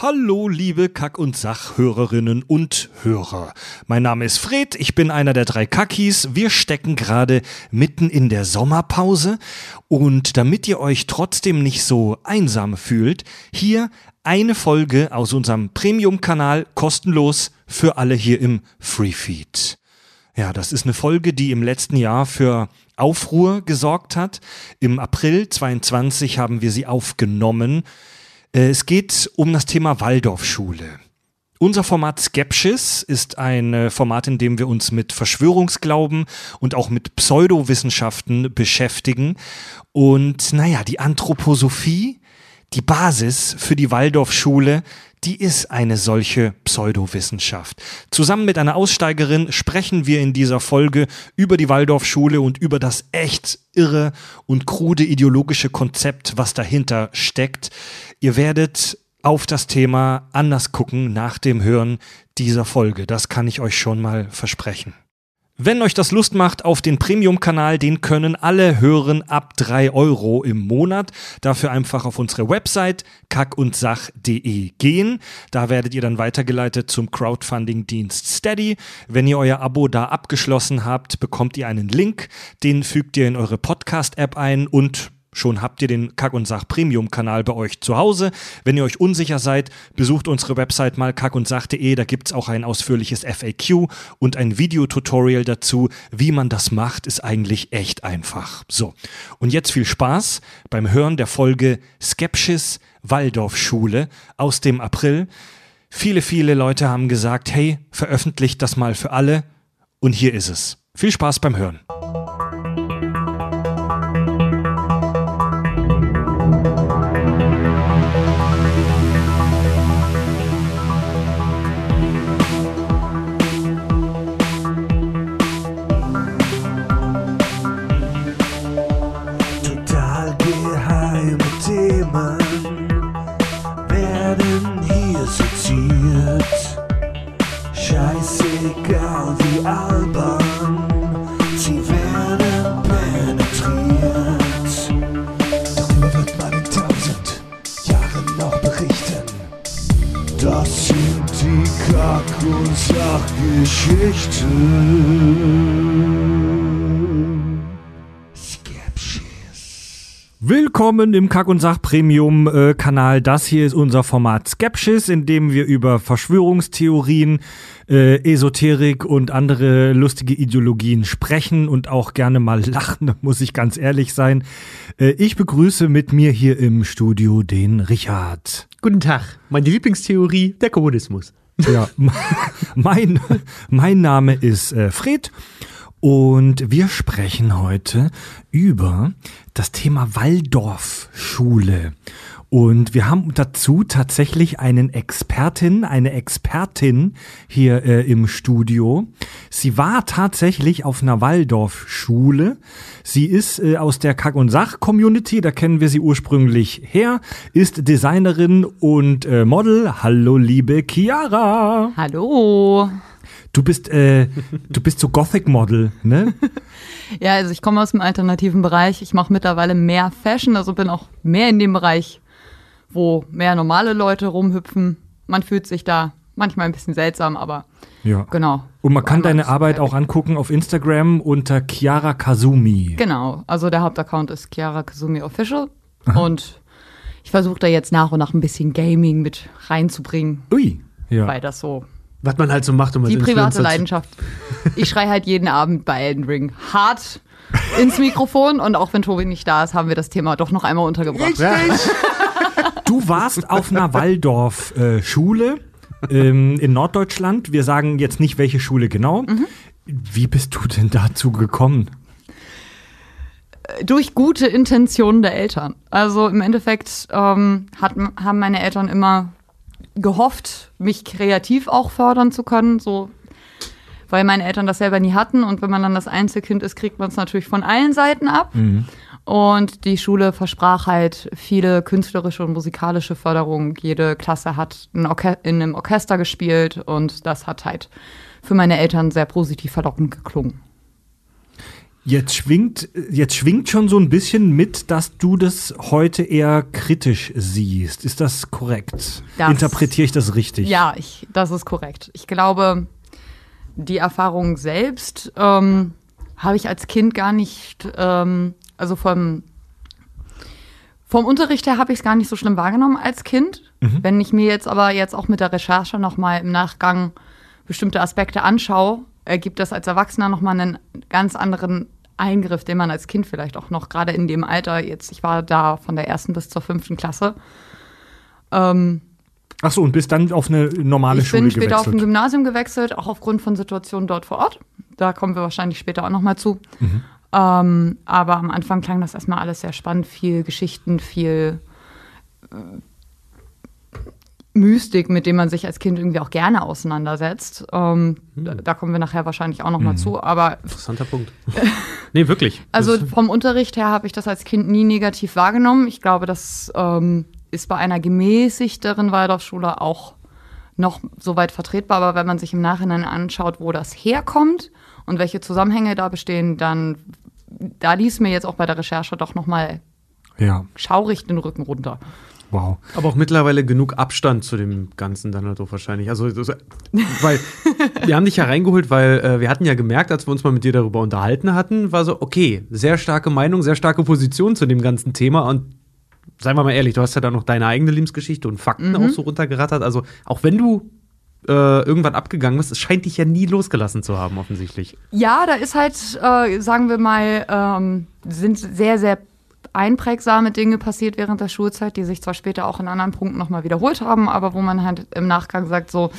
Hallo, liebe Kack- und Sachhörerinnen und Hörer. Mein Name ist Fred, ich bin einer der drei Kackis. Wir stecken gerade mitten in der Sommerpause und damit ihr euch trotzdem nicht so einsam fühlt, hier eine Folge aus unserem Premium-Kanal kostenlos für alle hier im Freefeed. Ja, das ist eine Folge, die im letzten Jahr für Aufruhr gesorgt hat. Im April 22 haben wir sie aufgenommen. Äh, es geht um das Thema Waldorfschule. Unser Format Skepsis ist ein äh, Format, in dem wir uns mit Verschwörungsglauben und auch mit Pseudowissenschaften beschäftigen. Und naja, die Anthroposophie, die Basis für die Waldorfschule, die ist eine solche Pseudowissenschaft. Zusammen mit einer Aussteigerin sprechen wir in dieser Folge über die Waldorfschule und über das echt irre und krude ideologische Konzept, was dahinter steckt. Ihr werdet auf das Thema anders gucken nach dem Hören dieser Folge. Das kann ich euch schon mal versprechen. Wenn euch das Lust macht auf den Premium-Kanal, den können alle hören ab drei Euro im Monat. Dafür einfach auf unsere Website kackundsach.de gehen. Da werdet ihr dann weitergeleitet zum Crowdfunding-Dienst Steady. Wenn ihr euer Abo da abgeschlossen habt, bekommt ihr einen Link. Den fügt ihr in eure Podcast-App ein und Schon habt ihr den Kack und Sach Premium Kanal bei euch zu Hause. Wenn ihr euch unsicher seid, besucht unsere Website mal kackundsach.de. Da gibt's auch ein ausführliches FAQ und ein Videotutorial dazu. Wie man das macht, ist eigentlich echt einfach. So. Und jetzt viel Spaß beim Hören der Folge Skepsis Waldorfschule aus dem April. Viele, viele Leute haben gesagt, hey, veröffentlicht das mal für alle. Und hier ist es. Viel Spaß beim Hören. Sachgeschichten. Skepsis. Willkommen im Kack- und Sach-Premium-Kanal. Das hier ist unser Format Skepsis, in dem wir über Verschwörungstheorien, äh, Esoterik und andere lustige Ideologien sprechen und auch gerne mal lachen, da muss ich ganz ehrlich sein. Äh, ich begrüße mit mir hier im Studio den Richard. Guten Tag. Meine Lieblingstheorie, der Kommunismus. Ja, mein, mein Name ist äh, Fred und wir sprechen heute über das Thema Waldorfschule. Und wir haben dazu tatsächlich einen Expertin, eine Expertin hier äh, im Studio. Sie war tatsächlich auf einer Waldorfschule. Sie ist äh, aus der Kack- und Sach-Community, da kennen wir sie ursprünglich her, ist Designerin und äh, Model. Hallo, liebe Chiara. Hallo. Du bist, äh, du bist so Gothic-Model, ne? Ja, also ich komme aus dem alternativen Bereich. Ich mache mittlerweile mehr Fashion, also bin auch mehr in dem Bereich, wo mehr normale Leute rumhüpfen. Man fühlt sich da manchmal ein bisschen seltsam, aber Ja. genau. Und man kann deine Arbeit auch angucken auf Instagram unter Chiara Kazumi. Genau, also der Hauptaccount ist Chiara Kazumi Official und ich versuche da jetzt nach und nach ein bisschen Gaming mit reinzubringen, Ui. Ja. weil das so Was man halt so macht, um als die private Leidenschaft. Ich schreie halt jeden Abend bei Elden Ring hart ins Mikrofon und auch wenn Tobi nicht da ist, haben wir das Thema doch noch einmal untergebracht. Du warst auf einer Waldorf-Schule ähm, in Norddeutschland. Wir sagen jetzt nicht, welche Schule genau. Mhm. Wie bist du denn dazu gekommen? durch gute Intentionen der Eltern. Also im Endeffekt ähm, hat, haben meine Eltern immer gehofft, mich kreativ auch fördern zu können, so weil meine Eltern das selber nie hatten und wenn man dann das Einzelkind ist, kriegt man es natürlich von allen Seiten ab. Und die Schule versprach halt viele künstlerische und musikalische Förderung. Jede Klasse hat ein in einem Orchester gespielt und das hat halt für meine Eltern sehr positiv verlockend geklungen. Jetzt schwingt, jetzt schwingt schon so ein bisschen mit, dass du das heute eher kritisch siehst. Ist das korrekt? Das- Interpretiere ich das richtig? Ja, ich, das ist korrekt. Ich glaube, die Erfahrung selbst ähm, habe ich als Kind gar nicht, ähm, also vom, vom Unterricht her habe ich es gar nicht so schlimm wahrgenommen als Kind. Wenn ich mir jetzt aber jetzt auch mit der Recherche nochmal im Nachgang bestimmte Aspekte anschaue, ergibt das als Erwachsener nochmal einen ganz anderen Eingriff, den man als Kind vielleicht auch noch gerade in dem Alter, jetzt, ich war da von der ersten bis zur fünften Klasse, ähm, Ach so, und bist dann auf eine normale ich Schule bin später auf ein gewechselt. Gymnasium gewechselt, auch aufgrund von Situationen dort vor Ort. Da kommen wir wahrscheinlich später auch nochmal zu. Mhm. Ähm, aber am Anfang klang das erstmal alles sehr spannend, viel Geschichten, viel äh, Mystik, mit dem man sich als Kind irgendwie auch gerne auseinandersetzt. Ähm, da, da kommen wir nachher wahrscheinlich auch nochmal Mhm. zu. Aber Interessanter Punkt. nee, wirklich. also vom Unterricht her habe ich das als Kind nie negativ wahrgenommen. Ich glaube, das ähm, ist bei einer gemäßigteren Waldorfschule auch noch so weit vertretbar. Aber wenn man sich im Nachhinein anschaut, wo das herkommt und welche Zusammenhänge da bestehen, dann da ließ mir jetzt auch bei der Recherche doch noch mal Ja, schaurig den Rücken runter. wow. Aber auch mittlerweile genug Abstand zu dem Ganzen dann halt auch wahrscheinlich. Also, das, weil wir haben dich ja reingeholt, weil äh, wir hatten ja gemerkt, als wir uns mal mit dir darüber unterhalten hatten, war so, okay, sehr starke Meinung, sehr starke Position zu dem ganzen Thema und seien wir mal ehrlich, du hast ja da noch deine eigene Lebensgeschichte und Fakten auch so runtergerattert. Also, auch wenn du äh, irgendwann abgegangen bist, es scheint dich ja nie losgelassen zu haben, offensichtlich. Ja, da ist halt, äh, sagen wir mal, ähm, sind sehr, sehr einprägsame Dinge passiert während der Schulzeit, die sich zwar später auch in anderen Punkten nochmal wiederholt haben, aber wo man halt im Nachgang sagt, so,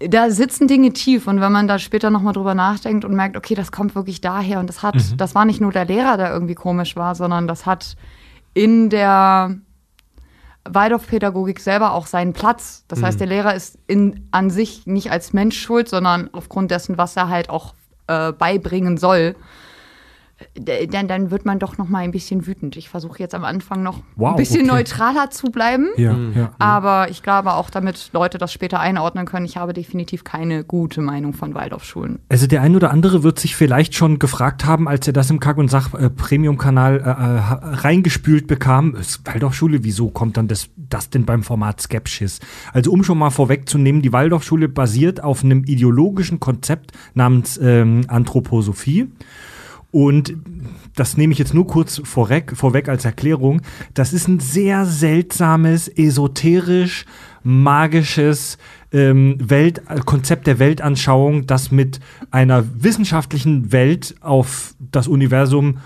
da sitzen Dinge tief und wenn man da später nochmal drüber nachdenkt und merkt, okay, das kommt wirklich daher und das hat, das war nicht nur der Lehrer, der irgendwie komisch war, sondern das hat in der Waldorfpädagogik selber auch seinen Platz. Das heißt, der Lehrer ist in, an sich nicht als Mensch schuld, sondern aufgrund dessen, was er halt auch äh, beibringen soll. Dann, dann wird man doch noch mal ein bisschen wütend. Ich versuche jetzt am Anfang noch Wow, ein bisschen okay. neutraler zu bleiben. Ja, ja. Aber ich glaube auch, damit Leute das später einordnen können, ich habe definitiv keine gute Meinung von Waldorfschulen. Also der ein oder andere wird sich vielleicht schon gefragt haben, als er das im Kack- und Sach-Premium-Kanal äh, äh, reingespült bekam, ist Waldorfschule, wieso kommt dann das, das denn beim Format Skepsis? Also um schon mal vorwegzunehmen, die Waldorfschule basiert auf einem ideologischen Konzept namens ähm, Anthroposophie. Und das nehme ich jetzt nur kurz vorweg, vorweg als Erklärung. Das ist ein sehr seltsames, esoterisch, magisches ähm, Welt, äh, Konzept der Weltanschauung, das mit einer wissenschaftlichen Welt auf das Universum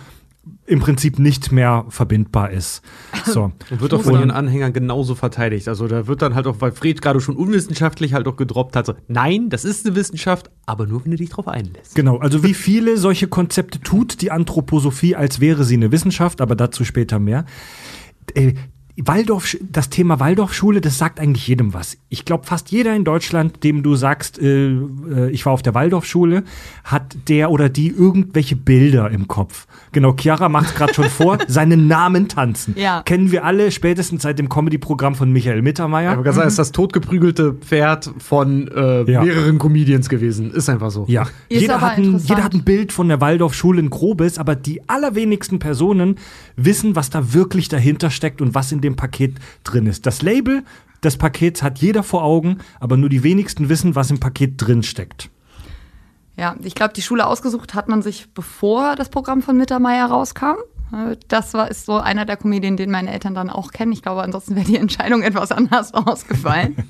im Prinzip nicht mehr verbindbar ist. So. Und wird auch von ihren Anhängern genauso verteidigt. Also da wird dann halt auch, weil Fred gerade schon unwissenschaftlich halt auch gedroppt hat, so, nein, das ist eine Wissenschaft, aber nur wenn du dich drauf einlässt. Genau, also wie viele solche Konzepte tut die Anthroposophie, als wäre sie eine Wissenschaft, aber dazu später mehr. Äh, Waldorf, das Thema Waldorfschule, das sagt eigentlich jedem was. Ich glaube, fast jeder in Deutschland, dem du sagst, äh, äh, ich war auf der Waldorfschule, hat der oder die irgendwelche Bilder im Kopf. Genau, Chiara macht es gerade schon vor, seinen Namen tanzen. Ja. Kennen wir alle spätestens seit dem Comedy-Programm von Michael Mittermeier. Aber ganz ehrlich, ist das totgeprügelte Pferd von äh, Ja. mehreren Comedians gewesen. Ist einfach so. Ja, Ist jeder aber hat, ein, jeder hat ein Bild von der Waldorfschule, ein grobes, aber die allerwenigsten Personen wissen, was da wirklich dahinter steckt und was in dem Paket drin ist. Das Label des Pakets hat jeder vor Augen, aber nur die wenigsten wissen, was im Paket drin steckt. Ja, ich glaube, die Schule ausgesucht hat man sich, bevor das Programm von Mittermeier rauskam. Äh, Das war, ist so einer der Comedien, den meine Eltern dann auch kennen. Ich glaube, ansonsten wäre die Entscheidung etwas anders ausgefallen.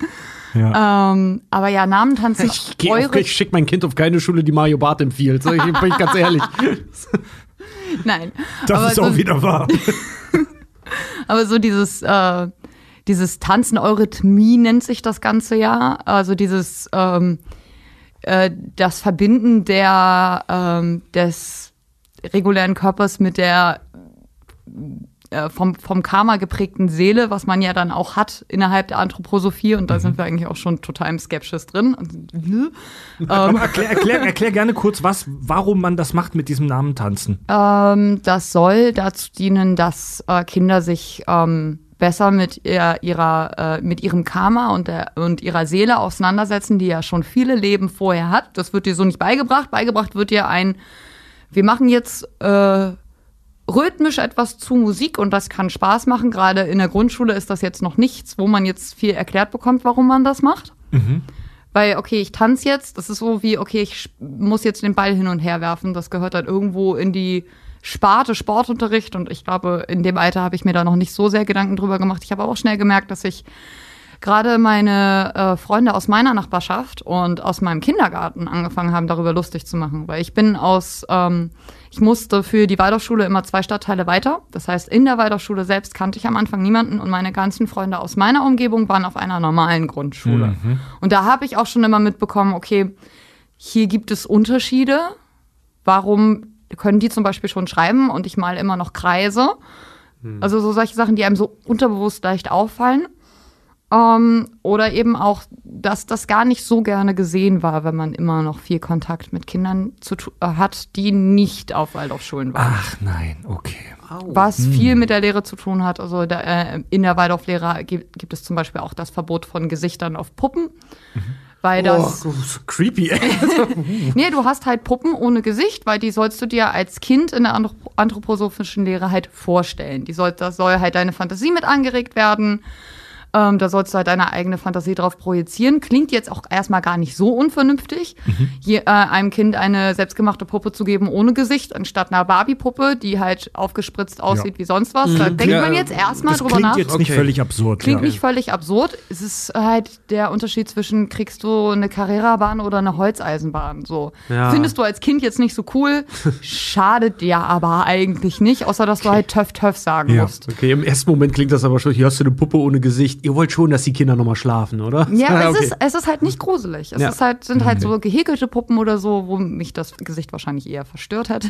Ja. ähm, aber ja, Namen tanzen. Ich, auf, ich schick mein Kind auf keine Schule, die Mario Barth empfiehlt. So, ich bin ich ganz ehrlich. Nein. Das aber ist so, auch wieder wahr. Aber so dieses, äh, dieses Tanzen Eurythmie nennt sich das Ganze ja. Also dieses, ähm, äh, das Verbinden der, ähm, des regulären Körpers mit der äh, vom, vom Karma geprägten Seele, was man ja dann auch hat innerhalb der Anthroposophie. Und da sind wir eigentlich auch schon total im Skepsis drin. Ne? Aber erklär, erklär, erklär gerne kurz, was, warum man das macht mit diesem Namen tanzen. Ähm, das soll dazu dienen, dass äh, Kinder sich ähm, besser mit ihr, ihrer, äh, mit ihrem Karma und, der, und ihrer Seele auseinandersetzen, die ja schon viele Leben vorher hat. Das wird dir so nicht beigebracht. Beigebracht wird dir ein wir machen jetzt äh, rhythmisch etwas zu Musik und das kann Spaß machen. Gerade in der Grundschule ist das jetzt noch nichts, wo man jetzt viel erklärt bekommt, warum man das macht. Weil, okay, ich tanze jetzt, das ist so wie, okay, ich muss jetzt den Ball hin und her werfen. Das gehört dann irgendwo in die Sparte Sportunterricht und ich glaube, in dem Alter habe ich mir da noch nicht so sehr Gedanken drüber gemacht. Ich habe auch schnell gemerkt, dass ich gerade meine äh, Freunde aus meiner Nachbarschaft und aus meinem Kindergarten angefangen haben, darüber lustig zu machen. Weil ich bin aus, ähm, ich musste für die Waldorfschule immer zwei Stadtteile weiter. Das heißt, in der Waldorfschule selbst kannte ich am Anfang niemanden und meine ganzen Freunde aus meiner Umgebung waren auf einer normalen Grundschule. Und da habe ich auch schon immer mitbekommen, okay, hier gibt es Unterschiede. Warum können die zum Beispiel schon schreiben und ich mal immer noch Kreise? Also so solche Sachen, die einem so unterbewusst leicht auffallen. Ähm, oder eben auch, dass das gar nicht so gerne gesehen war, wenn man immer noch viel Kontakt mit Kindern zu, äh, hat, die nicht auf Waldorfschulen waren. Ach nein, okay. Was viel mit der Lehre zu tun hat. Also da, äh, in der Waldorflehre gibt, gibt es zum Beispiel auch das Verbot von Gesichtern auf Puppen. Weil das. oh, so creepy. Nee, du hast halt Puppen ohne Gesicht, weil die sollst du dir als Kind in der Anthrop anthroposophischen Lehre halt vorstellen. Die soll, da soll halt deine Fantasie mit angeregt werden. Ähm, da sollst du halt deine eigene Fantasie drauf projizieren. Klingt jetzt auch erstmal gar nicht so unvernünftig, je, äh, einem Kind eine selbstgemachte Puppe zu geben ohne Gesicht, anstatt einer Barbie-Puppe, die halt aufgespritzt aussieht wie sonst was. Da denkt Ja, man jetzt erstmal Das drüber klingt nach. jetzt nicht Okay. völlig absurd. Klingt ja. nicht völlig absurd. Es ist halt der Unterschied zwischen, kriegst du eine Carrera-Bahn oder eine Holzeisenbahn. So. Ja. Findest du als Kind jetzt nicht so cool, schadet dir aber eigentlich nicht, außer dass du halt töff töff sagen Ja. musst. Okay, im ersten Moment klingt das aber schon, hier hast du eine Puppe ohne Gesicht. Ihr wollt schon, dass die Kinder nochmal schlafen, oder? Ja, es, okay. ist, es ist halt nicht gruselig. Es Ja. ist halt, sind halt so gehäkelte Puppen oder so, wo mich das Gesicht wahrscheinlich eher verstört hat.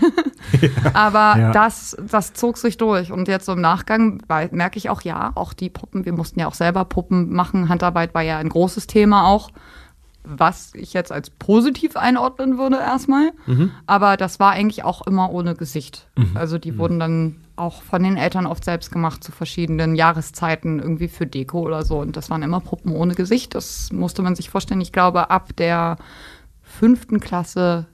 Aber Ja. das, das zog sich durch. Und jetzt so im Nachgang merke ich auch, ja, auch die Puppen, wir mussten ja auch selber Puppen machen. Handarbeit war ja ein großes Thema auch. Was ich jetzt als positiv einordnen würde erstmal. Aber das war eigentlich auch immer ohne Gesicht. Also die wurden dann auch von den Eltern oft selbst gemacht zu verschiedenen Jahreszeiten, irgendwie für Deko oder so. Und das waren immer Puppen ohne Gesicht. Das musste man sich vorstellen. Ich glaube, ab der fünften Klasse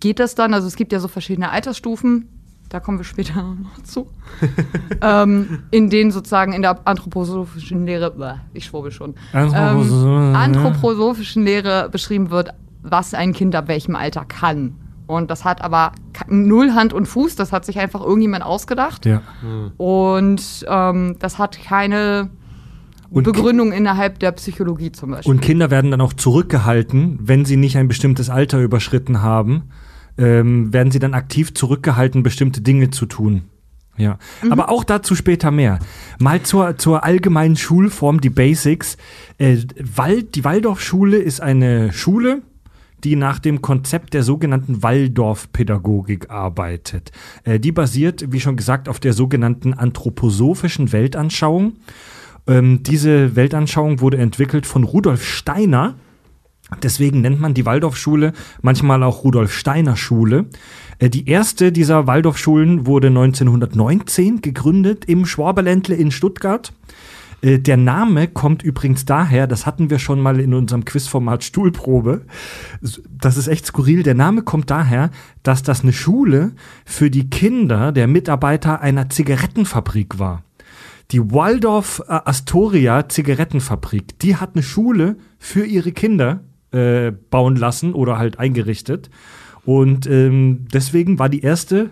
geht das dann. Also es gibt ja so verschiedene Altersstufen. Da kommen wir später noch zu. ähm, in denen sozusagen in der anthroposophischen Lehre, bäh, ich schwurbel schon, Anthroposo- ähm, anthroposophischen Lehre beschrieben wird, was ein Kind ab welchem Alter kann. Und das hat aber null Hand und Fuß, das hat sich einfach irgendjemand ausgedacht. Ja. Und ähm, das hat keine Und- Begründung innerhalb der Psychologie zum Beispiel. Und Kinder werden dann auch zurückgehalten, wenn sie nicht ein bestimmtes Alter überschritten haben, ähm, werden sie dann aktiv zurückgehalten, bestimmte Dinge zu tun. Ja, aber auch dazu später mehr. Mal zur, zur allgemeinen Schulform, die Basics. Äh, Wald, die Waldorfschule ist eine Schule, die nach dem Konzept der sogenannten Waldorfpädagogik arbeitet. Äh, die basiert, wie schon gesagt, auf der sogenannten anthroposophischen Weltanschauung. Ähm, diese Weltanschauung wurde entwickelt von Rudolf Steiner. Deswegen nennt man die Waldorfschule manchmal auch Rudolf Steiner Schule. Äh, Die erste dieser Waldorfschulen wurde 1919 gegründet im Schwaberländle in Stuttgart. Äh, Der Name kommt übrigens daher, das hatten wir schon mal in unserem Quizformat Stuhlprobe. Das ist echt skurril. Der Name kommt daher, dass das eine Schule für die Kinder der Mitarbeiter einer Zigarettenfabrik war. Die Waldorf äh, Astoria Zigarettenfabrik, die hat eine Schule für ihre Kinder äh, bauen lassen oder halt eingerichtet. Und ähm, deswegen war die erste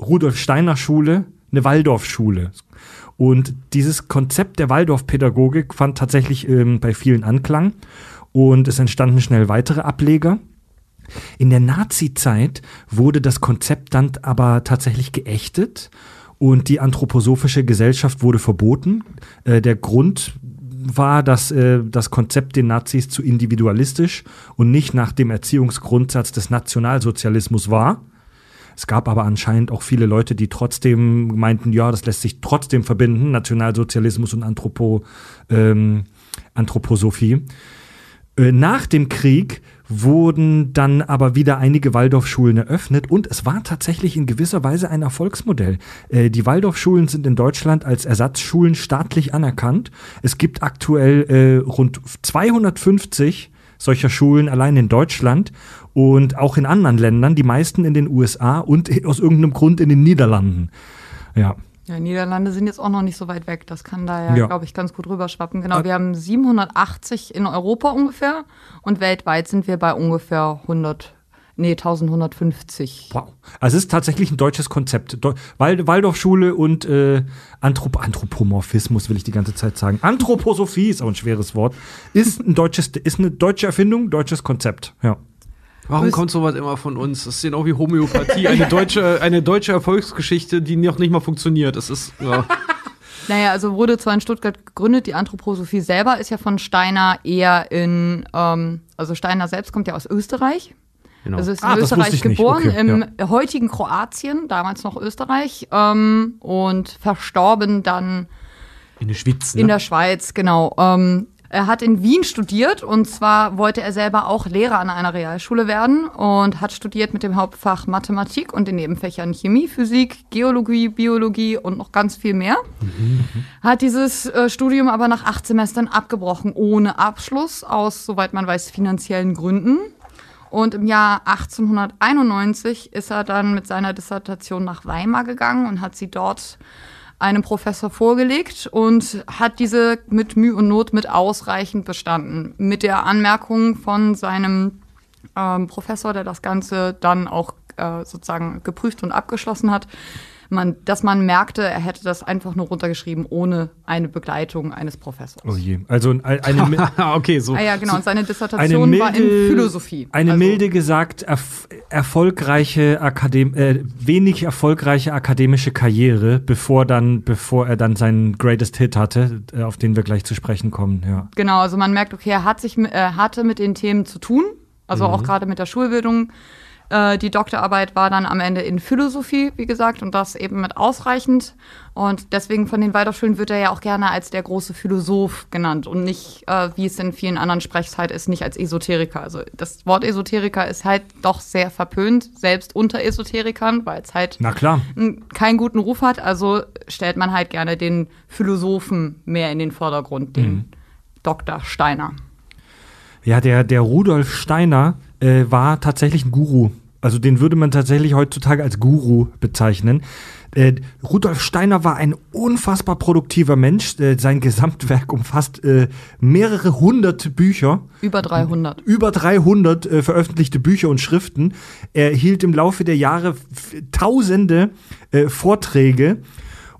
Rudolf Steiner Schule eine Waldorfschule. Und dieses Konzept der Waldorfpädagogik fand tatsächlich ähm, bei vielen Anklang. Und es entstanden schnell weitere Ableger. In der Nazi-Zeit wurde das Konzept dann aber tatsächlich geächtet und die anthroposophische Gesellschaft wurde verboten. Äh, der Grund war, dass äh, das Konzept den Nazis zu individualistisch und nicht nach dem Erziehungsgrundsatz des Nationalsozialismus war. Es gab aber anscheinend auch viele Leute, die trotzdem meinten, ja, das lässt sich trotzdem verbinden, Nationalsozialismus und Anthropo, ähm, Anthroposophie. Äh, Nach dem Krieg wurden dann aber wieder einige Waldorfschulen eröffnet und es war tatsächlich in gewisser Weise ein Erfolgsmodell. Äh, Die Waldorfschulen sind in Deutschland als Ersatzschulen staatlich anerkannt. Es gibt aktuell äh, rund 250 solcher Schulen allein in Deutschland und auch in anderen Ländern, die meisten in den USA und aus irgendeinem Grund in den Niederlanden. Ja. Ja, Niederlande sind jetzt auch noch nicht so weit weg. Das kann da ja, Ja. glaube ich, ganz gut rüberschwappen. Genau, wir haben 780 in Europa ungefähr und weltweit sind wir bei ungefähr 100, nee, 1150. Wow. Also es ist tatsächlich ein deutsches Konzept. Deu Wald Waldorfschule und äh, Anthrop Anthropomorphismus will ich die ganze Zeit sagen. Anthroposophie ist auch ein schweres Wort. Ist ein deutsches, ist eine deutsche Erfindung, deutsches Konzept. Ja. Warum kommt sowas immer von uns? Das ist genau wie Homöopathie, eine deutsche, eine deutsche Erfolgsgeschichte, die noch nicht mal funktioniert. Es ist, ja. Naja, also wurde zwar in Stuttgart gegründet, die Anthroposophie selber ist ja von Steiner eher in, ähm, also Steiner selbst kommt ja aus Österreich. genau. Also ist Ah, in wusste Österreich geboren, Okay, im heutigen Kroatien, damals noch Österreich, ähm, und verstorben dann in der Schweiz, ne? in der Schweiz, genau. Ähm, er hat in Wien studiert und zwar wollte er selber auch Lehrer an einer Realschule werden und hat studiert mit dem Hauptfach Mathematik und den Nebenfächern Chemie, Physik, Geologie, Biologie und noch ganz viel mehr. Hat dieses äh, Studium aber nach acht Semestern abgebrochen, ohne Abschluss, aus, soweit man weiß, finanziellen Gründen. Und im Jahr 1891 ist er dann mit seiner Dissertation nach Weimar gegangen und hat sie dort einem Professor vorgelegt und hat diese mit Mühe und Not mit ausreichend bestanden. Mit der Anmerkung von seinem ähm, Professor, der das Ganze dann auch äh, sozusagen geprüft und abgeschlossen hat, man, dass man merkte, er hätte das einfach nur runtergeschrieben, ohne eine Begleitung eines Professors. Oh je. Also ein- eine, mi- okay, so. Ah ja, genau. Und seine eine Dissertation milde, war in Philosophie. Eine Also- milde gesagt erf erfolgreiche Akadem äh, wenig erfolgreiche akademische Karriere, bevor dann bevor er dann seinen Greatest Hit hatte, äh, auf den wir gleich zu sprechen kommen. Ja. Genau, also man merkt, okay, er hat sich, er hatte mit den Themen zu tun, also Mhm. auch gerade mit der Schulbildung. Äh, die Doktorarbeit war dann am Ende in Philosophie, wie gesagt, und das eben mit ausreichend. Und deswegen von den Waldorfschulen wird er ja auch gerne als der große Philosoph genannt und nicht, äh, wie es in vielen anderen Sprechzeit ist, nicht als Esoteriker. Also das Wort Esoteriker ist halt doch sehr verpönt, selbst unter Esoterikern, weil es halt Na klar. n- keinen guten Ruf hat. Also stellt man halt gerne den Philosophen mehr in den Vordergrund, den Mhm. Dr. Steiner. Ja, der, der Rudolf Steiner äh, war tatsächlich ein Guru. Also den würde man tatsächlich heutzutage als Guru bezeichnen. Äh, Rudolf Steiner war ein unfassbar produktiver Mensch. Äh, sein Gesamtwerk umfasst äh, mehrere hundert Bücher. Über 300. Über 300 äh, veröffentlichte Bücher und Schriften. Er hielt im Laufe der Jahre tausende äh, Vorträge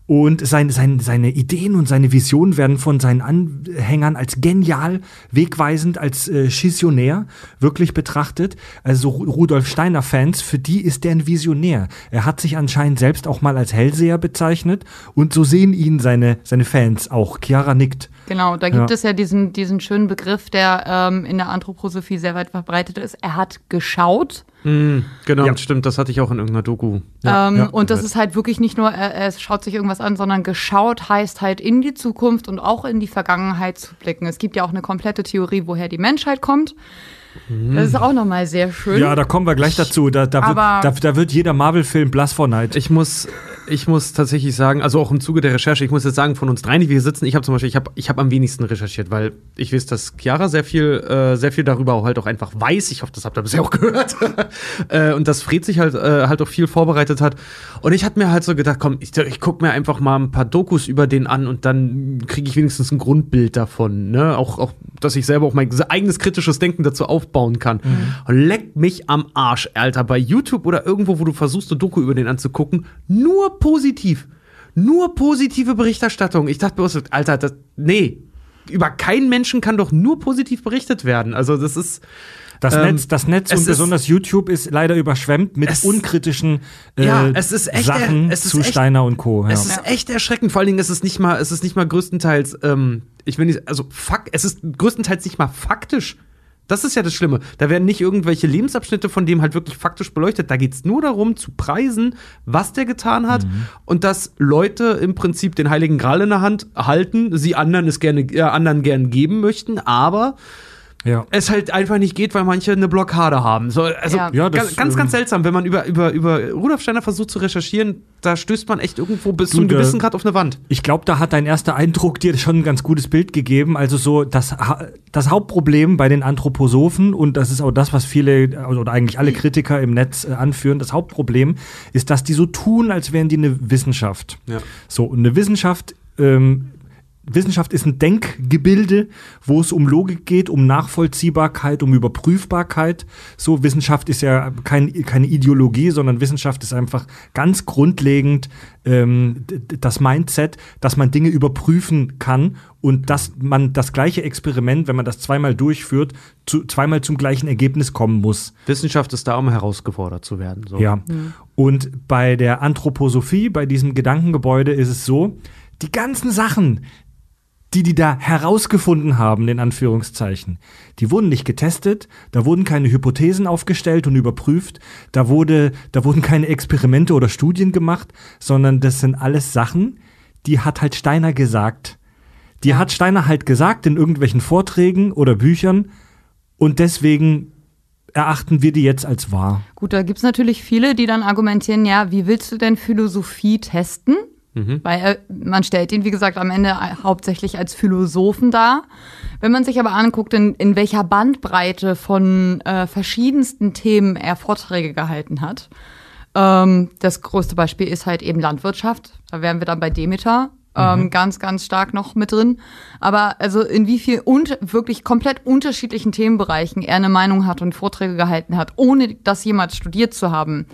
und sein, sein, seine Ideen und seine Visionen werden von seinen Anhängern als genial, wegweisend, als äh, Schisionär wirklich betrachtet. Also Ru- Rudolf Steiner-Fans, für die ist der ein Visionär. Er hat sich anscheinend selbst auch mal als Hellseher bezeichnet und so sehen ihn seine, seine Fans auch. Chiara nickt. Genau, da gibt Ja. es ja diesen, diesen schönen Begriff, der ähm, in der Anthroposophie sehr weit verbreitet ist. Er hat geschaut. Mm, genau, Ja. stimmt, das hatte ich auch in irgendeiner Doku. Ja, ähm, ja. und das ist halt wirklich nicht nur, er, er schaut sich irgendwas an, sondern geschaut heißt halt in die Zukunft und auch in die Vergangenheit zu blicken. Es gibt ja auch eine komplette Theorie, woher die Menschheit kommt. Das ist auch nochmal sehr schön. Ja, da kommen wir gleich dazu. Da, da, wird, da, da wird jeder Marvel-Film blass vor Neid. Ich muss, ich muss tatsächlich sagen, also auch im Zuge der Recherche, ich muss jetzt sagen, von uns dreien, die wir hier sitzen, ich habe zum Beispiel, ich habe ich hab am wenigsten recherchiert, weil ich weiß, dass Chiara sehr viel, äh, sehr viel darüber auch halt auch einfach weiß. Ich hoffe, das habt ihr bisher auch gehört. äh, und dass Fred sich halt, äh, halt auch viel vorbereitet hat. Und ich hatte mir halt so gedacht, komm, ich, ich gucke mir einfach mal ein paar Dokus über den an und dann kriege ich wenigstens ein Grundbild davon. Ne? Auch, auch, dass ich selber auch mein eigenes kritisches Denken dazu aufbauen kann. Und leck mich am Arsch, Alter. Bei YouTube oder irgendwo, wo du versuchst, eine Doku über den anzugucken, nur positiv. Nur positive Berichterstattung. Ich dachte so, Alter, das, nee. Über keinen Menschen kann doch nur positiv berichtet werden. Also, das ist. Das Ähm, Netz, das Netz und ist- besonders YouTube ist leider überschwemmt mit Es- unkritischen äh, Ja, es ist echt- Sachen es ist zu echt- Steiner und Co. Ja. Es ist echt erschreckend. Vor allen Dingen ist es nicht mal, es ist nicht mal größtenteils, ähm, ich will nicht, also fuck, es ist größtenteils nicht mal faktisch. Das ist ja das Schlimme. Da werden nicht irgendwelche Lebensabschnitte von dem halt wirklich faktisch beleuchtet. Da geht es nur darum, zu preisen, was der getan hat und dass Leute im Prinzip den Heiligen Gral in der Hand halten, sie anderen es gerne, äh, anderen gern geben möchten, aber Ja. es halt einfach nicht geht, weil manche eine Blockade haben. So, also Ja. Ja, das, ganz, ganz, ähm, ganz seltsam, wenn man über, über, über Rudolf Steiner versucht zu recherchieren, da stößt man echt irgendwo bis zu einem gewissen Grad auf eine Wand. Ich glaube, da hat dein erster Eindruck dir schon ein ganz gutes Bild gegeben. Also so das, das Hauptproblem bei den Anthroposophen, und das ist auch das, was viele äh, oder eigentlich alle Kritiker im Netz äh, anführen, das Hauptproblem ist, dass die so tun, als wären die eine Wissenschaft. Ja. So, und eine Wissenschaft, ähm, Wissenschaft ist ein Denkgebilde, wo es um Logik geht, um Nachvollziehbarkeit, um Überprüfbarkeit. So, Wissenschaft ist ja kein, keine Ideologie, sondern Wissenschaft ist einfach ganz grundlegend ähm, das Mindset, dass man Dinge überprüfen kann und dass man das gleiche Experiment, wenn man das zweimal durchführt, zu, zweimal zum gleichen Ergebnis kommen muss. Wissenschaft ist da, um herausgefordert zu werden. So. Ja. Und bei der Anthroposophie, bei diesem Gedankengebäude ist es so, die ganzen Sachen, die die da herausgefunden haben, in Anführungszeichen, die wurden nicht getestet, da wurden keine Hypothesen aufgestellt und überprüft, da wurde, da wurden keine Experimente oder Studien gemacht, sondern das sind alles Sachen, die hat halt Steiner gesagt. Die hat Steiner halt gesagt in irgendwelchen Vorträgen oder Büchern und deswegen erachten wir die jetzt als wahr. Gut, da gibt's natürlich viele, die dann argumentieren, ja, wie willst du denn Philosophie testen? Weil äh, man stellt ihn, wie gesagt, am Ende hauptsächlich als Philosophen dar. Wenn man sich aber anguckt, in, in welcher Bandbreite von äh, verschiedensten Themen er Vorträge gehalten hat, ähm, das größte Beispiel ist halt eben Landwirtschaft. Da wären wir dann bei Demeter. Ähm, ganz, ganz stark noch mit drin. Aber also in wie viel und wirklich komplett unterschiedlichen Themenbereichen er eine Meinung hat und Vorträge gehalten hat, ohne das jemals studiert zu haben,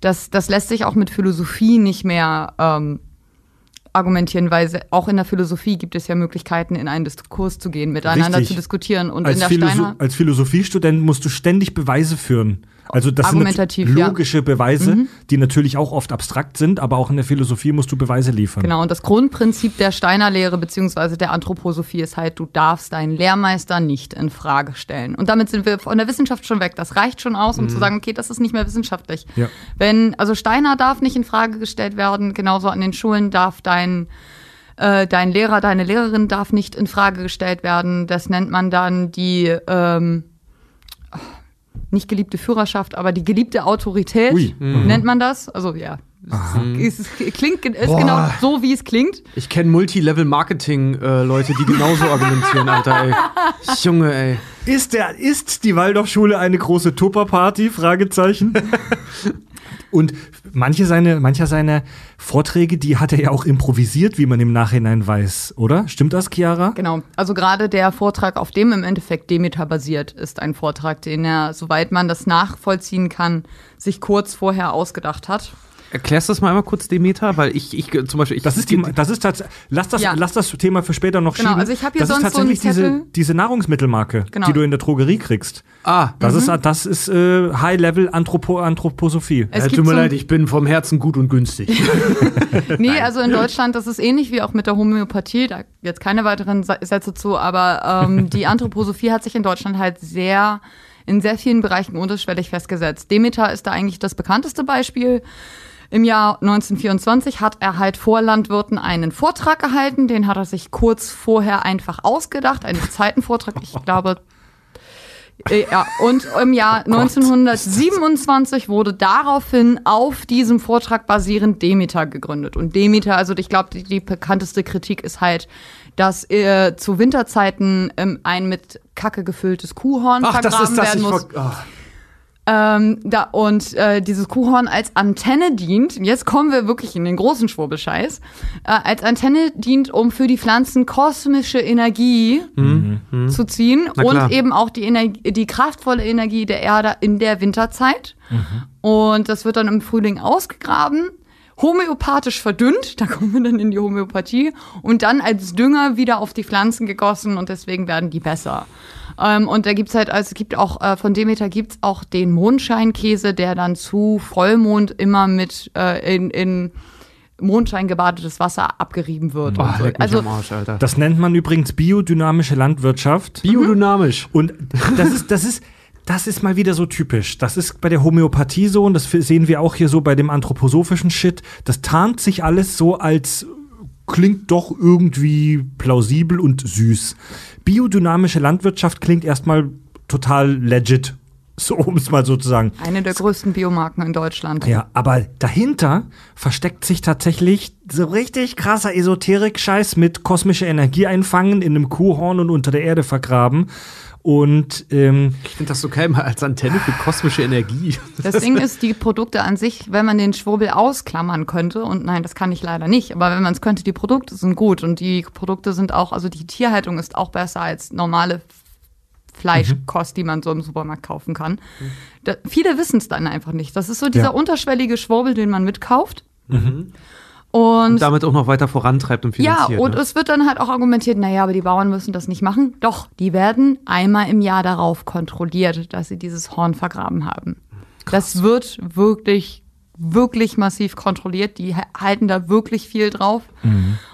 das, das lässt sich auch mit Philosophie nicht mehr ähm, argumentieren, weil auch in der Philosophie gibt es ja Möglichkeiten, in einen Diskurs zu gehen, miteinander Richtig. zu diskutieren. Und in als, der Philosoph Steiner als Philosophiestudent musst du ständig Beweise führen. Also das sind Argumentativ, ja. Mhm. logische Beweise, die natürlich auch oft abstrakt sind, aber auch in der Philosophie musst du Beweise liefern. Genau, und das Grundprinzip der Steiner Lehre beziehungsweise der Anthroposophie ist halt, du darfst deinen Lehrmeister nicht in Frage stellen. Und damit sind wir von der Wissenschaft schon weg. Das reicht schon aus, um zu sagen, okay, das ist nicht mehr wissenschaftlich. Ja. Wenn, also Steiner darf nicht in Frage gestellt werden, genauso an den Schulen darf dein äh, dein Lehrer, deine Lehrerin darf nicht in Frage gestellt werden. Das nennt man dann die ähm, nicht geliebte Führerschaft, aber die geliebte Autorität Ui. nennt man das. Also ja, es, es klingt ist genau so, wie es klingt. Ich kenne Multilevel-Marketing-Leute, die genauso argumentieren, Alter, ey. Junge, ey. Ist, der, ist die Waldorfschule eine große Tupperparty? Fragezeichen. Und manche seine, mancher seiner Vorträge, die hat er ja auch improvisiert, wie man im Nachhinein weiß, oder? Stimmt das, Chiara? Genau. Also gerade der Vortrag, auf dem im Endeffekt Demeter basiert, ist ein Vortrag, den er, soweit man das nachvollziehen kann, sich kurz vorher ausgedacht hat. Erklärst du das mal einmal kurz, Demeter? Weil ich, ich zum Beispiel, ich, Das ist die, das ist lass das, Ja. lass das Thema für später noch Genau, schieben. also ich hier das ist sonst so einen tatsächlich diese, Zettel. diese Nahrungsmittelmarke, Genau. die du in der Drogerie kriegst. Ah, Das ist, das ist äh, High-Level Anthropo Anthroposophie. Es äh, tut mir so- leid, ich bin vom Herzen gut und günstig. Nee, also in Deutschland, das ist ähnlich wie auch mit der Homöopathie, da jetzt keine weiteren Sätze zu, aber ähm, die Anthroposophie hat sich in Deutschland halt sehr, in sehr vielen Bereichen unterschwellig festgesetzt. Demeter ist da eigentlich das bekannteste Beispiel. Im Jahr 1924 hat er halt vor Landwirten einen Vortrag gehalten, den hat er sich kurz vorher einfach ausgedacht, einen Zeitenvortrag, ich glaube äh, Ja, und im Jahr 1927 wurde daraufhin auf diesem Vortrag basierend Demeter gegründet. Und Demeter, also ich glaube, die, die bekannteste Kritik ist halt, dass äh, zu Winterzeiten ähm, ein mit Kacke gefülltes Kuhhorn vergraben werden muss. ach. Ähm, da, und äh, dieses Kuhhorn als Antenne dient, jetzt kommen wir wirklich in den großen Schwurbelscheiß, äh, als Antenne dient, um für die Pflanzen kosmische Energie zu ziehen und eben auch die, Energie, die kraftvolle Energie der Erde in der Winterzeit. Und das wird dann im Frühling ausgegraben, homöopathisch verdünnt, da kommen wir dann in die Homöopathie, und dann als Dünger wieder auf die Pflanzen gegossen und deswegen werden die besser. Ähm, und da gibt's halt, also es gibt auch, äh, von Demeter gibt's auch den Mondscheinkäse, der dann zu Vollmond immer mit äh, in, in Mondschein gebadetes Wasser abgerieben wird. und Boah, so. Also Arsch, Alter. Das nennt man übrigens biodynamische Landwirtschaft. Biodynamisch. Und das ist, das ist, das ist mal wieder so typisch. Das ist bei der Homöopathie so und das sehen wir auch hier so bei dem anthroposophischen Shit. Das tarnt sich alles so als klingt doch irgendwie plausibel und süß. Biodynamische Landwirtschaft klingt erstmal total legit. So, um es mal so zu sagen. Eine der größten Biomarken in Deutschland. Ja, aber dahinter versteckt sich tatsächlich so richtig krasser Esoterik-Scheiß mit kosmischer Energie einfangen, in einem Kuhhorn und unter der Erde vergraben. Und ähm, Ich finde das so geil, mal als Antenne für kosmische Energie. Das Ding ist, die Produkte an sich, wenn man den Schwurbel ausklammern könnte, und nein, das kann ich leider nicht, aber wenn man es könnte, die Produkte sind gut und die Produkte sind auch, also die Tierhaltung ist auch besser als normale Fleischkost, die man so im Supermarkt kaufen kann. Da, viele wissen es dann einfach nicht. Das ist so dieser Ja. unterschwellige Schwurbel, den man mitkauft. Und, Und damit auch noch weiter vorantreibt und ja, finanziert. und ne? es wird dann halt auch argumentiert, naja, aber die Bauern müssen das nicht machen. Doch, die werden einmal im Jahr darauf kontrolliert, dass sie dieses Horn vergraben haben. Das wird wirklich, wirklich massiv kontrolliert. Die ha- halten da wirklich viel drauf.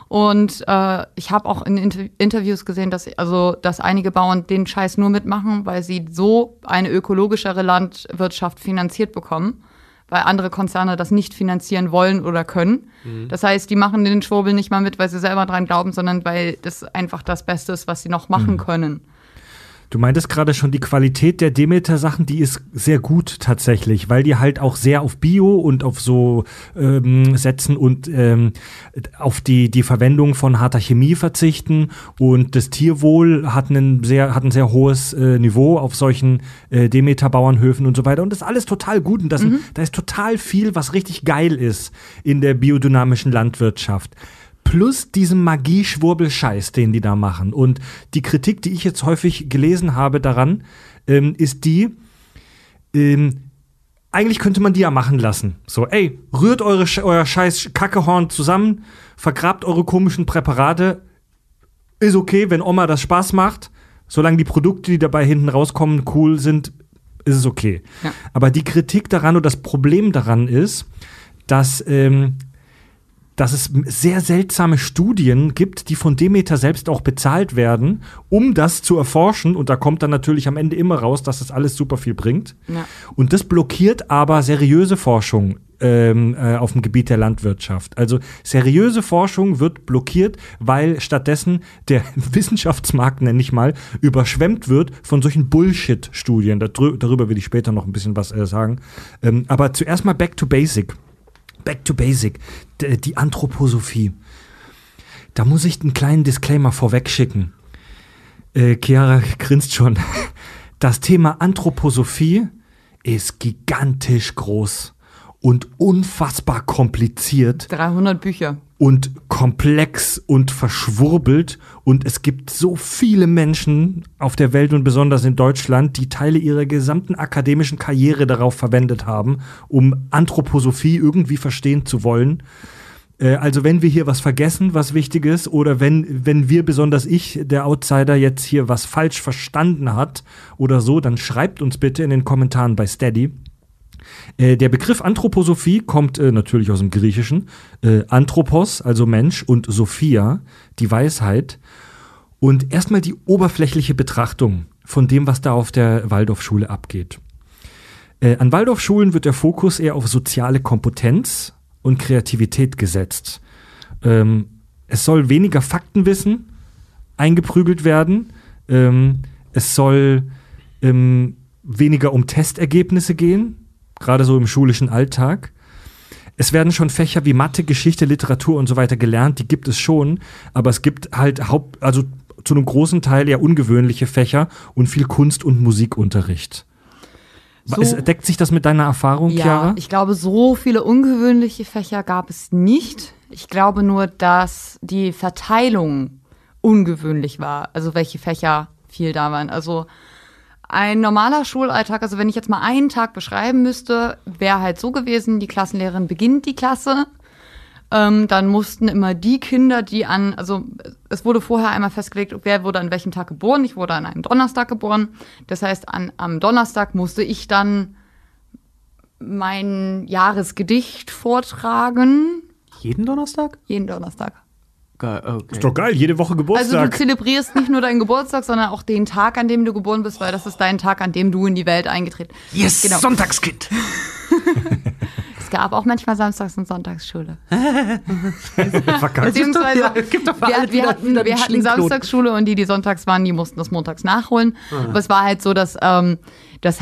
Und äh, ich habe auch in Inter Interviews gesehen, dass also dass einige Bauern den Scheiß nur mitmachen, weil sie so eine ökologischere Landwirtschaft finanziert bekommen, weil andere Konzerne das nicht finanzieren wollen oder können. Das heißt, die machen den Schwurbel nicht mal mit, weil sie selber dran glauben, sondern weil das einfach das Beste ist, was sie noch machen können. Du meintest gerade schon, die Qualität der Demeter-Sachen, die ist sehr gut tatsächlich, weil die halt auch sehr auf Bio und auf so ähm, setzen und ähm, auf die, die Verwendung von harter Chemie verzichten. Und das Tierwohl hat, einen sehr, hat ein sehr hohes äh, Niveau auf solchen äh, Demeter-Bauernhöfen und so weiter. Und das ist alles total gut. Und das, da ist total viel, was richtig geil ist in der biodynamischen Landwirtschaft plus diesem Magie-Schwurbel-Scheiß, den die da machen. Und die Kritik, die ich jetzt häufig gelesen habe daran, ähm, ist die, ähm, eigentlich könnte man die ja machen lassen. So, ey, rührt eure, euer scheiß Kackehorn zusammen, vergrabt eure komischen Präparate. Ist okay, wenn Oma das Spaß macht. Solange die Produkte, die dabei hinten rauskommen, cool sind, ist es okay. Ja. Aber die Kritik daran und das Problem daran ist, dass, ähm, dass es sehr seltsame Studien gibt, die von Demeter selbst auch bezahlt werden, um das zu erforschen. Und da kommt dann natürlich am Ende immer raus, dass das alles super viel bringt. Ja. Und das blockiert aber seriöse Forschung ähm, äh, auf dem Gebiet der Landwirtschaft. Also seriöse Forschung wird blockiert, weil stattdessen der Wissenschaftsmarkt, nenne ich mal, überschwemmt wird von solchen Bullshit-Studien. Darü- Darüber will ich später noch ein bisschen was äh, sagen. Ähm, aber zuerst mal back to basic. Back to basic. D die Anthroposophie. Da muss ich einen kleinen Disclaimer vorweg schicken. Äh, Chiara grinst schon. Das Thema Anthroposophie ist gigantisch groß und unfassbar kompliziert 300 Bücher. Und komplex und verschwurbelt. Und es gibt so viele Menschen auf der Welt und besonders in Deutschland, die Teile ihrer gesamten akademischen Karriere darauf verwendet haben, um Anthroposophie irgendwie verstehen zu wollen. Äh, Also wenn wir hier was vergessen, was wichtig ist, oder wenn, wenn wir, besonders ich, der Outsider, jetzt hier was falsch verstanden hat oder so, dann schreibt uns bitte in den Kommentaren bei Steady. Äh, der Begriff Anthroposophie kommt äh, natürlich aus dem Griechischen. Äh, Anthropos, also Mensch, und Sophia, die Weisheit. Und erstmal die oberflächliche Betrachtung von dem, was da auf der Waldorfschule abgeht. Äh, an Waldorfschulen wird der Fokus eher auf soziale Kompetenz und Kreativität gesetzt. Ähm, es soll weniger Faktenwissen eingeprügelt werden. Ähm, es soll ähm, weniger um Testergebnisse gehen, gerade so im schulischen Alltag. Es werden schon Fächer wie Mathe, Geschichte, Literatur und so weiter gelernt, die gibt es schon, aber es gibt halt Haupt, also zu einem großen Teil eher ungewöhnliche Fächer und viel Kunst- und Musikunterricht. So- es, deckt sich das mit deiner Erfahrung, Ja, Chiara? ich glaube, so viele ungewöhnliche Fächer gab es nicht. Ich glaube nur, dass die Verteilung ungewöhnlich war. Also welche Fächer viel da waren. Also ein normaler Schulalltag, also wenn ich jetzt mal einen Tag beschreiben müsste, wäre halt so gewesen, die Klassenlehrerin beginnt die Klasse. Ähm, dann mussten immer die Kinder, die an, also es wurde vorher einmal festgelegt, wer wurde an welchem Tag geboren. Ich wurde an einem Donnerstag geboren. Das heißt, an, am Donnerstag musste ich dann mein Jahresgedicht vortragen. Jeden Donnerstag? Jeden Donnerstag. Geil, okay. Ist doch geil, jede Woche Also du Geburtstag. zelebrierst nicht nur deinen Geburtstag, sondern auch den Tag, an dem du geboren bist, weil das ist dein Tag, an dem du in die Welt eingetreten yes, Genau. Sonntagskind. Es gab auch manchmal Samstags- und Sonntagsschule. Beziehungsweise, Ja, es gibt doch wir, wir hatten, wir hatten. Samstagsschule und die, die sonntags waren, die mussten das montags nachholen. Ah. Aber es war halt so, dass ähm, das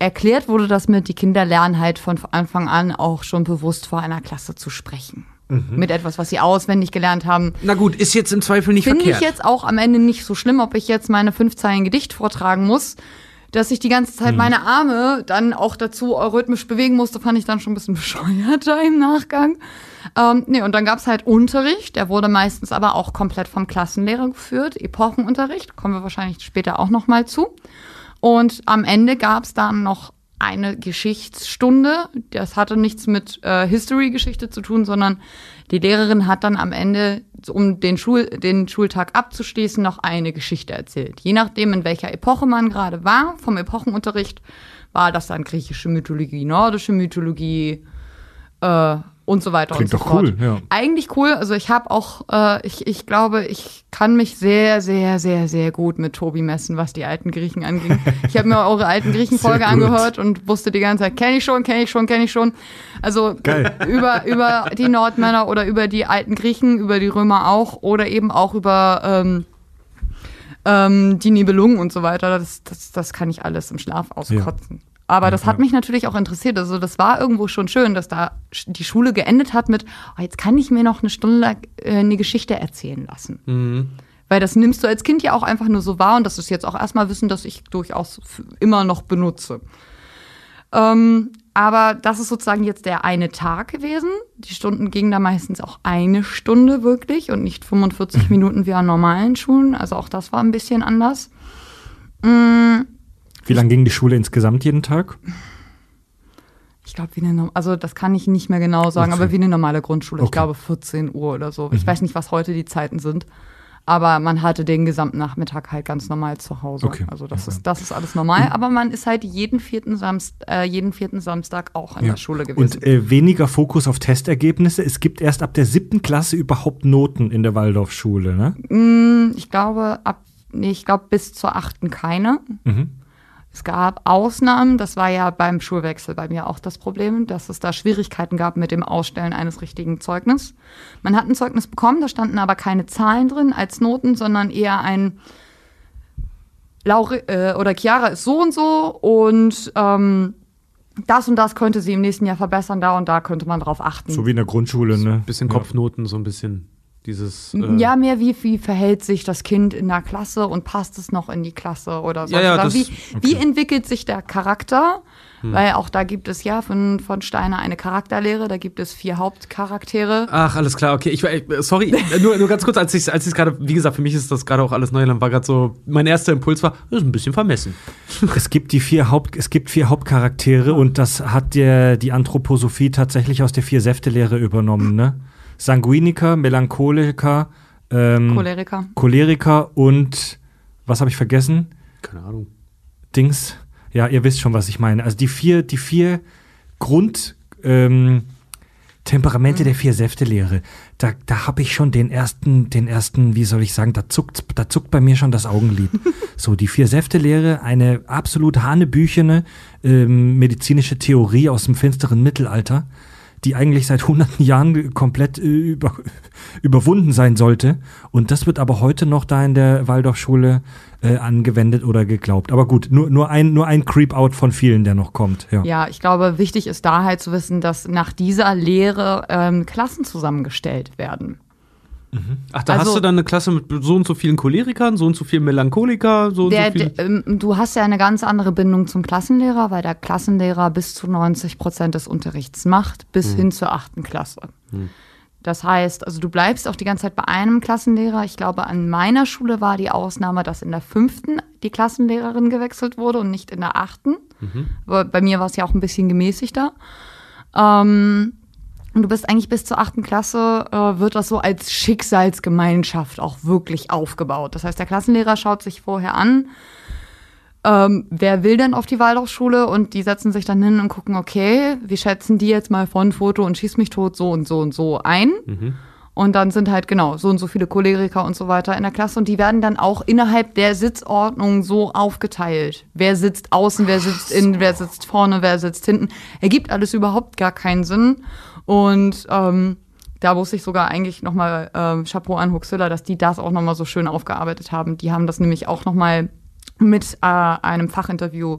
erklärt wurde, dass mit die Kinder lernen halt von Anfang an auch schon bewusst vor einer Klasse zu sprechen. Mhm. Mit etwas, was sie auswendig gelernt haben. Na gut, ist jetzt im Zweifel nicht Finde ich verkehrt. jetzt auch am Ende nicht so schlimm, ob ich jetzt meine fünf Zeilen Gedicht vortragen muss. Dass ich die ganze. Zeit meine Arme dann auch dazu rhythmisch bewegen musste, fand ich dann schon ein bisschen bescheuerter im Nachgang. Ähm, nee, und dann gab's halt Unterricht, der wurde meistens aber auch komplett vom Klassenlehrer geführt. Epochenunterricht, kommen wir wahrscheinlich später auch noch mal zu. Und am Ende gab's dann noch eine Geschichtsstunde. Das hatte nichts mit äh, History-Geschichte zu tun, sondern die Lehrerin hat dann am Ende, um den, Schul den Schultag abzuschließen, noch eine Geschichte erzählt. Je nachdem, in welcher Epoche man gerade war, vom Epochenunterricht, war das dann griechische Mythologie, nordische Mythologie, äh, und so weiter Klingt und so doch fort. cool, ja. Eigentlich cool. Also ich habe auch, äh, ich, ich glaube, ich kann mich sehr, sehr, sehr, sehr gut mit Tobi messen, was die alten Griechen anging. Ich habe mir eure alten Griechen-Folge angehört und wusste die ganze Zeit, kenne ich schon, kenne ich schon, kenne ich schon. Also Geil. über, über die Nordmänner oder über die alten Griechen, über die Römer auch oder eben auch über ähm, ähm, die Nibelungen und so weiter. Das, das, das kann ich alles im Schlaf auskotzen. Aber das hat mich natürlich auch interessiert. Also das war irgendwo schon schön, dass da die Schule geendet hat mit, oh, jetzt kann ich mir noch eine Stunde lang äh, eine Geschichte erzählen lassen. Mhm. Weil das nimmst du als Kind ja auch einfach nur so wahr und das ist jetzt auch erstmal Wissen, das ich durchaus immer noch benutze. Ähm, aber das ist sozusagen jetzt der eine Tag gewesen. Die Stunden gingen da meistens auch eine Stunde wirklich und nicht 45 Minuten wie an normalen Schulen. Also auch das war ein bisschen anders. Mm, Wie lange ging die Schule insgesamt jeden Tag? Ich glaube, wie eine, also das kann ich nicht mehr genau sagen, Okay. aber wie eine normale Grundschule. Ich Okay. Mhm. glaube 14 Uhr oder so. Ich weiß nicht, was heute die Zeiten sind. Aber man hatte den gesamten Nachmittag halt ganz normal zu Hause. Okay. Also das ist, das ist alles normal. Aber man ist halt jeden vierten, Samst, äh, jeden vierten Samstag auch in Ja. der Schule gewesen. Und äh, weniger Fokus auf Testergebnisse. Es gibt erst ab der siebten Klasse überhaupt Noten in der Waldorfschule, ne? Mm, ich glaube, ab, nee, ich glaube bis zur achten keine. Mhm. Es gab Ausnahmen, das war ja beim Schulwechsel bei mir auch das Problem, dass es da Schwierigkeiten gab mit dem Ausstellen eines richtigen Zeugnisses. Man hat ein Zeugnis bekommen, da standen aber keine Zahlen drin als Noten, sondern eher ein Laure äh, oder Chiara ist so und so und ähm, das und das könnte sie im nächsten Jahr verbessern, da und da könnte man drauf achten. So wie in der Grundschule, ne? Bisschen Ja. Kopfnoten, so ein bisschen dieses. äh, Ja, mehr wie, wie verhält sich das Kind in der Klasse und passt es noch in die Klasse oder so. Ja, ja, Oder das- wie, wie entwickelt sich der Charakter? Weil auch da gibt es ja von, von Steiner eine Charakterlehre, da gibt es vier Hauptcharaktere. Ach, alles klar, okay. Ich, war- äh, sorry, äh, nur, nur ganz kurz, als ich als ich gerade, wie gesagt, für mich ist das gerade auch alles Neuland, war gerade so, mein erster Impuls war, das ist ein bisschen vermessen. Es gibt die vier Haupt, es gibt vier Hauptcharaktere und das hat der, die Anthroposophie tatsächlich aus der Vier-Säfte-Lehre übernommen, ne? Sanguiniker, Melancholiker, ähm, Choleriker. Choleriker und was habe ich vergessen? Keine Ahnung. Dings. Ja, ihr wisst schon, was ich meine. Also die vier, die vier Grund ähm, Temperamente der vier Säfte-Lehre. Da, da habe ich schon den ersten, den ersten, wie soll ich sagen, da zuckt, da zuckt bei mir schon das Augenlid. so, die vier Säfte-Lehre, eine absolut hanebüchene ähm, medizinische Theorie aus dem finsteren Mittelalter, die eigentlich seit hunderten Jahren komplett äh, über, überwunden sein sollte. Und das wird aber heute noch da in der Waldorfschule äh, angewendet oder geglaubt. Aber gut, nur, nur ein, nur ein Creep-Out von vielen, der noch kommt. Ja. Ja, ich glaube, wichtig ist da halt zu wissen, dass nach dieser Lehre ähm, Klassen zusammengestellt werden. Ach, da Also- hast du dann eine Klasse mit so und so vielen Cholerikern, so und so vielen Melancholikern, so und Der, so viel. der, ähm, du hast ja eine ganz andere Bindung zum Klassenlehrer, weil der Klassenlehrer bis zu 90 Prozent des Unterrichts macht, bis hin zur achten Klasse. Das heißt, also du bleibst auch die ganze Zeit bei einem Klassenlehrer. Ich glaube, an meiner Schule war die Ausnahme, dass in der fünften die Klassenlehrerin gewechselt wurde und nicht in der achten. Aber Bei mir war es ja auch ein bisschen gemäßigter. Ähm, und du bist eigentlich bis zur achten Klasse, äh, wird das so als Schicksalsgemeinschaft auch wirklich aufgebaut. Das heißt, der Klassenlehrer schaut sich vorher an, ähm, wer will denn auf die Waldorfschule und die setzen sich dann hin und gucken, okay, wir schätzen die jetzt mal von Foto und schieß mich tot so und so und so ein. Und dann sind halt genau so und so viele Choleriker und so weiter in der Klasse und die werden dann auch innerhalb der Sitzordnung so aufgeteilt. Wer sitzt außen, wer sitzt innen, wer sitzt vorne, wer sitzt hinten. Ergibt alles überhaupt gar keinen Sinn. Und ähm, da muss ich sogar eigentlich nochmal ähm, Chapeau an Huxilla, dass die das auch nochmal so schön aufgearbeitet haben. Die haben das nämlich auch nochmal mit äh, einem Fachinterview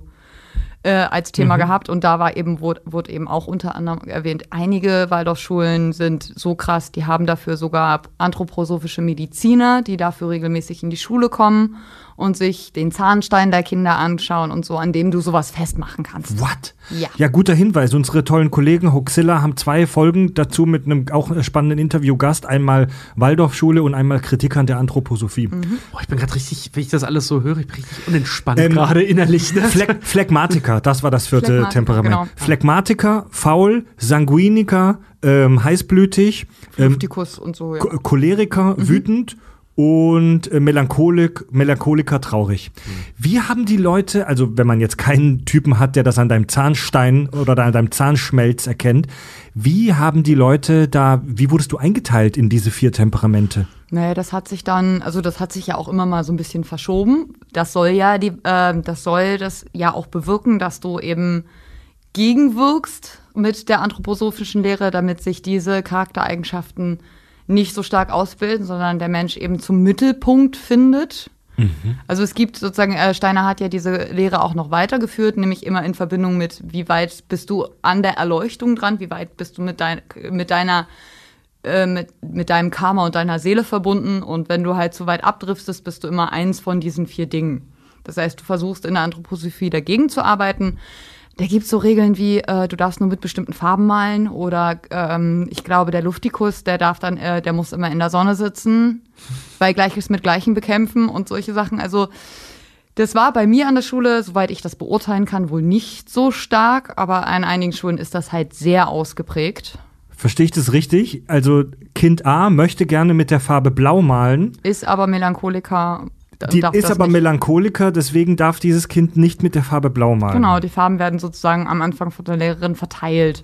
äh, als Thema gehabt. Und da war eben, wurde, wurde eben auch unter anderem erwähnt, einige Waldorfschulen sind so krass, die haben dafür sogar anthroposophische Mediziner, die dafür regelmäßig in die Schule kommen und sich den Zahnstein der Kinder anschauen und so, an dem du sowas festmachen kannst. What? Ja. Ja, guter Hinweis. Unsere tollen Kollegen Hoxilla haben zwei Folgen dazu mit einem auch spannenden Interviewgast. Einmal Waldorfschule und einmal Kritik an der Anthroposophie. Boah, ich bin gerade richtig, wenn ich das alles so höre, ich bin richtig unentspannt Ähm, gerade innerlich. Ne? Phleg Phlegmatiker, das war das vierte Phlegmatiker, Temperament. genau. Phlegmatiker, faul, Sanguiniker, ähm, heißblütig, ähm, Luftikus und so, ja. Choleriker, wütend und äh, Melancholik, Melancholiker traurig. Wie haben die Leute, also wenn man jetzt keinen Typen hat, der das an deinem Zahnstein oder an deinem Zahnschmelz erkennt, wie haben die Leute da, wie wurdest du eingeteilt in diese vier Temperamente? Naja, das hat sich dann, also das hat sich ja auch immer mal so ein bisschen verschoben. Das soll ja die, äh, das soll das ja auch bewirken, dass du eben gegenwirkst mit der anthroposophischen Lehre, damit sich diese Charaktereigenschaften nicht so stark ausbilden, sondern der Mensch eben zum Mittelpunkt findet. Also es gibt sozusagen, äh, Steiner hat ja diese Lehre auch noch weitergeführt, nämlich immer in Verbindung mit, wie weit bist du an der Erleuchtung dran, wie weit bist du mit, dein, mit deiner äh, mit, mit deinem Karma und deiner Seele verbunden. Und wenn du halt zu weit abdriftest, bist du immer eins von diesen vier Dingen. Das heißt, du versuchst in der Anthroposophie dagegen zu arbeiten. Da gibt's so Regeln wie, äh, du darfst nur mit bestimmten Farben malen oder ähm, ich glaube, der Luftikus, der darf dann, äh, der muss immer in der Sonne sitzen, weil Gleiches mit Gleichem bekämpfen und solche Sachen. Also das war bei mir an der Schule, soweit ich das beurteilen kann, wohl nicht so stark, aber an einigen Schulen ist das halt sehr ausgeprägt. Verstehe ich das richtig? Also Kind A möchte gerne mit der Farbe Blau malen. ist aber Melancholiker. Die darf ist das aber nicht. Melancholiker, deswegen darf dieses Kind nicht mit der Farbe Blau malen. Genau, die Farben werden sozusagen am Anfang von der Lehrerin verteilt.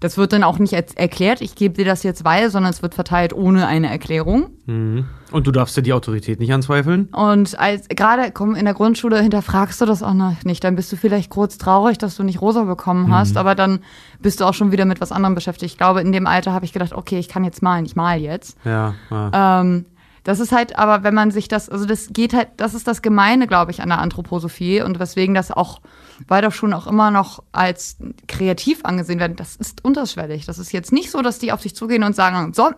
Das wird dann auch nicht jetzt erklärt, ich gebe dir das jetzt weil, sondern es wird verteilt ohne eine Erklärung. Und du darfst ja die Autorität nicht anzweifeln. Und als gerade komm, in der Grundschule hinterfragst du das auch noch nicht. Dann bist du vielleicht kurz traurig, dass du nicht rosa bekommen hast, aber dann bist du auch schon wieder mit was anderem beschäftigt. Ich glaube, in dem Alter habe ich gedacht, okay, ich kann jetzt malen, ich mal jetzt. Ja. ja. Ähm, das ist halt, aber wenn man sich das, also das geht halt, das ist das Gemeine, glaube ich, an der Anthroposophie und weswegen das auch Waldorfschulen auch immer noch als kreativ angesehen werden. Das ist unterschwellig. Das ist jetzt nicht so, dass die auf dich zugehen und sagen, so,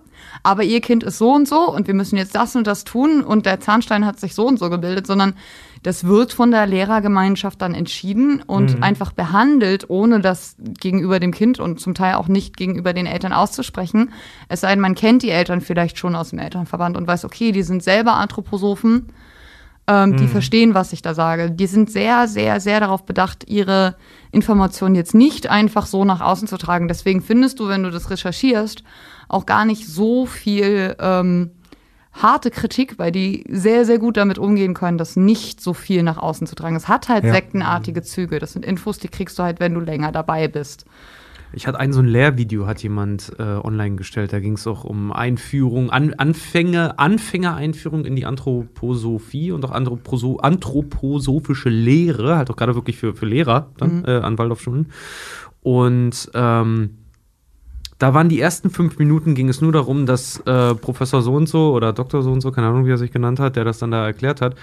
aber ihr Kind ist so und so und wir müssen jetzt das und das tun und der Zahnstein hat sich so und so gebildet, sondern das wird von der Lehrergemeinschaft dann entschieden und einfach behandelt, ohne das gegenüber dem Kind und zum Teil auch nicht gegenüber den Eltern auszusprechen. Es sei denn, man kennt die Eltern vielleicht schon aus dem Elternverband und weiß, okay, die sind selber Anthroposophen, ähm, die verstehen, was ich da sage. Die sind sehr, sehr, sehr darauf bedacht, ihre Informationen jetzt nicht einfach so nach außen zu tragen. Deswegen findest du, wenn du das recherchierst, auch gar nicht so viel ähm, harte Kritik, weil die sehr, sehr gut damit umgehen können, das nicht so viel nach außen zu tragen. Es hat halt Ja. sektenartige Züge. Das sind Infos, die kriegst du halt, wenn du länger dabei bist. Ich hatte ein so ein Lehrvideo, hat jemand äh, online gestellt. Da ging es auch um Einführung, An Anfänge, Anfängereinführung in die Anthroposophie und auch Anthroposo anthroposophische Lehre, halt auch gerade wirklich für, für Lehrer dann äh, an Waldorfschulen. Und ähm, da waren die ersten fünf Minuten, ging es nur darum, dass äh, Professor so und so oder Doktor so und so, keine Ahnung, wie er sich genannt hat, der das dann da erklärt hat,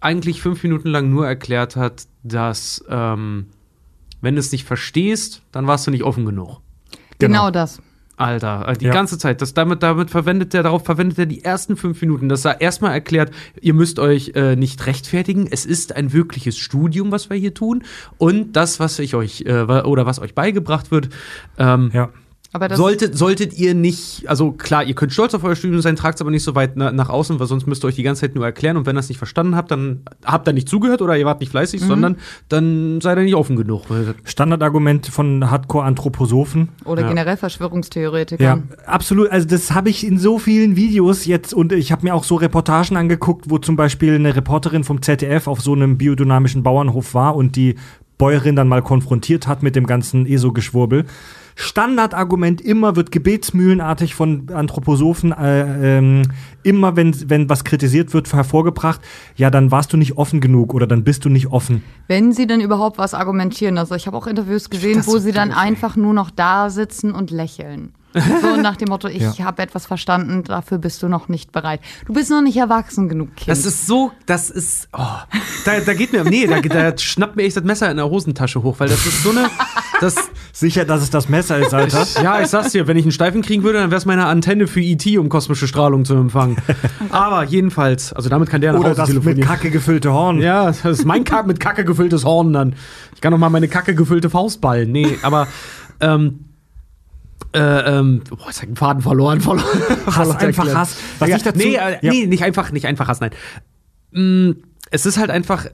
eigentlich fünf Minuten lang nur erklärt hat, dass ähm, wenn du es nicht verstehst, dann warst du nicht offen genug. Genau, das. Alter, äh, die Ja. ganze Zeit. Das damit, damit verwendet er, darauf verwendet er die ersten fünf Minuten, dass er erstmal erklärt, ihr müsst euch äh, nicht rechtfertigen. Es ist ein wirkliches Studium, was wir hier tun. Und das, was ich euch äh, oder was euch beigebracht wird, ähm, Ja. Aber das solltet, solltet ihr nicht, also klar, ihr könnt stolz auf euer Studium sein, tragt es aber nicht so weit na, nach außen, weil sonst müsst ihr euch die ganze Zeit nur erklären und wenn ihr es nicht verstanden habt, dann habt ihr nicht zugehört oder ihr wart nicht fleißig, Mhm. sondern dann seid ihr nicht offen genug. Standardargument von Hardcore-Anthroposophen. oder Ja. generell Verschwörungstheoretiker. Ja, absolut. Also das habe ich in so vielen Videos jetzt und ich habe mir auch so Reportagen angeguckt, wo zum Beispiel eine Reporterin vom ZDF auf so einem biodynamischen Bauernhof war und die Bäuerin dann mal konfrontiert hat mit dem ganzen ESO-Geschwurbel. Standardargument immer wird gebetsmühlenartig von Anthroposophen äh, ähm, immer, wenn, wenn was kritisiert wird, hervorgebracht. Ja, dann warst du nicht offen genug oder dann bist du nicht offen. Wenn sie denn überhaupt was argumentieren. Also ich habe auch Interviews gesehen, Das wo sie dann einfach nur noch da sitzen und lächeln. So nach dem Motto, ich Ja. habe etwas verstanden, dafür bist du noch nicht bereit. Du bist noch nicht erwachsen genug, Kind. Das ist so, das ist, oh, da, da geht mir, nee, da, da schnappt mir echt das Messer in der Hosentasche hoch, weil das ist so eine, das, Sicher, dass es das Messer ist, Alter. ja, ich sag's dir, wenn ich einen Steifen kriegen würde, dann wäre es meine Antenne für E.T., um kosmische Strahlung zu empfangen. Aber jedenfalls, also damit kann der nach Oder Hause das mit telefonieren. Kacke gefüllte Horn. Ja, das ist mein Kack mit Kacke gefülltes Horn dann. Ich kann noch mal meine Kacke gefüllte Faust ballen. Nee, aber ähm, äh, ähm, boah, jetzt hab einen Faden verloren. verloren Hass, einfach Hass. Was ja, ich dazu- nee, äh, ja. nee, nicht einfach, nicht einfach Hass, nein. Mm, es ist halt einfach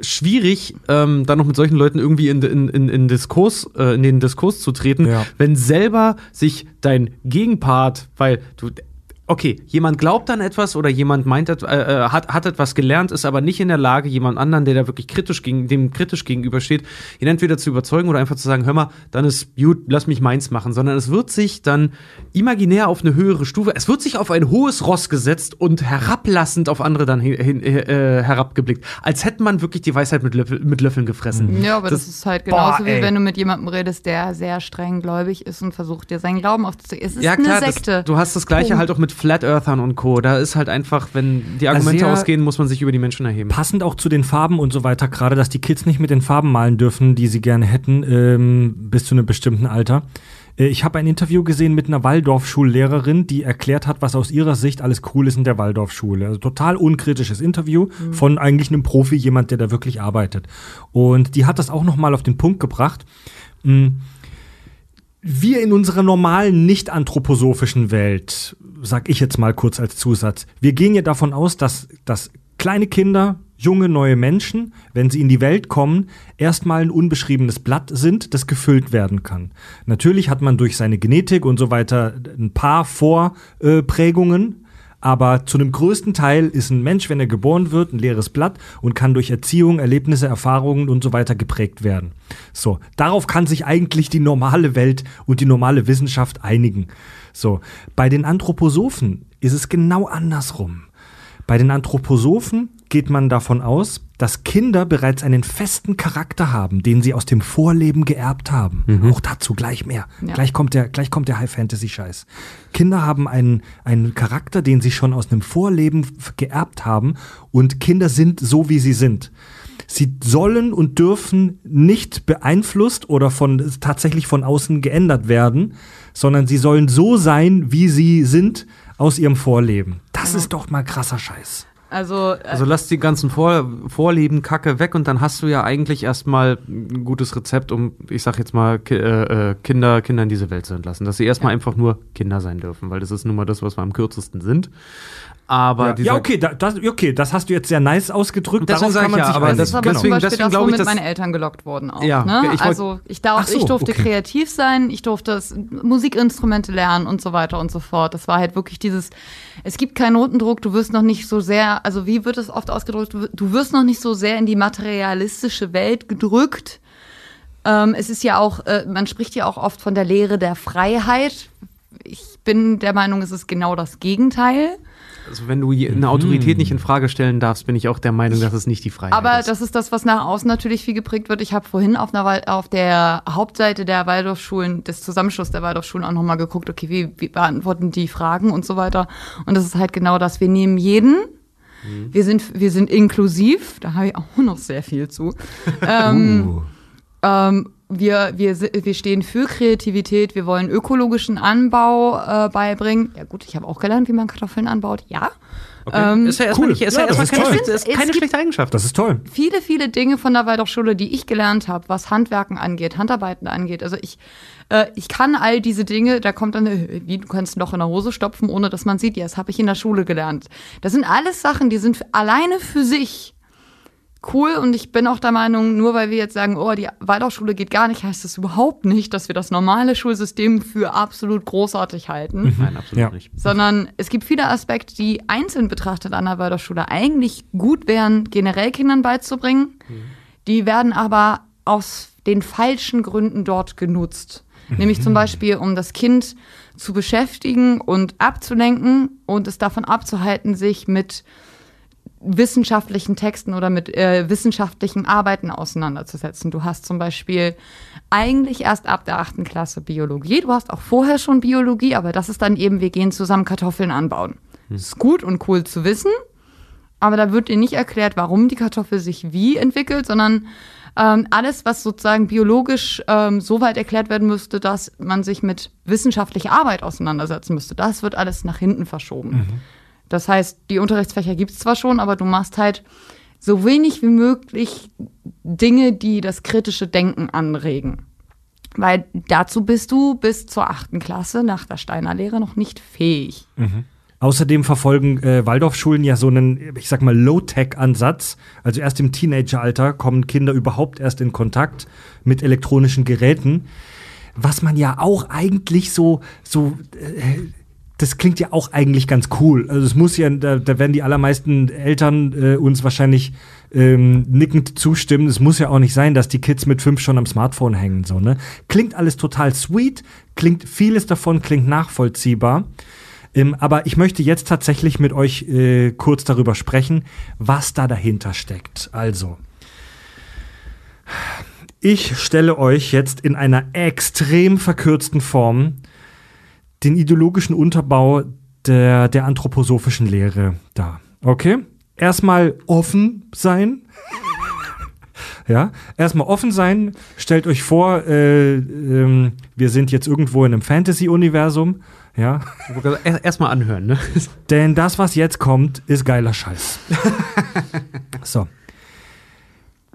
schwierig, ähm, dann noch mit solchen Leuten irgendwie in, in, in, in Diskurs, äh, in den Diskurs zu treten, Ja. wenn selber sich dein Gegenpart, weil du Okay, jemand glaubt an etwas oder jemand meint, äh, äh, hat, hat etwas gelernt, ist aber nicht in der Lage, jemand anderen, der da wirklich kritisch gegen, dem kritisch gegenübersteht, ihn entweder zu überzeugen oder einfach zu sagen, hör mal, dann ist gut, lass mich meins machen, sondern es wird sich dann imaginär auf eine höhere Stufe, es wird sich auf ein hohes Ross gesetzt und herablassend auf andere dann hin, hin, äh, herabgeblickt, als hätte man wirklich die Weisheit mit, Löffel, mit Löffeln gefressen. ja, aber das, das- ist halt Boah, genauso wie ey. wenn du mit jemandem redest, der sehr streng gläubig ist und versucht dir seinen Glauben aufzuzeigen. Es ist Ja, klar, eine Sekte. das, du hast das gleiche Punkt. halt auch mit Flat Earthern und Co. Da ist halt einfach, wenn die Argumente sehr- ausgehen, muss man sich über die Menschen erheben. Passend auch zu den Farben und so weiter, gerade, dass die Kids nicht mit den Farben malen dürfen, die sie gerne hätten, ähm, bis zu einem bestimmten Alter. Äh, Ich habe ein Interview gesehen mit einer Waldorfschullehrerin, die erklärt hat, was aus ihrer Sicht alles cool ist in der Waldorfschule. Also total unkritisches Interview von eigentlich einem Profi, jemand, der da wirklich arbeitet. Und die hat das auch noch mal auf den Punkt gebracht. Mm, wir in unserer normalen, nicht anthroposophischen Welt, sag ich jetzt mal kurz als Zusatz, wir gehen ja davon aus, dass, dass kleine Kinder, junge, neue Menschen, wenn sie in die Welt kommen, erstmal ein unbeschriebenes Blatt sind, das gefüllt werden kann. Natürlich hat man durch seine Genetik und so weiter ein paar Vorprägungen, aber zu einem größten Teil ist ein Mensch, wenn er geboren wird, ein leeres Blatt und kann durch Erziehung, Erlebnisse, Erfahrungen und so weiter geprägt werden. So, darauf kann sich eigentlich die normale Welt und die normale Wissenschaft einigen. So, bei den Anthroposophen ist es genau andersrum. Bei den Anthroposophen geht man davon aus, dass Kinder bereits einen festen Charakter haben, den sie aus dem Vorleben geerbt haben. Auch dazu gleich mehr. Ja. Gleich kommt der, gleich kommt der High-Fantasy-Scheiß. Kinder haben einen, einen Charakter, den sie schon aus einem Vorleben geerbt haben und Kinder sind so, wie sie sind. Sie sollen und dürfen nicht beeinflusst oder von, tatsächlich von außen geändert werden, sondern sie sollen so sein, wie sie sind aus ihrem Vorleben. Das ist doch mal krasser Scheiß. Also, äh, Also lass die ganzen Vor Vorlieben, Kacke weg und dann hast du ja eigentlich erstmal ein gutes Rezept, um, ich sag jetzt mal, Ki äh, äh, Kinder, Kinder in diese Welt zu entlassen. Dass sie erstmal einfach nur Kinder sein dürfen, weil das ist nun mal das, was wir am kürzesten sind. Aber dieser, ja, okay, da, das, okay, das hast du jetzt sehr nice ausgedrückt. Deswegen sag ich ja, aber einigen. das ist aber deswegen- deswegen das, glaub ich, dass- meine Eltern gelockt wurden auch. Ja, ne? ich wollt- also ich, darf, so, ich durfte okay. kreativ sein, ich durfte Musikinstrumente lernen und so weiter und so fort. Das war halt wirklich dieses, es gibt keinen Notendruck, du wirst noch nicht so sehr, also wie wird es oft ausgedrückt, du, du wirst noch nicht so sehr in die materialistische Welt gedrückt. Ähm, es ist ja auch, äh, man spricht ja auch oft von der Lehre der Freiheit. Ich bin der Meinung, es ist genau das Gegenteil. Also wenn du eine Autorität nicht in Frage stellen darfst, bin ich auch der Meinung, dass es nicht die Freiheit Aber ist. das ist das, was nach außen natürlich viel geprägt wird. Ich habe vorhin auf, auf der Hauptseite der Waldorfschulen, des Zusammenschlusses der Waldorfschulen auch nochmal geguckt, okay, wie, wie beantworten die Fragen und so weiter. Und das ist halt genau das. Wir nehmen jeden. Wir sind, wir sind inklusiv, da habe ich auch noch sehr viel zu. ähm, ähm, wir, wir, wir stehen für Kreativität, wir wollen ökologischen Anbau äh, beibringen. Ja gut, ich habe auch gelernt, wie man Kartoffeln anbaut. Ja. Ähm, ist ja erstmal cool. nicht, ist Ja, ja, das erstmal ist keine, ist schlechte Eigenschaft. Das ist toll. viele, viele Dinge von der Waldorfschule, die ich gelernt habe, was Handwerken angeht, Handarbeiten angeht. Also ich, äh, ich kann all diese Dinge, da kommt dann, äh, wie du kannst ein Loch in der Hose stopfen, ohne dass man sieht, ja, das habe ich in der Schule gelernt. Das sind alles Sachen, die sind alleine für sich cool und ich bin auch der Meinung, nur weil wir jetzt sagen, oh, die Waldorfschule geht gar nicht, heißt das überhaupt nicht, dass wir das normale Schulsystem für absolut großartig halten Nein, absolut Ja. nicht. sondern es gibt viele Aspekte, die einzeln betrachtet an der Waldorfschule eigentlich gut wären, generell Kindern beizubringen. Die werden aber aus den falschen Gründen dort genutzt. Nämlich zum Beispiel, um das Kind zu beschäftigen und abzulenken und es davon abzuhalten, sich mit wissenschaftlichen Texten oder mit äh, wissenschaftlichen Arbeiten auseinanderzusetzen. Du hast zum Beispiel eigentlich erst ab der achten Klasse Biologie. Du hast auch vorher schon Biologie, aber das ist dann eben, wir gehen zusammen Kartoffeln anbauen. Das ist gut und cool zu wissen, aber da wird dir nicht erklärt, warum die Kartoffel sich wie entwickelt, sondern ähm, alles, was sozusagen biologisch ähm, so weit erklärt werden müsste, dass man sich mit wissenschaftlicher Arbeit auseinandersetzen müsste, das wird alles nach hinten verschoben. Das heißt, die Unterrichtsfächer gibt es zwar schon, aber du machst halt so wenig wie möglich Dinge, die das kritische Denken anregen. Weil dazu bist du bis zur achten Klasse nach der Steiner Lehre noch nicht fähig. Außerdem verfolgen äh, Waldorfschulen ja so einen, ich sag mal, Low-Tech-Ansatz. Also erst im Teenageralter kommen Kinder überhaupt erst in Kontakt mit elektronischen Geräten. Was man ja auch eigentlich so, so, äh, das klingt ja auch eigentlich ganz cool. Also es muss ja, da, da werden die allermeisten Eltern äh, uns wahrscheinlich ähm, nickend zustimmen. Es muss ja auch nicht sein, dass die Kids mit fünf schon am Smartphone hängen. So, ne? Klingt alles total sweet, klingt vieles davon klingt nachvollziehbar. Ähm, aber ich möchte jetzt tatsächlich mit euch äh, kurz darüber sprechen, was da dahinter steckt. Also, ich stelle euch jetzt in einer extrem verkürzten Form den ideologischen Unterbau der, der anthroposophischen Lehre dar. Okay? Erstmal offen sein. Ja, erstmal offen sein. Stellt euch vor, äh, ähm, wir sind jetzt irgendwo in einem Fantasy-Universum. Ja, Erstmal anhören, ne? denn das, was jetzt kommt, ist geiler Scheiß. so.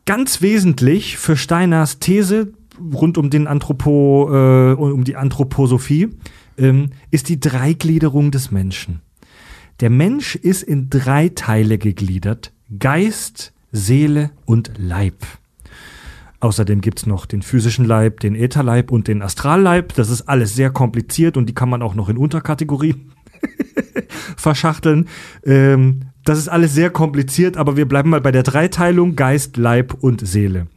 Ganz wesentlich für Steiners These rund um den Anthropo, äh, um die Anthroposophie ähm, ist die Dreigliederung des Menschen. Der Mensch ist in drei Teile gegliedert: Geist, Seele und Leib. Außerdem gibt's noch den physischen Leib, den Ätherleib und den Astralleib. Das ist alles sehr kompliziert und die kann man auch noch in Unterkategorien verschachteln. Ähm, das ist alles sehr kompliziert, aber wir bleiben mal bei der Dreiteilung Geist, Leib und Seele.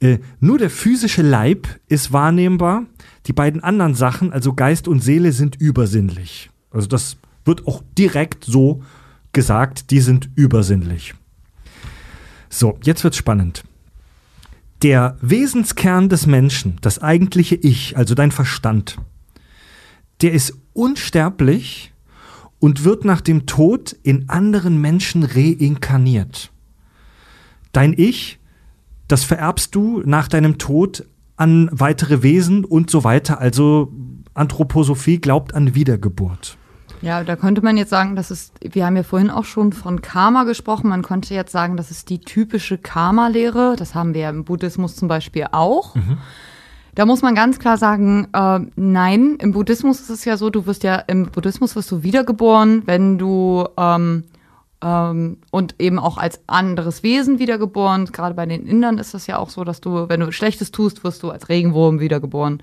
Äh, nur der physische Leib ist wahrnehmbar. Die beiden anderen Sachen, also Geist und Seele, sind übersinnlich. Also das wird auch direkt so gesagt, die sind übersinnlich. So, jetzt wird's spannend. Der Wesenskern des Menschen, das eigentliche Ich, also dein Verstand, der ist unsterblich und wird nach dem Tod in anderen Menschen reinkarniert. Dein Ich, das vererbst du nach deinem Tod an weitere Wesen und so weiter. Also Anthroposophie glaubt an Wiedergeburt. Ja, da könnte man jetzt sagen, das ist, wir haben ja vorhin auch schon von Karma gesprochen. Man könnte jetzt sagen, das ist die typische Karma-Lehre. Das haben wir ja im Buddhismus zum Beispiel auch. Da muss man ganz klar sagen, äh, nein, im Buddhismus ist es ja so, du wirst ja, im Buddhismus wirst du wiedergeboren, wenn du ähm, ähm, und eben auch als anderes Wesen wiedergeboren. Gerade bei den Indern ist das ja auch so, dass du, wenn du Schlechtes tust, wirst du als Regenwurm wiedergeboren,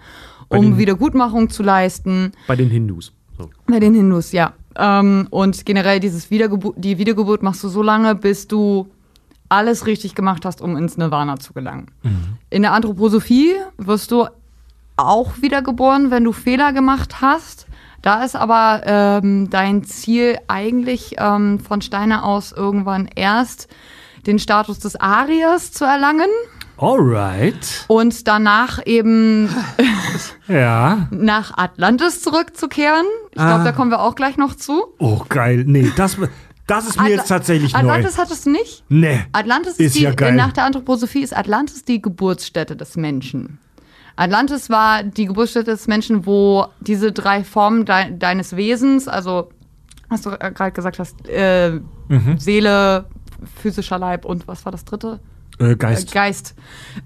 Bei um Wiedergutmachung zu leisten. Bei den Hindus. So. Bei den Hindus, ja. Ähm, und generell dieses Wiedergebu die Wiedergeburt machst du so lange, bis du alles richtig gemacht hast, um ins Nirvana zu gelangen. In der Anthroposophie wirst du auch wiedergeboren, wenn du Fehler gemacht hast. Da ist aber ähm, dein Ziel eigentlich ähm, von Steiner aus irgendwann erst den Status des Ariers zu erlangen Alright. und danach eben Ja. nach Atlantis zurückzukehren. Ich glaube, Ah. da kommen wir auch gleich noch zu. Oh, geil. Nee, das, das ist mir Atla- jetzt tatsächlich Atlantis neu. hattest du nicht? Nee. Atlantis Ist ist, die, ja geil. nach der Anthroposophie ist Atlantis die Geburtsstätte des Menschen. Atlantis war die Geburtsstätte des Menschen, wo diese drei Formen dei deines Wesens, also was du äh, gerade gesagt hast, äh, Mhm. Seele, physischer Leib und was war das dritte? Äh, Äh, Geist. Geist.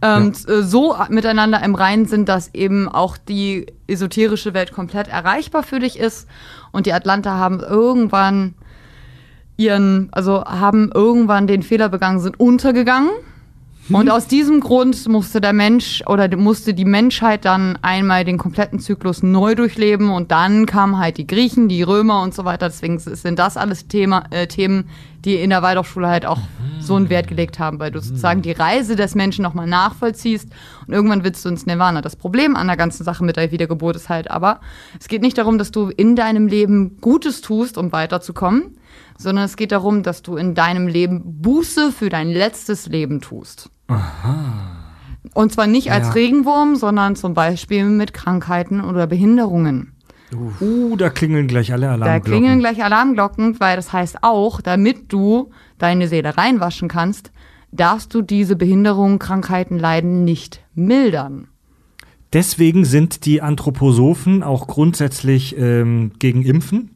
Ähm, äh, so miteinander im Reinen sind, dass eben auch die esoterische Welt komplett erreichbar für dich ist. Und die Atlanter haben irgendwann ihren, also haben irgendwann den Fehler begangen, sind untergegangen. Und aus diesem Grund musste der Mensch oder musste die Menschheit dann einmal den kompletten Zyklus neu durchleben und dann kamen halt die Griechen, die Römer und so weiter. Deswegen sind das alles Thema, äh, Themen, die in der Waldorfschule halt auch so einen Wert gelegt haben, weil du sozusagen die Reise des Menschen nochmal nachvollziehst und irgendwann willst du ins Nirvana. Das Problem an der ganzen Sache mit der Wiedergeburt ist halt aber, es geht nicht darum, dass du in deinem Leben Gutes tust, um weiterzukommen, sondern es geht darum, dass du in deinem Leben Buße für dein letztes Leben tust. Und zwar nicht als Ja. Regenwurm, sondern zum Beispiel mit Krankheiten oder Behinderungen. Uh, da klingeln gleich alle Da Alarmglocken. klingeln gleich Alarmglocken, weil das heißt auch, damit du deine Seele reinwaschen kannst, darfst du diese Behinderungen, Krankheiten, Leiden nicht mildern. Deswegen sind die Anthroposophen auch grundsätzlich ähm, gegen Impfen.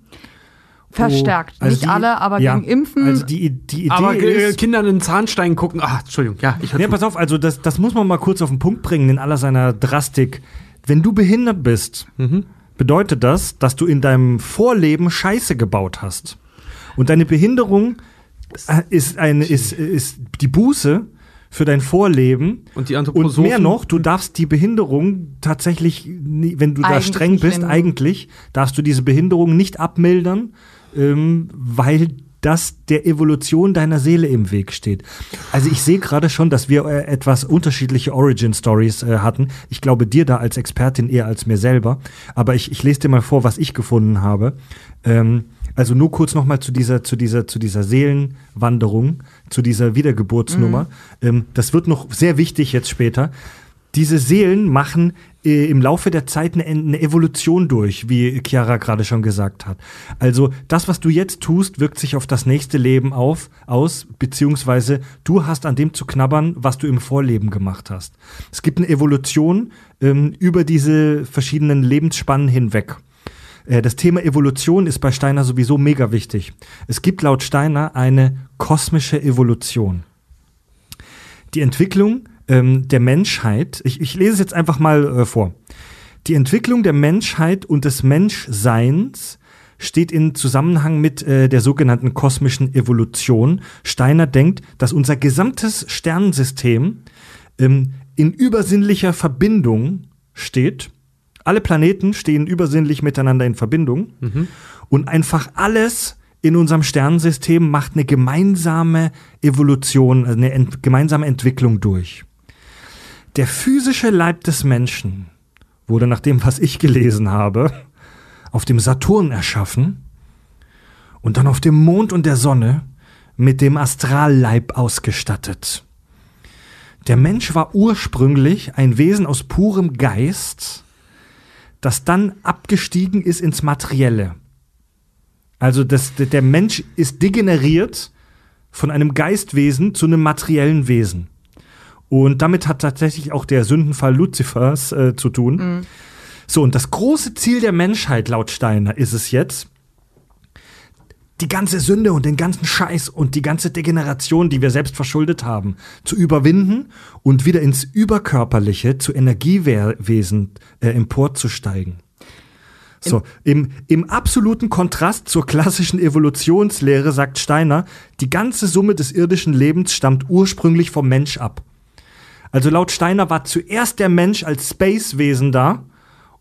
Verstärkt. also nicht die- alle, aber ja, gegen Impfen. Also die, die Idee Aber äh, ist, Kindern in den Zahnstein gucken. Ah, Entschuldigung. Ja, ich Ja, pass auf, also das, das muss man mal kurz auf den Punkt bringen in aller seiner Drastik. Wenn du behindert bist, bedeutet das, dass du in deinem Vorleben Scheiße gebaut hast. Und deine Behinderung äh, ist, eine, ist, ist die Buße für dein Vorleben. Und die Und mehr noch, du darfst die Behinderung tatsächlich, wenn du da Eigentlich streng bist, eigentlich, darfst du diese Behinderung nicht abmildern, ähm, weil das der Evolution deiner Seele im Weg steht. Also ich sehe gerade schon, dass wir äh, etwas unterschiedliche Origin-Stories äh, hatten. Ich glaube dir da als Expertin eher als mir selber. Aber ich, ich lese dir mal vor, was ich gefunden habe. Ähm, also nur kurz noch mal zu dieser, zu dieser, zu dieser Seelenwanderung, zu dieser Wiedergeburtsnummer. Ähm, das wird noch sehr wichtig jetzt später. Diese Seelen machen im Laufe der Zeit eine, eine Evolution durch, wie Chiara gerade schon gesagt hat. Also das, was du jetzt tust, wirkt sich auf das nächste Leben auf, aus, beziehungsweise du hast an dem zu knabbern, was du im Vorleben gemacht hast. Es gibt eine Evolution ähm, über diese verschiedenen Lebensspannen hinweg. Äh, Das Thema Evolution ist bei Steiner sowieso mega wichtig. Es gibt laut Steiner eine kosmische Evolution. Die Entwicklung ähm, der Menschheit, ich, ich lese es jetzt einfach mal äh, vor. Die Entwicklung der Menschheit und des Menschseins steht in Zusammenhang mit äh, der sogenannten kosmischen Evolution. Steiner denkt, dass unser gesamtes Sternensystem ähm, in übersinnlicher Verbindung steht. Alle Planeten stehen übersinnlich miteinander in Verbindung und einfach alles in unserem Sternensystem macht eine gemeinsame Evolution, also eine ent gemeinsame Entwicklung durch. Der physische Leib des Menschen wurde nach dem, was ich gelesen habe, auf dem Saturn erschaffen und dann auf dem Mond und der Sonne mit dem Astralleib ausgestattet. Der Mensch war ursprünglich ein Wesen aus purem Geist, das dann abgestiegen ist ins Materielle. Also das, der Mensch ist degeneriert von einem Geistwesen zu einem materiellen Wesen. Und damit hat tatsächlich auch der Sündenfall Luzifers äh, zu tun. So, und das große Ziel der Menschheit laut Steiner ist es jetzt, die ganze Sünde und den ganzen Scheiß und die ganze Degeneration, die wir selbst verschuldet haben, zu überwinden und wieder ins Überkörperliche, zu Energiewesen äh, emporzusteigen. So, im, im absoluten Kontrast zur klassischen Evolutionslehre sagt Steiner, die ganze Summe des irdischen Lebens stammt ursprünglich vom Mensch ab. Also laut Steiner war zuerst der Mensch als Spacewesen da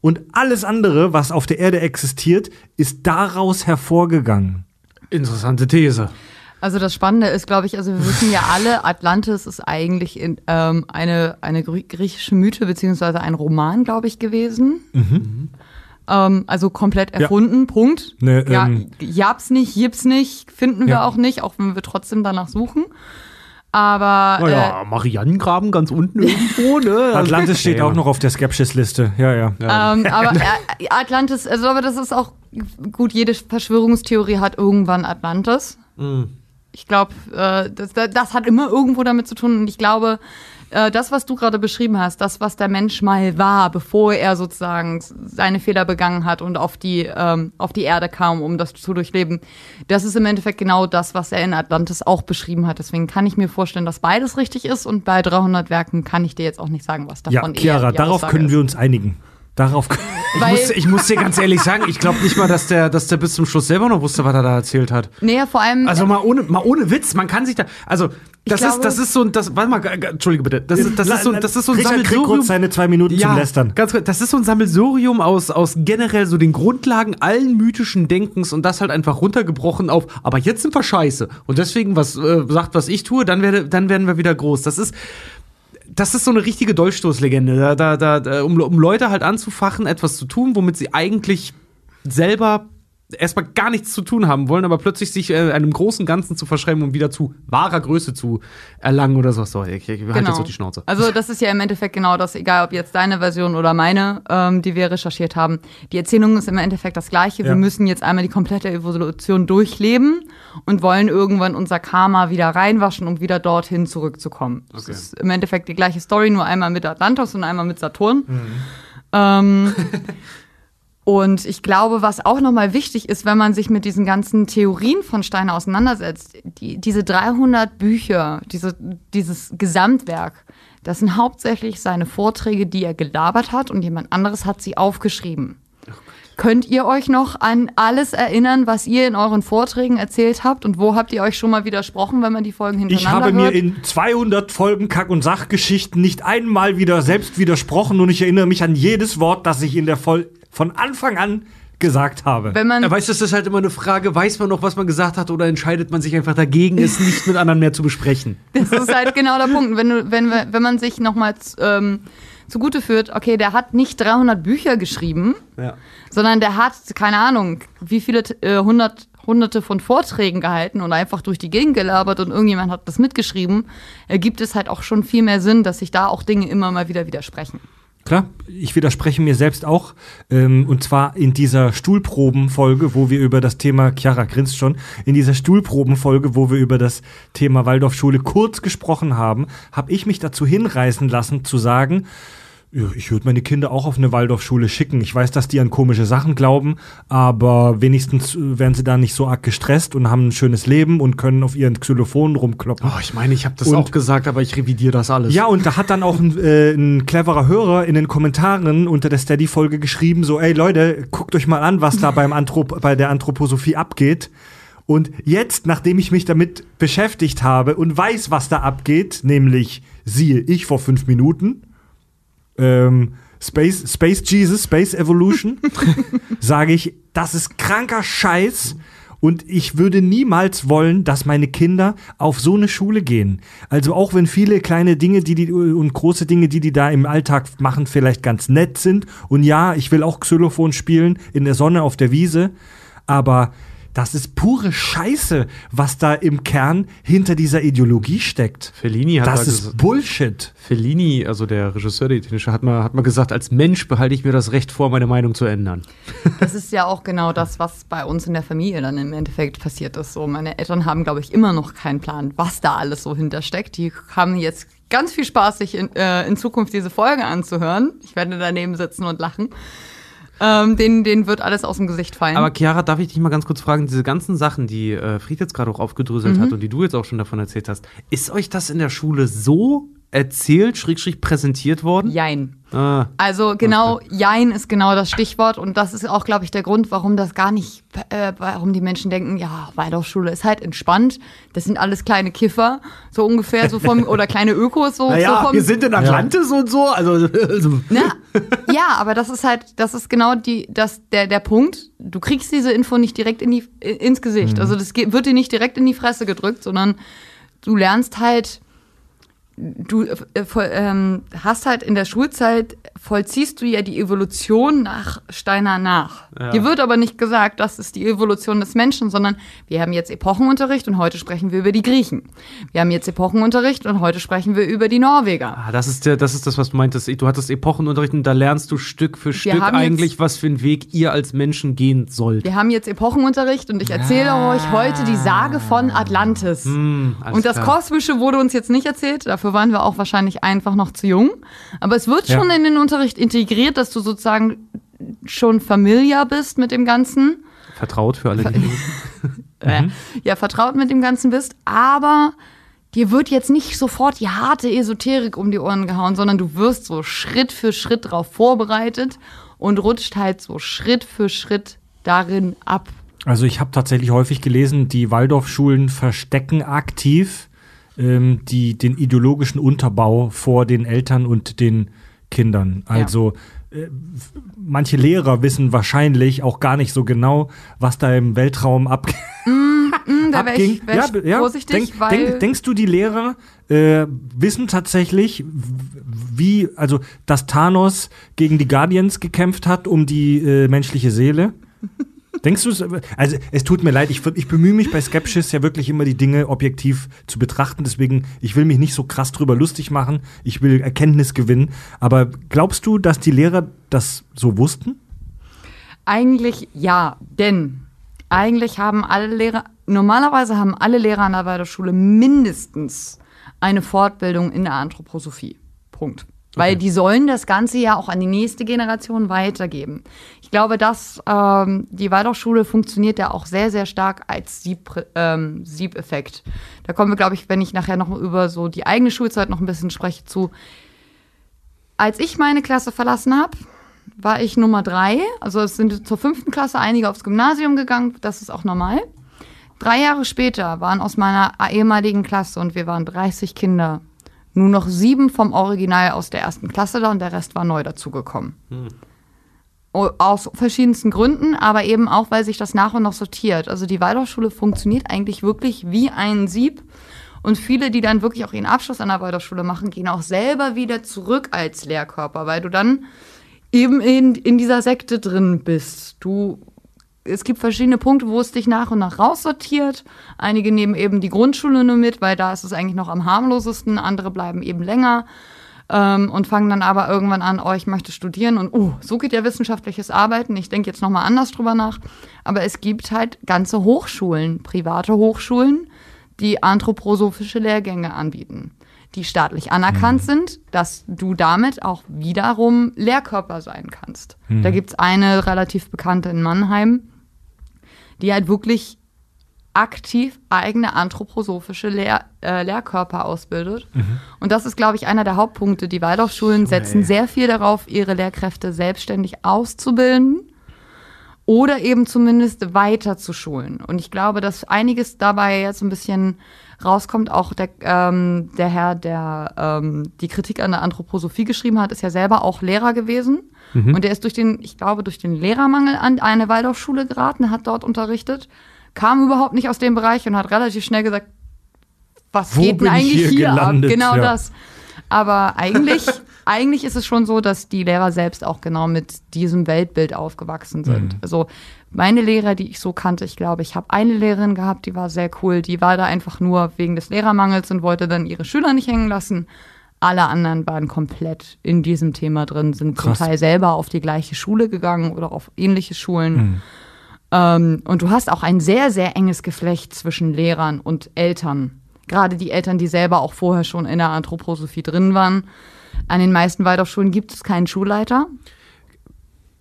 und alles andere, was auf der Erde existiert, ist daraus hervorgegangen. Interessante These. Also das Spannende ist, glaube ich, also wir wissen ja alle, Atlantis ist eigentlich in, ähm, eine, eine grie- griechische Mythe beziehungsweise ein Roman, glaube ich, gewesen. Ähm, also komplett erfunden, Punkt. Ne, ja, ähm, gab's nicht, gibt's nicht, finden wir Ja. auch nicht, auch wenn wir trotzdem danach suchen. Aber Naja, Marianengraben ganz unten irgendwo, ne? Atlantis steht Ja, auch ja. noch auf der Skepsis-Liste. Ja, ja. Ähm, aber äh, Atlantis, also aber das ist auch gut, jede Verschwörungstheorie hat irgendwann Atlantis. Ich glaube, äh, das, das hat immer irgendwo damit zu tun. Und ich glaube, äh, das, was du gerade beschrieben hast, das, was der Mensch mal war, bevor er sozusagen seine Fehler begangen hat und auf die, ähm, auf die Erde kam, um das zu durchleben, das ist im Endeffekt genau das, was er in Atlantis auch beschrieben hat. Deswegen kann ich mir vorstellen, dass beides richtig ist. Und bei 300 Werken kann ich dir jetzt auch nicht sagen, was Ja, davon eher Chiara, darauf Aussage können wir uns einigen. Darauf Ich muss, ich muss dir ganz ehrlich sagen, ich glaube nicht mal, dass der, dass der bis zum Schluss selber noch wusste, was er da erzählt hat. Nee, vor allem. Also mal ohne, mal ohne Witz, man kann sich da. Also Das glaube- ist, das ist so ein, das, warte mal, entschuldige bitte, das ist, das ist so, ein- das ist so ein Richard, Sammelsurium. seine zwei Minuten zum Lästern. ganz kurz, das ist so ein Sammelsurium aus, aus generell so den Grundlagen allen mythischen Denkens und das halt einfach runtergebrochen auf, aber jetzt sind wir scheiße. Und deswegen, was äh, sagt, was ich tue, dann, werde, dann werden wir wieder groß. Das ist, das ist so eine richtige Dolchstoßlegende. Da, da, da, um, um Leute halt anzufachen, etwas zu tun, womit sie eigentlich selber erstmal gar nichts zu tun haben wollen, aber plötzlich sich äh, einem großen Ganzen zu verschreiben, um wieder zu wahrer Größe zu erlangen oder so. So, ich, ich halte jetzt auch die Schnauze. Also das ist ja im Endeffekt genau das, egal ob jetzt deine Version oder meine, ähm, die wir recherchiert haben. Die Erzählung ist im Endeffekt das gleiche. Ja. Wir müssen jetzt einmal die komplette Evolution durchleben und wollen irgendwann unser Karma wieder reinwaschen, um wieder dorthin zurückzukommen. Das Okay. ist im Endeffekt die gleiche Story, nur einmal mit Atlantis und einmal mit Saturn. Mhm. Ähm, und ich glaube, was auch nochmal wichtig ist, wenn man sich mit diesen ganzen Theorien von Steiner auseinandersetzt, die, diese 300 Bücher, diese, dieses Gesamtwerk, das sind hauptsächlich seine Vorträge, die er gelabert hat und jemand anderes hat sie aufgeschrieben. Könnt ihr euch noch an alles erinnern, was ihr in euren Vorträgen erzählt habt? Und wo habt ihr euch schon mal widersprochen, wenn man die Folgen Ich hintereinander habe mir hört? in 200 Folgen Kack- und Sachgeschichten nicht einmal wieder selbst widersprochen und ich erinnere mich an jedes Wort, das ich in der Folge von Anfang an gesagt habe. wenn man Ja, weißt du, das ist halt immer eine Frage, weiß man noch, was man gesagt hat, oder entscheidet man sich einfach dagegen, es nicht mit anderen mehr zu besprechen? Das ist halt genau der Punkt. Wenn, du, wenn, wenn man sich nochmal ähm, zugute führt, okay, der hat nicht 300 Bücher geschrieben, Ja. sondern der hat, keine Ahnung, wie viele äh, hundert, hunderte von Vorträgen gehalten und einfach durch die Gegend gelabert und irgendjemand hat das mitgeschrieben, ergibt es halt auch schon viel mehr Sinn, dass sich da auch Dinge immer mal wieder widersprechen. Klar, ich widerspreche mir selbst auch. Ähm, und zwar in dieser Stuhlprobenfolge, wo wir über das Thema, Chiara grinst schon, in dieser Stuhlprobenfolge, wo wir über das Thema Waldorfschule kurz gesprochen haben, habe ich mich dazu hinreißen lassen zu sagen, ich würde meine Kinder auch auf eine Waldorfschule schicken. Ich weiß, dass die an komische Sachen glauben, aber wenigstens äh, werden sie da nicht so arg gestresst und haben ein schönes Leben und können auf ihren Xylophonen rumkloppen. Oh, ich meine, ich habe das Und- auch gesagt, aber ich revidiere das alles. Ja, und da hat dann auch ein, äh, ein cleverer Hörer in den Kommentaren unter der Steady-Folge geschrieben, so, ey Leute, guckt euch mal an, was da beim Anthrop bei der Anthroposophie abgeht. Und jetzt, nachdem ich mich damit beschäftigt habe und weiß, was da abgeht, nämlich siehe ich vor fünf Minuten, ähm, Space, Space Jesus, Space Evolution, sage ich, das ist kranker Scheiß. Und ich würde niemals wollen, dass meine Kinder auf so eine Schule gehen. Also auch wenn viele kleine Dinge, die die und große Dinge, die die da im Alltag machen, vielleicht ganz nett sind. Und ja, ich will auch Xylophon spielen in der Sonne auf der Wiese. Aber das ist pure Scheiße, was da im Kern hinter dieser Ideologie steckt. Fellini hat Das da ist Bullshit. Fellini, also der Regisseur, der italienische, hat mal, hat mal gesagt, als Mensch behalte ich mir das Recht vor, meine Meinung zu ändern. Das ist ja auch genau das, was bei uns in der Familie dann im Endeffekt passiert ist. So, meine Eltern haben, glaube ich, immer noch keinen Plan, was da alles so hintersteckt. Die haben jetzt ganz viel Spaß, sich in, äh, in Zukunft diese Folge anzuhören. Ich werde daneben sitzen und lachen. Ähm, denen, denen wird alles aus dem Gesicht fallen. Aber Chiara, darf ich dich mal ganz kurz fragen, diese ganzen Sachen, die äh, Fried jetzt gerade auch aufgedröselt Mhm. hat und die du jetzt auch schon davon erzählt hast, ist euch das in der Schule so erzählt, schrägstrich präsentiert worden? Jein. Ah, Also genau, Jein ist genau das Stichwort und das ist auch, glaube ich, der Grund, warum das gar nicht, äh, warum die Menschen denken, ja, Waldorfschule ist halt entspannt, das sind alles kleine Kiffer, so ungefähr, so vom, oder kleine Ökos, so, so vom, in Atlantis und so, also, also. Na, ja, aber das ist halt, das ist genau die, das, der, der Punkt. Du kriegst diese Info nicht direkt in die, ins Gesicht. Also das wird dir nicht direkt in die Fresse gedrückt, sondern du lernst halt, du äh, ähm, hast halt in der Schulzeit, vollziehst du ja die Evolution nach Steiner nach. Ja. Dir wird aber nicht gesagt, das ist die Evolution des Menschen, sondern wir haben jetzt Epochenunterricht und heute sprechen wir über die Griechen. Wir haben jetzt Epochenunterricht und heute sprechen wir über die Norweger. Ah, das ist, der, das ist das, was du meintest. Du hattest Epochenunterricht und da lernst du Stück für Stück haben jetzt- eigentlich, was für einen Weg ihr als Menschen gehen sollt. Wir haben jetzt Epochenunterricht und ich erzähle euch heute die Sage von Atlantis. Hm, und das klar. Kosmische wurde uns jetzt nicht erzählt, dafür waren wir auch wahrscheinlich einfach noch zu jung. Aber es wird Ja. schon in den Unterricht integriert, dass du sozusagen schon familiar bist mit dem Ganzen. Vertraut für alle, die Mhm. ja, vertraut mit dem Ganzen bist, aber dir wird jetzt nicht sofort die harte Esoterik um die Ohren gehauen, sondern du wirst so Schritt für Schritt darauf vorbereitet und rutscht halt so Schritt für Schritt darin ab. Also ich habe tatsächlich häufig gelesen, die Waldorfschulen verstecken aktiv ähm, die, den ideologischen Unterbau vor den Eltern und den Kindern. Also äh, manche Lehrer wissen wahrscheinlich auch gar nicht so genau, was da im Weltraum abgeht. Hm, da wäre ich, wär ich vorsichtig, Denk, weil denk, denkst du, die Lehrer äh, wissen tatsächlich, wie, also, dass Thanos gegen die Guardians gekämpft hat um die äh, menschliche Seele? Denkst du? Also, es tut mir leid, ich, ich bemühe mich bei Skepsis ja wirklich immer die Dinge objektiv zu betrachten. Deswegen, ich will mich nicht so krass drüber lustig machen. Ich will Erkenntnis gewinnen. Aber glaubst du, dass die Lehrer das so wussten? Eigentlich ja, denn eigentlich haben alle Lehrer, normalerweise haben alle Lehrer an der Waldorfschule mindestens eine Fortbildung in der Anthroposophie. Punkt. Weil die sollen das Ganze ja auch an die nächste Generation weitergeben. Ich glaube, dass ähm, die Waldorfschule funktioniert ja auch sehr, sehr stark als Sieb, ähm, Siebeffekt. Da kommen wir, glaube ich, wenn ich nachher noch über so die eigene Schulzeit noch ein bisschen spreche, zu. Als ich meine Klasse verlassen habe, war ich Nummer drei. Also es sind zur fünften Klasse einige aufs Gymnasium gegangen. Das ist auch normal. Drei Jahre später waren aus meiner ehemaligen Klasse und wir waren 30 Kinder. Nur noch sieben vom Original aus der ersten Klasse da und der Rest war neu dazugekommen. O- Aus verschiedensten Gründen, aber eben auch, weil sich das nach und nach sortiert. Also die Waldorfschule funktioniert eigentlich wirklich wie ein Sieb. Und viele, die dann wirklich auch ihren Abschluss an der Waldorfschule machen, gehen auch selber wieder zurück als Lehrkörper, weil du dann eben in, in dieser Sekte drin bist. Du, es gibt verschiedene Punkte, wo es dich nach und nach raussortiert. Einige nehmen eben die Grundschule nur mit, weil da ist es eigentlich noch am harmlosesten. Andere bleiben eben länger ähm, und fangen dann aber irgendwann an, oh, ich möchte studieren und oh, so geht ja wissenschaftliches Arbeiten. Ich denke jetzt nochmal anders drüber nach. Aber es gibt halt ganze Hochschulen, private Hochschulen, die anthroposophische Lehrgänge anbieten, die staatlich anerkannt sind, dass du damit auch wiederum Lehrkörper sein kannst. Da gibt's eine relativ bekannte in Mannheim, die halt wirklich aktiv eigene anthroposophische Lehr äh, Lehrkörper ausbildet. Und das ist, glaube ich, einer der Hauptpunkte. Die Waldorfschulen setzen sehr viel darauf, ihre Lehrkräfte selbstständig auszubilden oder eben zumindest weiter zu schulen. Und ich glaube, dass einiges dabei jetzt ein bisschen rauskommt. Auch der, ähm, der Herr, der ähm, die Kritik an der Anthroposophie geschrieben hat, ist ja selber auch Lehrer gewesen. Und der ist durch den, ich glaube, durch den Lehrermangel an eine Waldorfschule geraten, hat dort unterrichtet, kam überhaupt nicht aus dem Bereich und hat relativ schnell gesagt, was Wo geht denn eigentlich hier hier, gelandet? ab? Genau Ja. das. Aber eigentlich, eigentlich ist es schon so, dass die Lehrer selbst auch genau mit diesem Weltbild aufgewachsen sind. Mhm. Also meine Lehrer, die ich so kannte, ich glaube, ich habe eine Lehrerin gehabt, die war sehr cool. Die war da einfach nur wegen des Lehrermangels und wollte dann ihre Schüler nicht hängen lassen. Alle anderen waren komplett in diesem Thema drin, sind Krass. zum Teil selber auf die gleiche Schule gegangen oder auf ähnliche Schulen. Ähm, und du hast auch ein sehr, sehr enges Geflecht zwischen Lehrern und Eltern. Gerade die Eltern, die selber auch vorher schon in der Anthroposophie drin waren. An den meisten Waldorfschulen gibt es keinen Schulleiter,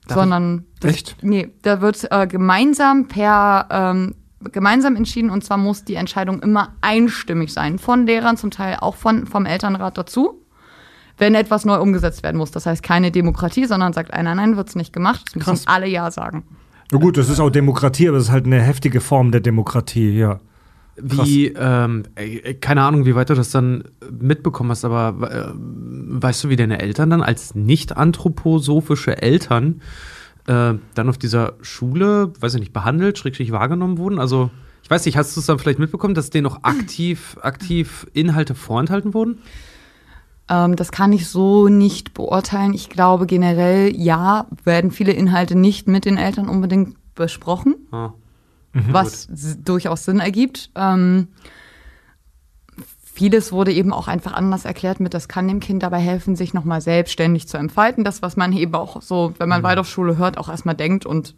Darf sondern das, Echt? nee, da wird äh, gemeinsam per ähm, gemeinsam entschieden und zwar muss die Entscheidung immer einstimmig sein von Lehrern, zum Teil auch von vom Elternrat dazu. Wenn etwas neu umgesetzt werden muss. Das heißt keine Demokratie, sondern sagt einer, nein, wird's nicht gemacht. Das müssen Krass. alle Ja sagen. Na gut, das ist auch Demokratie, aber das ist halt eine heftige Form der Demokratie, ja. Wie, ähm, keine Ahnung, wie weit du das dann mitbekommen hast, aber äh, weißt du, wie deine Eltern dann als nicht anthroposophische Eltern äh, dann auf dieser Schule, weiß ich nicht, behandelt, schrägstrich wahrgenommen wurden? Also, ich weiß nicht, hast du es dann vielleicht mitbekommen, dass denen noch aktiv, aktiv Inhalte vorenthalten wurden? Ähm, das kann ich so nicht beurteilen. Ich glaube generell, ja, werden viele Inhalte nicht mit den Eltern unbedingt besprochen, Ah. was s- durchaus Sinn ergibt. Ähm, vieles wurde eben auch einfach anders erklärt mit, das kann dem Kind dabei helfen, sich nochmal selbstständig zu entfalten. Das, was man eben auch so, wenn man Waldorfschule hört, auch erstmal denkt und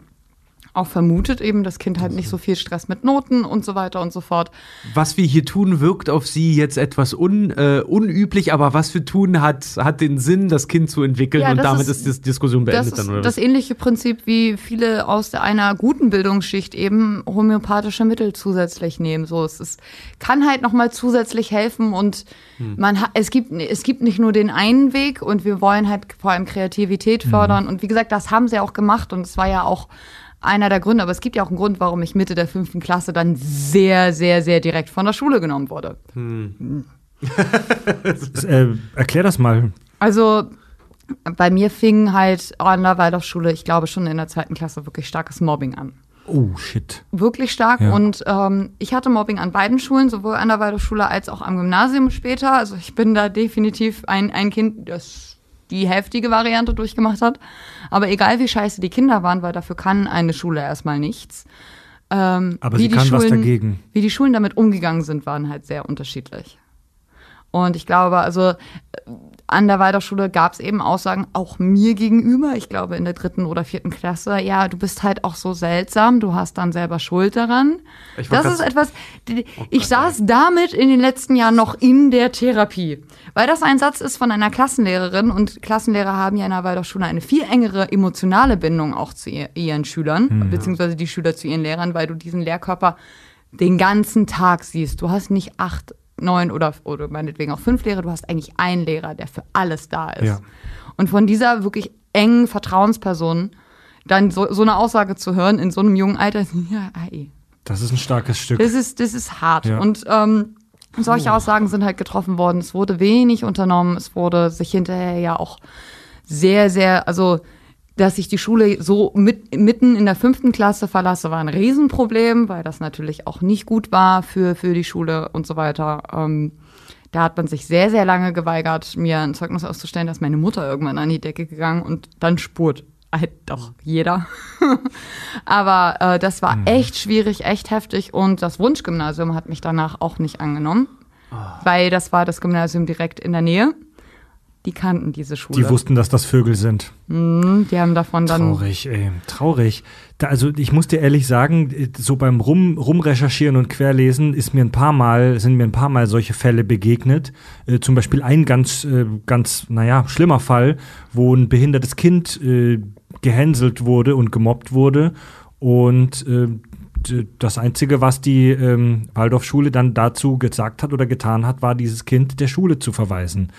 auch vermutet eben, das Kind hat nicht so viel Stress mit Noten und so weiter und so fort. Was wir hier tun, wirkt auf sie jetzt etwas un, äh, unüblich, aber was wir tun, hat, hat den Sinn, das Kind zu entwickeln Ja, und das damit ist- ist, die Diskussion Das beendet ist dann, oder das was? ähnliche Prinzip, wie viele aus einer guten Bildungsschicht eben homöopathische Mittel zusätzlich nehmen. So, es ist, kann halt nochmal zusätzlich helfen und Hm. man hat, es gibt, es gibt nicht nur den einen Weg und wir wollen halt vor allem Kreativität Hm. fördern und wie gesagt, das haben sie auch gemacht und es war ja auch einer der Gründe. Aber es gibt ja auch einen Grund, warum ich Mitte der fünften Klasse dann sehr, sehr, sehr direkt von der Schule genommen wurde. äh, erklär das mal. Also bei mir fing halt an der Waldorfschule, ich glaube schon in der zweiten Klasse, wirklich starkes Mobbing an. Oh, shit. Wirklich stark. Ja. Und ähm, ich hatte Mobbing an beiden Schulen, sowohl an der Waldorfschule als auch am Gymnasium später. Also ich bin da definitiv ein, ein Kind, das die heftige Variante durchgemacht hat. Aber egal wie scheiße die Kinder waren, weil dafür kann eine Schule erstmal nichts. Ähm, Aber wie sie die kann was Schulen- dagegen. Wie die Schulen damit umgegangen sind, waren halt sehr unterschiedlich. Und ich glaube, also an der Waldorfschule gab es eben Aussagen auch mir gegenüber, ich glaube in der dritten oder vierten Klasse, ja, du bist halt auch so seltsam, du hast dann selber Schuld daran. Das ist etwas, die- ich saß damit in den letzten Jahren noch in der Therapie. Weil das ein Satz ist von einer Klassenlehrerin und Klassenlehrer haben ja in der Waldorfschule eine viel engere emotionale Bindung auch zu ihr, ihren Schülern, beziehungsweise die Schüler zu ihren Lehrern, weil du diesen Lehrkörper den ganzen Tag siehst. Du hast nicht acht, neun oder, oder meinetwegen auch fünf Lehrer, du hast eigentlich einen Lehrer, der für alles da ist. Ja. Und von dieser wirklich engen Vertrauensperson dann so, so eine Aussage zu hören in so einem jungen Alter, ja, ey, Das ist ein starkes Stück. das ist, das ist hart. Ja. Und ähm, solche Aussagen sind halt getroffen worden. Es wurde wenig unternommen. Es wurde sich hinterher ja auch sehr, sehr, also dass ich die Schule so mit, mitten in der fünften Klasse verlasse, war ein Riesenproblem, weil das natürlich auch nicht gut war für, für die Schule und so weiter. Ähm, da hat man sich sehr, sehr lange geweigert, mir ein Zeugnis auszustellen, dass meine Mutter irgendwann an die Decke gegangen und dann spurt halt doch jeder. Aber äh, das war echt schwierig, echt heftig und das Wunschgymnasium hat mich danach auch nicht angenommen, weil das war das Gymnasium direkt in der Nähe. Die kannten diese Schule. Die wussten, dass das Vögel sind. Mhm, die haben davon dann Traurig, ey. Traurig. Da, also ich muss dir ehrlich sagen, so beim Rum, Rumrecherchieren und Querlesen ist mir ein paar Mal, sind mir ein paar Mal solche Fälle begegnet. Äh, zum Beispiel ein ganz, äh, ganz, naja, schlimmer Fall, wo ein behindertes Kind äh, gehänselt wurde und gemobbt wurde. Und äh, das Einzige, was die ähm, Waldorfschule dann dazu gesagt hat oder getan hat, war, dieses Kind der Schule zu verweisen.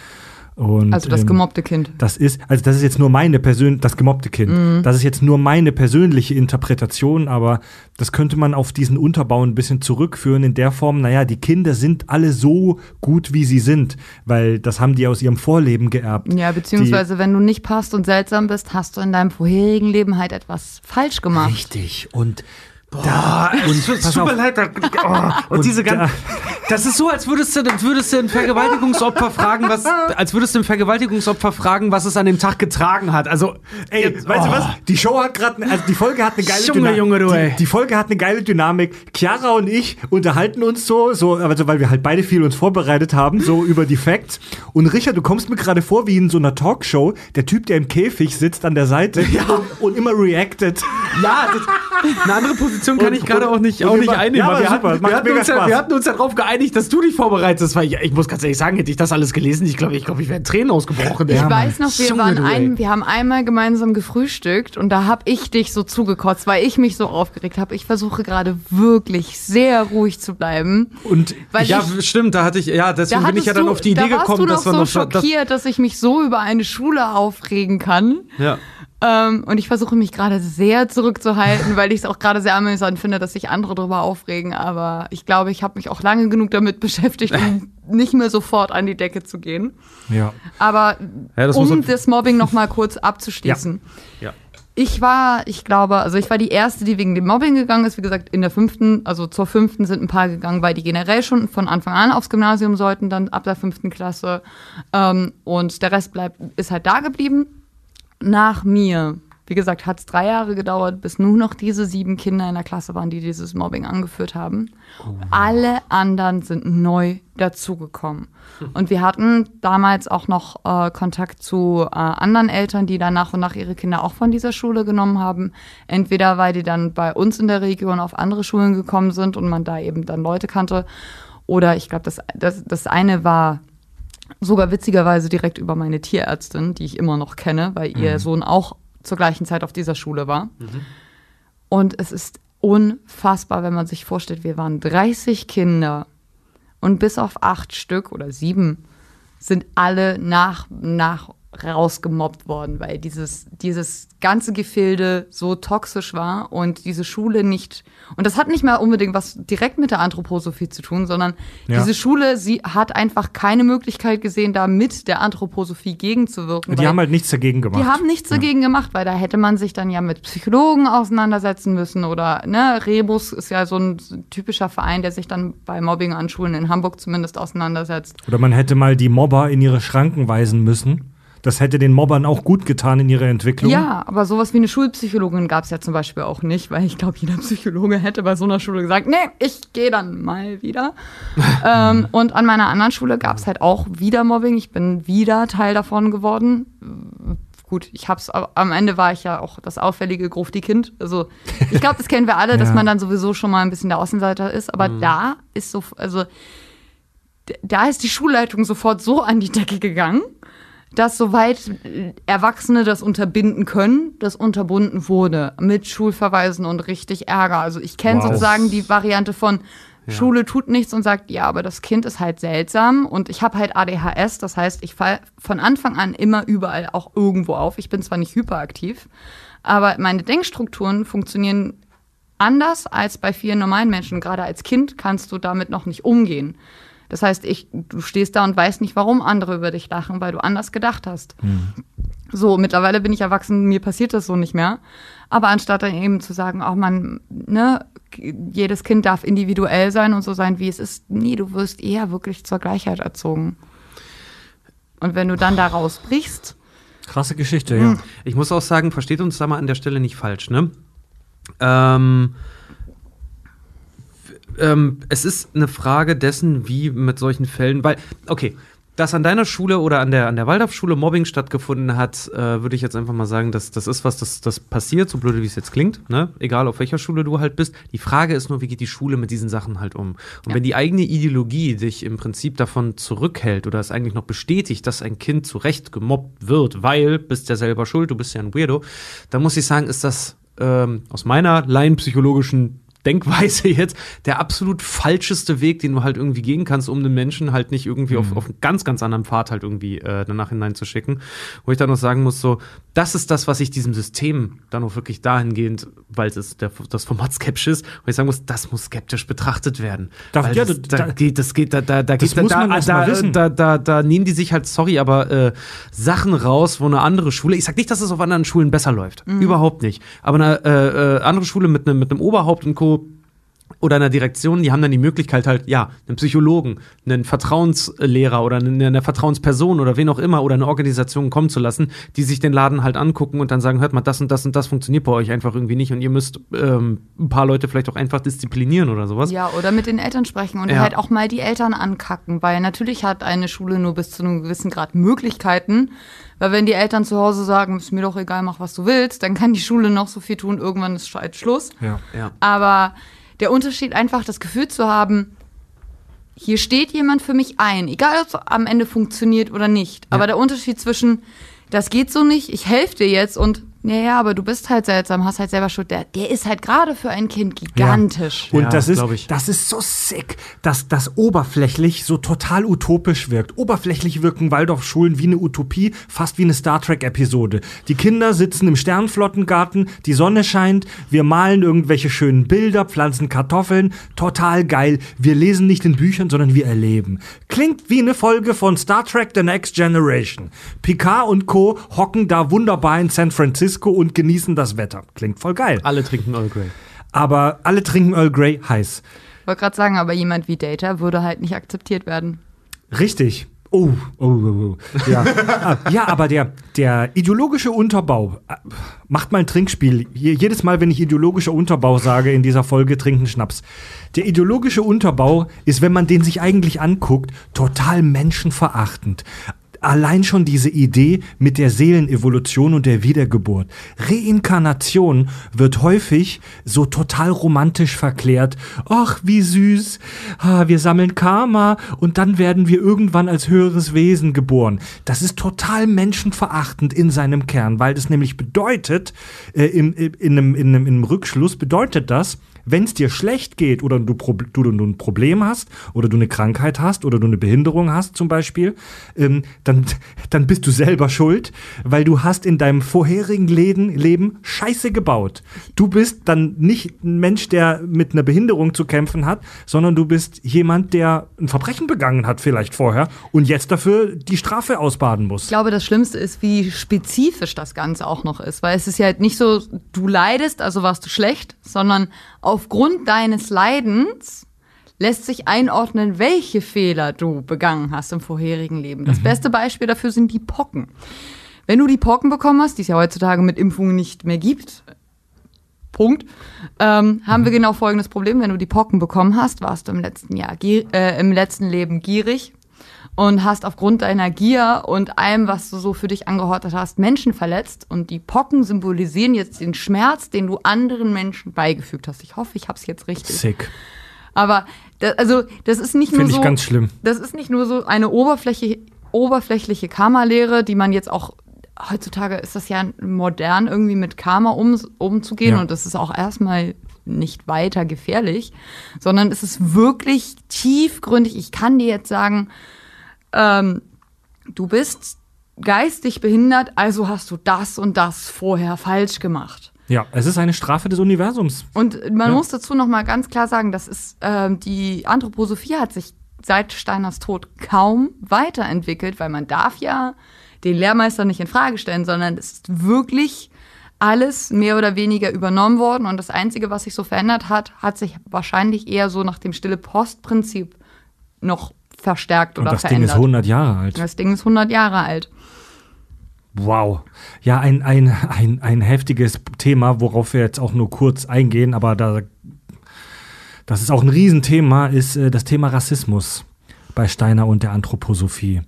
Und, also das ähm, gemobbte Kind. das ist, also das ist jetzt nur meine persönliche, das gemobbte Kind. Mhm. Das ist jetzt nur meine persönliche Interpretation, aber das könnte man auf diesen Unterbau ein bisschen zurückführen in der Form, naja, die Kinder sind alle so gut, wie sie sind, weil das haben die aus ihrem Vorleben geerbt. Ja, beziehungsweise wenn du nicht passt und seltsam bist, hast du in deinem vorherigen Leben halt etwas falsch gemacht. Richtig. Und Boah, es tut- es tut mir leid. Da, oh, und, Und diese da- ganzen. Das ist so, als würdest du, als würdest du ein Vergewaltigungsopfer fragen, was, als würdest du ein Vergewaltigungsopfer fragen, was es an dem Tag getragen hat. Also, Ey, jetzt- weißt du oh. was? Die Show hat gerade, also die Folge hat eine geile Junge, Dynamik. Junge, du, ey. die, die Folge hat eine geile Dynamik. Chiara und ich unterhalten uns so, so, also weil wir halt beide viel uns vorbereitet haben, so über die Facts. Und Richard, du kommst mir gerade vor wie in so einer Talkshow, der Typ, der im Käfig sitzt an der Seite und, und immer reactet. Ja, das, eine andere Position kann Und- ich gerade auch nicht, auch nicht immer- einnehmen. Ja, wir, super, hatten, wir, hatten uns ja, wir hatten uns ja darauf geeinigt, dass du dich vorbereitest. Weil ich, ich muss ganz ehrlich sagen, hätte ich das alles gelesen, ich glaube, ich, glaub, ich wäre in Tränen ausgebrochen. Ich ey. weiß noch, wir, Junge, waren ein, wir haben einmal gemeinsam gefrühstückt und da habe ich dich so zugekotzt, weil ich mich so aufgeregt habe. Ich versuche gerade wirklich sehr ruhig zu bleiben. Und Weil Ja, ich, stimmt, da hatte ich, ja, deswegen bin ich ja dann du, auf die Idee da warst gekommen, du dass noch wir so noch. Das, schockiert, dass ich mich so über eine Schule aufregen kann. ja. Ähm, und ich versuche mich gerade sehr zurückzuhalten, weil ich es auch gerade sehr amüsant finde, dass sich andere darüber aufregen. Aber ich glaube, ich habe mich auch lange genug damit beschäftigt, um nicht mehr sofort an die Decke zu gehen. ja. Aber Ja, das um das Mobbing noch mal kurz abzuschließen. Ja. Ich war, ich glaube, also ich war die erste, die wegen dem Mobbing gegangen ist. Wie gesagt, in der fünften, also zur fünften sind ein paar gegangen, weil die generell schon von Anfang an aufs Gymnasium sollten, dann ab der fünften Klasse. Ähm, und der Rest bleibt, ist halt da geblieben. Nach mir, wie gesagt, hat es drei Jahre gedauert, bis nur noch diese sieben Kinder in der Klasse waren, die dieses Mobbing angeführt haben. Alle anderen sind neu dazugekommen. Und wir hatten damals auch noch äh, Kontakt zu äh, anderen Eltern, die dann nach und nach ihre Kinder auch von dieser Schule genommen haben. Entweder weil die dann bei uns in der Region auf andere Schulen gekommen sind und man da eben dann Leute kannte. Oder ich glaube, das, das, das eine war sogar witzigerweise direkt über meine Tierärztin, die ich immer noch kenne, weil ihr Sohn auch zur gleichen Zeit auf dieser Schule war. Und es ist unfassbar, wenn man sich vorstellt, wir waren 30 Kinder und bis auf acht Stück oder sieben sind alle nach, nach rausgemobbt worden, weil dieses, dieses ganze Gefilde so toxisch war und diese Schule nicht, und das hat nicht mal unbedingt was direkt mit der Anthroposophie zu tun, sondern Ja. diese Schule, sie hat einfach keine Möglichkeit gesehen, da mit der Anthroposophie gegenzuwirken. Die haben halt nichts dagegen gemacht. die haben nichts dagegen gemacht, weil da hätte man sich dann ja mit Psychologen auseinandersetzen müssen oder ne, Rebus ist ja so ein typischer Verein, der sich dann bei Mobbing an Schulen in Hamburg zumindest auseinandersetzt. Oder man hätte mal die Mobber in ihre Schranken weisen müssen. Das hätte den Mobbern auch gut getan in ihrer Entwicklung. Ja, aber sowas wie eine Schulpsychologin gab es ja zum Beispiel auch nicht, weil ich glaube, jeder Psychologe hätte bei so einer Schule gesagt, nee, ich gehe dann mal wieder. ähm, und an meiner anderen Schule gab es halt auch wieder Mobbing. Ich bin wieder Teil davon geworden. Gut, ich hab's, am Ende war ich ja auch das auffällige Grufti-Kind. Also ich glaube, das kennen wir alle, dass Ja. man dann sowieso schon mal ein bisschen der Außenseiter ist. Aber da ist so, also da ist die Schulleitung sofort so an die Decke gegangen, dass soweit äh, Erwachsene das unterbinden können, das unterbunden wurde mit Schulverweisen und richtig Ärger. Also ich kenne Wow. sozusagen die Variante von Schule tut nichts und sagt, ja, aber das Kind ist halt seltsam und ich habe halt ADHS, das heißt, ich falle von Anfang an immer überall auch irgendwo auf. Ich bin zwar nicht hyperaktiv, aber meine Denkstrukturen funktionieren anders als bei vielen normalen Menschen. Gerade als Kind kannst du damit noch nicht umgehen. Das heißt, ich, du stehst da und weißt nicht, warum andere über dich lachen, weil du anders gedacht hast. So, mittlerweile bin ich erwachsen, mir passiert das so nicht mehr. Aber anstatt dann eben zu sagen, auch man, ne, jedes Kind darf individuell sein und so sein, wie es ist, nee, du wirst eher wirklich zur Gleichheit erzogen. Und wenn du dann da rausbrichst, Krasse Geschichte, ja. Ich muss auch sagen, versteht uns da mal an der Stelle nicht falsch, ne? Ähm, ähm, es ist eine Frage dessen, wie mit solchen Fällen, weil, okay, dass an deiner Schule oder an der, an der Waldorfschule Mobbing stattgefunden hat, äh, würde ich jetzt einfach mal sagen, dass das ist was, das, das passiert, so blöde wie es jetzt klingt, ne? Egal auf welcher Schule du halt bist. Die Frage ist nur, wie geht die Schule mit diesen Sachen halt um? Und wenn die eigene Ideologie dich im Prinzip davon zurückhält oder es eigentlich noch bestätigt, dass ein Kind zu Recht gemobbt wird, weil bist ja selber schuld, du bist ja ein Weirdo, dann muss ich sagen, ist das ähm, aus meiner laienpsychologischen Denkweise jetzt der absolut falscheste Weg, den du halt irgendwie gehen kannst, um einen Menschen halt nicht irgendwie auf, auf einen ganz, ganz anderen Pfad halt irgendwie äh, danach hineinzuschicken. Wo ich dann noch sagen muss, so, das ist das, was ich diesem System dann auch wirklich dahingehend, weil es der, das Format skeptisch ist, wo ich sagen muss, das muss skeptisch betrachtet werden. Darf- weil ja, das, da- da, da- geht, das geht, da, da, da geht, da, da, da, wissen. da, da, da nehmen die sich halt, sorry, aber äh, Sachen raus, wo eine andere Schule, ich sag nicht, dass es auf anderen Schulen besser läuft, überhaupt nicht, aber eine äh, äh, andere Schule mit einem mit einem Oberhaupt und Co oder einer Direktion, die haben dann die Möglichkeit halt, ja, einen Psychologen, einen Vertrauenslehrer oder eine, eine Vertrauensperson oder wen auch immer oder eine Organisation kommen zu lassen, die sich den Laden halt angucken und dann sagen, hört mal, das und das und das funktioniert bei euch einfach irgendwie nicht und ihr müsst ähm, ein paar Leute vielleicht auch einfach disziplinieren oder sowas. Ja, oder mit den Eltern sprechen und Ja. halt auch mal die Eltern ankacken, weil natürlich hat eine Schule nur bis zu einem gewissen Grad Möglichkeiten. Weil wenn die Eltern zu Hause sagen, ist mir doch egal, mach was du willst, dann kann die Schule noch so viel tun, irgendwann ist halt Schluss. ja. Ja. Aber der Unterschied einfach, das Gefühl zu haben, hier steht jemand für mich ein, egal ob es am Ende funktioniert oder nicht. Aber der Unterschied zwischen, das geht so nicht, ich helfe dir jetzt und, ja, ja, aber du bist halt seltsam, hast halt selber Schuld, der, der ist halt gerade für ein Kind gigantisch. Und Ja, das ist, das ist so sick, dass das oberflächlich so total utopisch wirkt. Oberflächlich wirken Waldorfschulen wie eine Utopie, fast wie eine Star Trek-Episode. Die Kinder sitzen im Sternflottengarten, die Sonne scheint, wir malen irgendwelche schönen Bilder, pflanzen Kartoffeln, total geil. Wir lesen nicht in Büchern, sondern wir erleben. Klingt wie eine Folge von Star Trek The Next Generation. Picard und Co. hocken da wunderbar in San Francisco und genießen das Wetter. Klingt voll geil. Alle trinken Earl Grey. Aber alle trinken Earl Grey heiß. Ich wollte gerade sagen, aber jemand wie Data würde halt nicht akzeptiert werden. Richtig. Oh, oh, oh, oh. Ja. Ah, ja, aber der, der ideologische Unterbau, äh, macht mal ein Trinkspiel. Je- Jedes Mal, wenn ich ideologischer Unterbau sage in dieser Folge, trinken Schnaps. Der ideologische Unterbau ist, wenn man den sich eigentlich anguckt, total menschenverachtend. Allein schon diese Idee mit der Seelenevolution und der Wiedergeburt. Reinkarnation wird häufig so total romantisch verklärt. Ach, wie süß. Ah, wir sammeln Karma und dann werden wir irgendwann als höheres Wesen geboren. Das ist total menschenverachtend in seinem Kern, weil das nämlich bedeutet, äh, im, in, einem, in, einem, in einem Rückschluss bedeutet das, wenn es dir schlecht geht oder du, du, du ein Problem hast oder du eine Krankheit hast oder du eine Behinderung hast zum Beispiel, ähm, dann dann, dann bist du selber schuld, weil du hast in deinem vorherigen Leben, Leben Scheiße gebaut. Du bist dann nicht ein Mensch, der mit einer Behinderung zu kämpfen hat, sondern du bist jemand, der ein Verbrechen begangen hat vielleicht vorher und jetzt dafür die Strafe ausbaden muss. Ich glaube, das Schlimmste ist, wie spezifisch das Ganze auch noch ist. Weil es ist ja halt nicht so, du leidest, also warst du schlecht, sondern aufgrund deines Leidens lässt sich einordnen, welche Fehler du begangen hast im vorherigen Leben. Das beste Beispiel dafür sind die Pocken. Wenn du die Pocken bekommen hast, die es ja heutzutage mit Impfungen nicht mehr gibt, Punkt, ähm, haben wir genau folgendes Problem. Wenn du die Pocken bekommen hast, warst du im letzten Jahr, äh, im letzten Leben gierig und hast aufgrund deiner Gier und allem, was du so für dich angehortet hast, Menschen verletzt. Und die Pocken symbolisieren jetzt den Schmerz, den du anderen Menschen beigefügt hast. Ich hoffe, ich habe es jetzt richtig. Sick. Aber da, also das ist nicht nur Finde ich so. ganz schlimm. Das ist nicht nur so eine Oberfläche, oberflächliche Karma-Lehre, die man jetzt auch heutzutage ist das ja modern, irgendwie mit Karma um, umzugehen Ja. und das ist auch erstmal nicht weiter gefährlich, sondern es ist wirklich tiefgründig. Ich kann dir jetzt sagen, ähm, du bist geistig behindert, also hast du das und das vorher falsch gemacht. Ja, es ist eine Strafe des Universums. Und man Ja. muss dazu noch mal ganz klar sagen, das ist ähm, die Anthroposophie hat sich seit Steiners Tod kaum weiterentwickelt, weil man darf ja den Lehrmeister nicht in Frage stellen, sondern es ist wirklich alles mehr oder weniger übernommen worden und das einzige, was sich so verändert hat, hat sich wahrscheinlich eher so nach dem stille Post-Prinzip noch verstärkt Und oder das Ding verändert. ist 100 Jahre alt. das Ding ist 100 Jahre alt. Wow. Ja, ein, ein, ein, ein heftiges Thema, worauf wir jetzt auch nur kurz eingehen, aber da, das ist auch ein Riesenthema, ist äh, das Thema Rassismus bei Steiner und der Anthroposophie.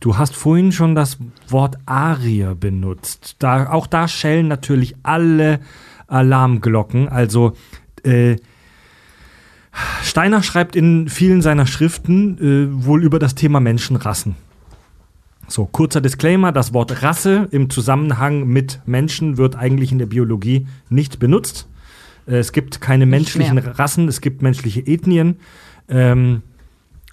Du hast vorhin schon das Wort Arier benutzt. Da, auch da schellen natürlich alle Alarmglocken. Also äh, Steiner schreibt in vielen seiner Schriften äh, wohl über das Thema Menschenrassen. So, kurzer Disclaimer, das Wort Rasse im Zusammenhang mit Menschen wird eigentlich in der Biologie nicht benutzt. Äh, Es gibt keine menschlichen. Rassen, es gibt menschliche Ethnien. Ähm,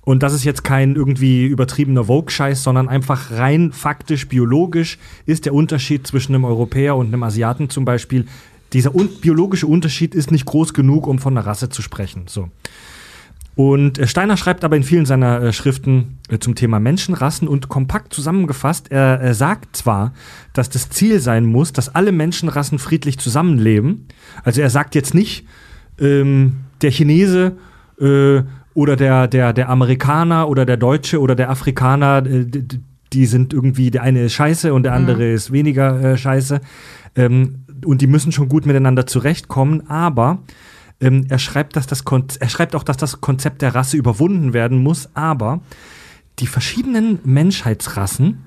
und das ist jetzt kein irgendwie übertriebener Vogue-Scheiß, sondern einfach rein faktisch, biologisch ist der Unterschied zwischen einem Europäer und einem Asiaten zum Beispiel. Dieser un biologische Unterschied ist nicht groß genug, um von einer Rasse zu sprechen. So. Und äh, Steiner schreibt aber in vielen seiner äh, Schriften äh, zum Thema Menschenrassen und kompakt zusammengefasst, er, er sagt zwar, dass das Ziel sein muss, dass alle Menschenrassen friedlich zusammenleben. Also er sagt jetzt nicht, ähm, der Chinese äh, oder der, der, der Amerikaner oder der Deutsche oder der Afrikaner, äh, die sind irgendwie, der eine ist scheiße und der andere ist weniger äh, scheiße. Ähm, und die müssen schon gut miteinander zurechtkommen, aber ähm, er, schreibt, dass das er schreibt auch, dass das Konzept der Rasse überwunden werden muss, aber die verschiedenen Menschheitsrassen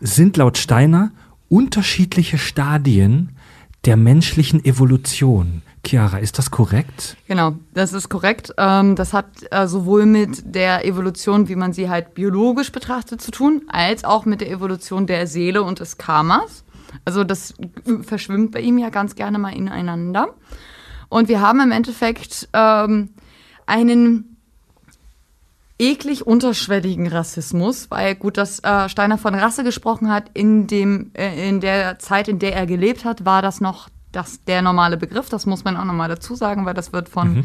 sind laut Steiner unterschiedliche Stadien der menschlichen Evolution. Chiara, ist das korrekt? Genau, das ist korrekt. Ähm, das hat äh, sowohl mit der Evolution, wie man sie halt biologisch betrachtet, zu tun, als auch mit der Evolution der Seele und des Karmas. Also das verschwimmt bei ihm ja ganz gerne mal ineinander. Und wir haben im Endeffekt ähm, einen eklig unterschwelligen Rassismus, weil gut, dass äh, Steiner von Rasse gesprochen hat, in dem äh, in der Zeit, in der er gelebt hat, war das noch das der normale Begriff. Das muss man auch nochmal dazu sagen, weil das wird von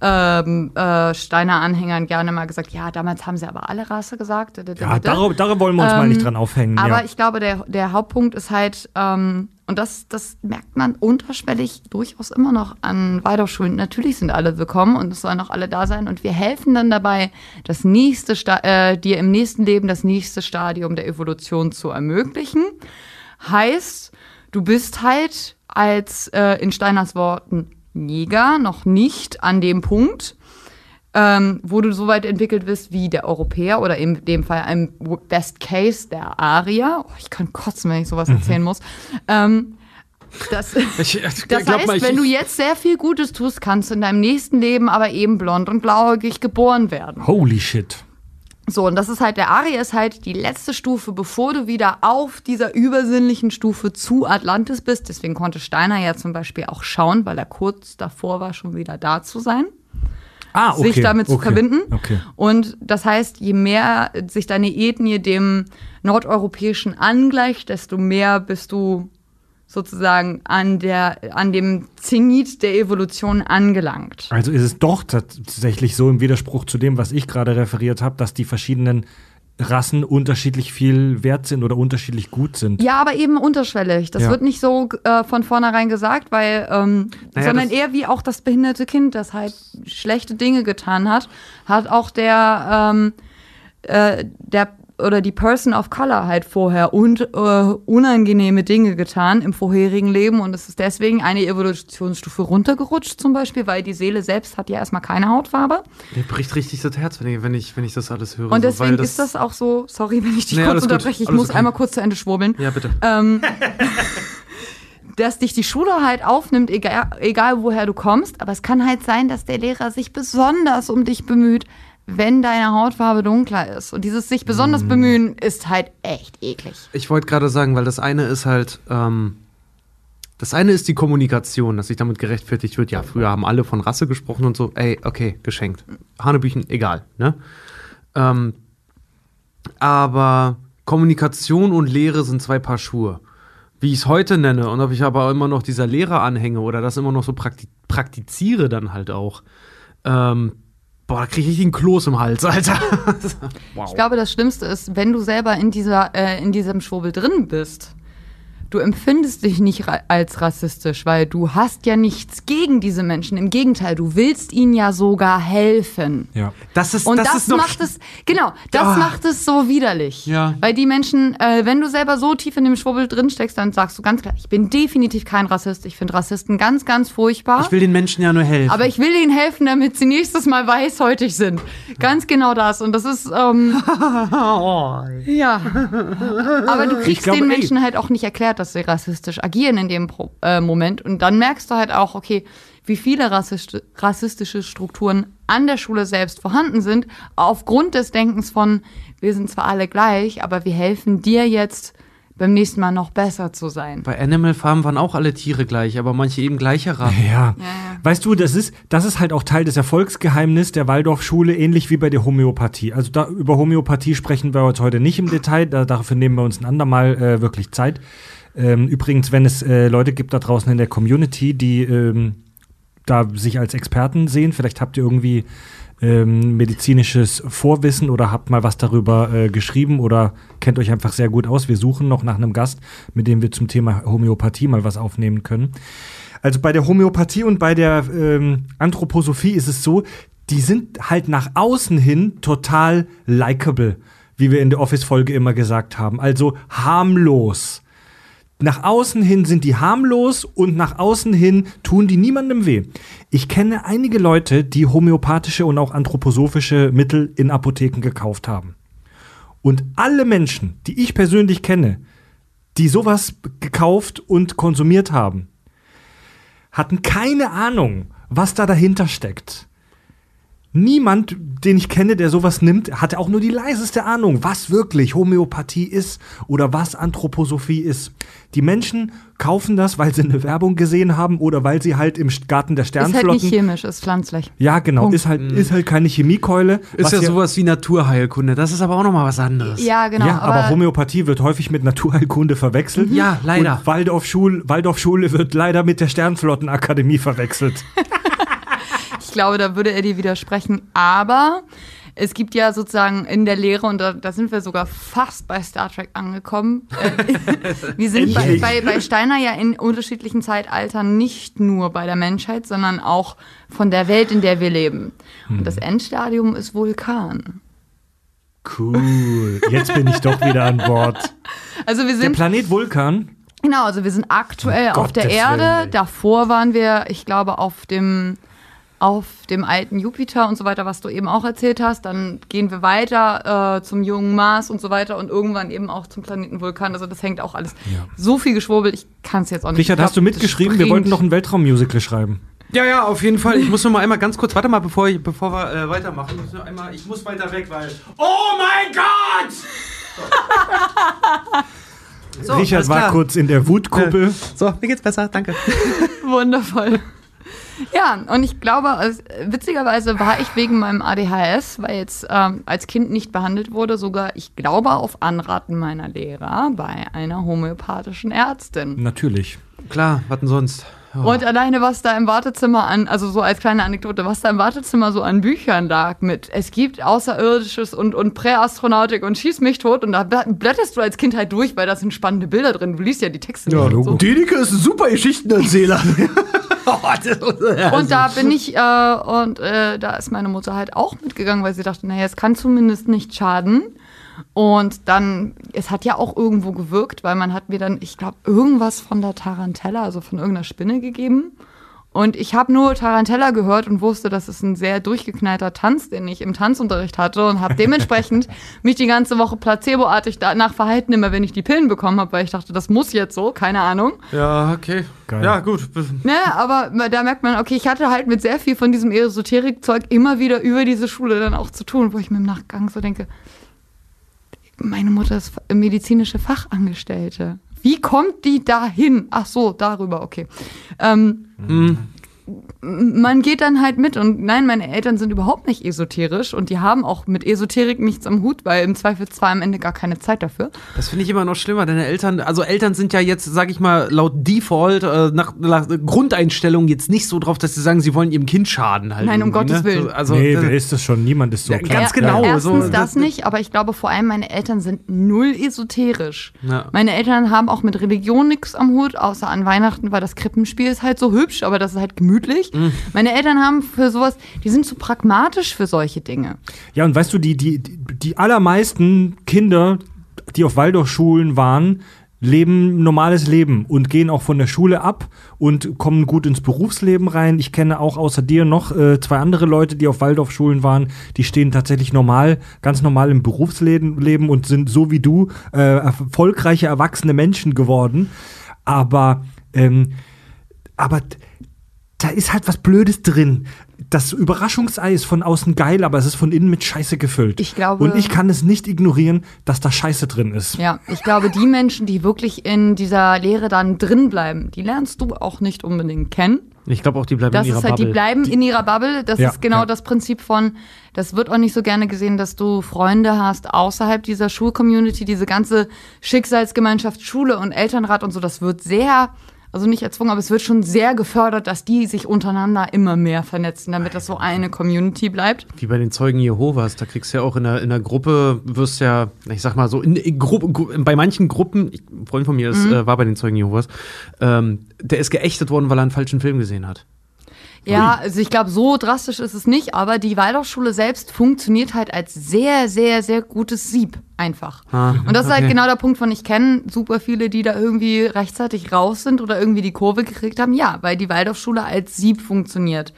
ähm, äh, Steiner Anhängern gerne mal gesagt. Ja, damals haben sie aber alle Rasse gesagt. Ja, darauf, darauf wollen wir uns mal nicht dran aufhängen. Aber ja. ich glaube, der, der Hauptpunkt ist halt, ähm, und das, das merkt man unterschwellig durchaus immer noch an Waldorfschulen. Natürlich sind alle willkommen und es sollen auch alle da sein. Und wir helfen dann dabei, das nächste Sta äh, dir im nächsten Leben das nächste Stadium der Evolution zu ermöglichen. Heißt, du bist halt als äh, in Steiners Worten Neger noch nicht an dem Punkt, ähm, wo du so weit entwickelt bist wie der Europäer oder in dem Fall im Best Case der Arier. Oh, ich kann kotzen, wenn ich sowas erzählen muss. Ähm, das, Ich, das glaub heißt, mal, ich- wenn du jetzt sehr viel Gutes tust, kannst du in deinem nächsten Leben aber eben blond und blauäugig geboren werden. Holy shit. So, und das ist halt, der Arier ist halt die letzte Stufe, bevor du wieder auf dieser übersinnlichen Stufe zu Atlantis bist. Deswegen konnte Steiner ja zum Beispiel auch schauen, weil er kurz davor war, schon wieder da zu sein. Ah, okay, sich damit zu okay, verbinden. okay. Und das heißt, je mehr sich deine Ethnie dem nordeuropäischen angleicht, desto mehr bist du sozusagen an der an dem Zenit der Evolution angelangt. Also ist es doch tatsächlich so im Widerspruch zu dem, was ich gerade referiert habe, dass die verschiedenen Rassen unterschiedlich viel wert sind oder unterschiedlich gut sind. Ja, aber eben unterschwellig. Das Ja. wird nicht so äh, von vornherein gesagt, weil, ähm, Naja, sondern eher wie auch das behinderte Kind, das halt schlechte Dinge getan hat, hat auch der, ähm, äh, der oder die Person of Color halt vorher und äh, unangenehme Dinge getan im vorherigen Leben und es ist deswegen eine Evolutionsstufe runtergerutscht zum Beispiel, weil die Seele selbst hat ja erstmal keine Hautfarbe Mir bricht richtig das Herz, wenn ich, wenn ich, wenn ich das alles höre. und so, deswegen weil ist das auch so, sorry, wenn ich dich Nee, kurz unterbreche, ich alles muss okay. einmal kurz zu Ende schwurbeln. Ja, bitte. ähm, dass dich die Schule halt aufnimmt, egal, egal woher du kommst. Aber es kann halt sein, dass der Lehrer sich besonders um dich bemüht, wenn deine Hautfarbe dunkler ist. Und dieses sich Mm. besonders bemühen ist halt echt eklig. Ich wollte gerade sagen, weil das eine ist halt, ähm, das eine ist die Kommunikation, dass sich damit gerechtfertigt wird. Ja, früher haben alle von Rasse gesprochen und so. Ey, okay, geschenkt. Hanebüchen, egal, ne? Ähm, aber Kommunikation und Lehre sind zwei Paar Schuhe. Wie ich es heute nenne und ob ich aber immer noch dieser Lehre anhänge oder das immer noch so prakti praktiziere dann halt auch. Ähm, boah, da kriege ich einen Kloß im Hals, Alter. wow. Ich glaube, das Schlimmste ist, wenn du selber in, dieser, äh, in diesem Schwurbel drin bist. Du empfindest dich nicht ra als rassistisch, weil du hast ja nichts gegen diese Menschen. Im Gegenteil, du willst ihnen ja sogar helfen. Ja. das ist, Und das, das, ist macht es, genau, das Ah. macht es so widerlich. Ja. Weil die Menschen, äh, wenn du selber so tief in dem Schwurbel drin steckst, dann sagst du ganz klar, ich bin definitiv kein Rassist. Ich finde Rassisten ganz, ganz furchtbar. Ich will den Menschen ja nur helfen. aber ich will ihnen helfen, damit sie nächstes Mal weißhäutig sind. Ganz genau das. Und das ist, ähm, ja. Aber du kriegst glaube, den ey. Menschen halt auch nicht erklärt, dass sie rassistisch agieren in dem Pro äh, Moment. Und dann merkst du halt auch, okay, wie viele rassist rassistische Strukturen an der Schule selbst vorhanden sind, aufgrund des Denkens von, wir sind zwar alle gleich, aber wir helfen dir jetzt beim nächsten Mal noch besser zu sein. Bei Animal Farm waren auch alle Tiere gleich, aber manche eben gleicher Rasse. Ja. Weißt du, das ist, das ist halt auch Teil des Erfolgsgeheimnisses der Waldorfschule, ähnlich wie bei der Homöopathie. Also da, über Homöopathie sprechen wir jetzt heute nicht im Detail, da, dafür nehmen wir uns ein andermal äh, wirklich Zeit. Ähm, übrigens, wenn es äh, Leute gibt da draußen in der Community, die ähm, da sich als Experten sehen, vielleicht habt ihr irgendwie ähm, medizinisches Vorwissen oder habt mal was darüber äh, geschrieben oder kennt euch einfach sehr gut aus. Wir suchen noch nach einem Gast, mit dem wir zum Thema Homöopathie mal was aufnehmen können. Also bei der Homöopathie und bei der ähm, Anthroposophie ist es so, die sind halt nach außen hin total likable, wie wir in der Office-Folge immer gesagt haben. Also harmlos. Nach außen hin sind die harmlos und nach außen hin tun die niemandem weh. Ich kenne einige Leute, die homöopathische und auch anthroposophische Mittel in Apotheken gekauft haben. Und alle Menschen, die ich persönlich kenne, die sowas gekauft und konsumiert haben, hatten keine Ahnung, was da dahinter steckt. Niemand, den ich kenne, der sowas nimmt, hatte auch nur die leiseste Ahnung, was wirklich Homöopathie ist oder was Anthroposophie ist. Die Menschen kaufen das, weil sie eine Werbung gesehen haben oder weil sie halt im Garten der Ist halt Sternflotten. nicht chemisch, ist pflanzlich. ja, genau, Punkt. ist halt, ist halt keine Chemiekeule. Ist ja sowas wie Naturheilkunde. Das ist aber auch nochmal was anderes. Ja, genau. ja, aber, Homöopathie wird häufig mit Naturheilkunde verwechselt. Ja, leider. Und Waldorfschule, Waldorfschule wird leider mit der Sternflottenakademie verwechselt. Ich glaube, da würde er dir widersprechen. Aber es gibt ja sozusagen in der Lehre, und da, da sind wir sogar fast bei Star Trek angekommen. Äh, wir sind bei, bei, bei Steiner ja in unterschiedlichen Zeitaltern nicht nur bei der Menschheit, sondern auch von der Welt, in der wir leben. Und das Endstadium ist Vulkan. Cool. Jetzt bin ich doch wieder an Bord. Also wir Der sind Planet Vulkan. Genau, also wir sind aktuell Um auf der Gottes Erde. Willen. Davor waren wir, ich glaube, auf dem auf dem alten Jupiter und so weiter, was du eben auch erzählt hast. Dann gehen wir weiter äh, zum jungen Mars und so weiter und irgendwann eben auch zum Planeten Vulkan. Also das hängt auch alles so viel geschwurbelt. Ich kann es jetzt auch nicht. Richard, Ich hast du glaub, mitgeschrieben? Wir wollten noch ein Weltraummusical schreiben. Ja, ja, auf jeden Fall. Ich muss noch mal einmal ganz kurz, warte mal, bevor, ich, bevor wir äh, weitermachen. Ich muss, noch einmal, ich muss weiter weg, weil. Oh mein Gott! So, Richard alles war kurz in der Wutkuppel. So, mir geht's besser, danke. Wundervoll. Ja, und ich glaube, witzigerweise war ich wegen meinem ADHS, weil jetzt ähm, als Kind nicht behandelt wurde, sogar, ich glaube, auf Anraten meiner Lehrer bei einer homöopathischen Ärztin. Natürlich. Klar, was denn sonst? Und alleine, was da im Wartezimmer an, also so als kleine Anekdote, was da im Wartezimmer so an Büchern lag mit, es gibt Außerirdisches und, und Präastronautik und schieß mich tot und da blätterst du als Kind halt durch, weil da sind spannende Bilder drin. Du liest ja die Texte Ja, so. Denike ist ein super Geschichtenerzähler. Und da bin ich, äh, und äh, da ist meine Mutter halt auch mitgegangen, weil sie dachte, naja, es kann zumindest nicht schaden. Und dann, es hat ja auch irgendwo gewirkt, weil man hat mir dann, ich glaube, irgendwas von der Tarantella, also von irgendeiner Spinne gegeben. Und ich habe nur Tarantella gehört und wusste, das ist ein sehr durchgeknallter Tanz, den ich im Tanzunterricht hatte und habe dementsprechend mich die ganze Woche placeboartig danach verhalten, immer wenn ich die Pillen bekommen habe, weil ich dachte, das muss jetzt so, keine Ahnung. ja, okay. Geil. Ja, gut. Ne, aber da merkt man, okay, ich hatte halt mit sehr viel von diesem Esoterik-Zeug immer wieder über diese Schule dann auch zu tun, wo ich mir im Nachgang so denke, meine Mutter ist medizinische Fachangestellte. Wie kommt die da hin? Ach so, darüber, okay. Ähm, man geht dann halt mit und nein, meine Eltern sind überhaupt nicht esoterisch und die haben auch mit Esoterik nichts am Hut, weil im Zweifelsfall am Ende gar keine Zeit dafür. Das finde ich immer noch schlimmer. Deine Eltern, also Eltern sind ja jetzt, sag ich mal, laut Default, äh, nach, nach Grundeinstellung jetzt nicht so drauf, dass sie sagen, sie wollen ihrem Kind schaden halt. Nein, um Gottes Willen. So, Also, nee, wer ist das schon? Niemand ist so Ja, klar. ganz genau. Erstens so, das, das- nicht, aber ich glaube vor allem meine Eltern sind null esoterisch. Ja. Meine Eltern haben auch mit Religion nichts am Hut, außer an Weihnachten, weil das Krippenspiel ist halt so hübsch, aber das ist halt gemütlich. Mhm. Meine Eltern haben für sowas, die sind zu pragmatisch für solche Dinge. Ja, und weißt du, die, die, die allermeisten Kinder, die auf Waldorfschulen waren, leben ein normales Leben und gehen auch von der Schule ab und kommen gut ins Berufsleben rein. Ich kenne auch außer dir noch äh, zwei andere Leute, die auf Waldorfschulen waren, die stehen tatsächlich normal, ganz normal im Berufsleben leben und sind so wie du äh, erfolgreiche erwachsene Menschen geworden. Aber ähm, aber da ist halt was Blödes drin. Das Überraschungsei ist von außen geil, aber es ist von innen mit Scheiße gefüllt. Ich glaube- Und ich kann es nicht ignorieren, dass da Scheiße drin ist. Ja, ich glaube, die Menschen, die wirklich in dieser Lehre dann drin bleiben, die lernst du auch nicht unbedingt kennen. ich glaube auch, die bleiben Das in ihrer ist halt, die Bubble. bleiben in ihrer Bubble. Das Ja, ist genau ja. das Prinzip von, das wird auch nicht so gerne gesehen, dass du Freunde hast außerhalb dieser Schulcommunity, diese ganze Schicksalsgemeinschaft, Schule und Elternrat und so, das wird sehr, also nicht erzwungen, aber es wird schon sehr gefördert, dass die sich untereinander immer mehr vernetzen, damit das so eine Community bleibt. Wie bei den Zeugen Jehovas, da kriegst du ja auch in der, in der Gruppe, wirst ja, ich sag mal so, in, in Gruppe, Gru- bei manchen Gruppen, ich, ein Freund von mir ist, äh, war bei den Zeugen Jehovas, ähm, der ist geächtet worden, weil er einen falschen Film gesehen hat. Ja, also ich glaube, so drastisch ist es nicht, aber die Waldorfschule selbst funktioniert halt als sehr, sehr, sehr gutes Sieb einfach. Ah, und das ist halt okay. genau der Punkt von, ich kenne super viele, die da irgendwie rechtzeitig raus sind oder irgendwie die Kurve gekriegt haben. Ja, weil die Waldorfschule als Sieb funktioniert.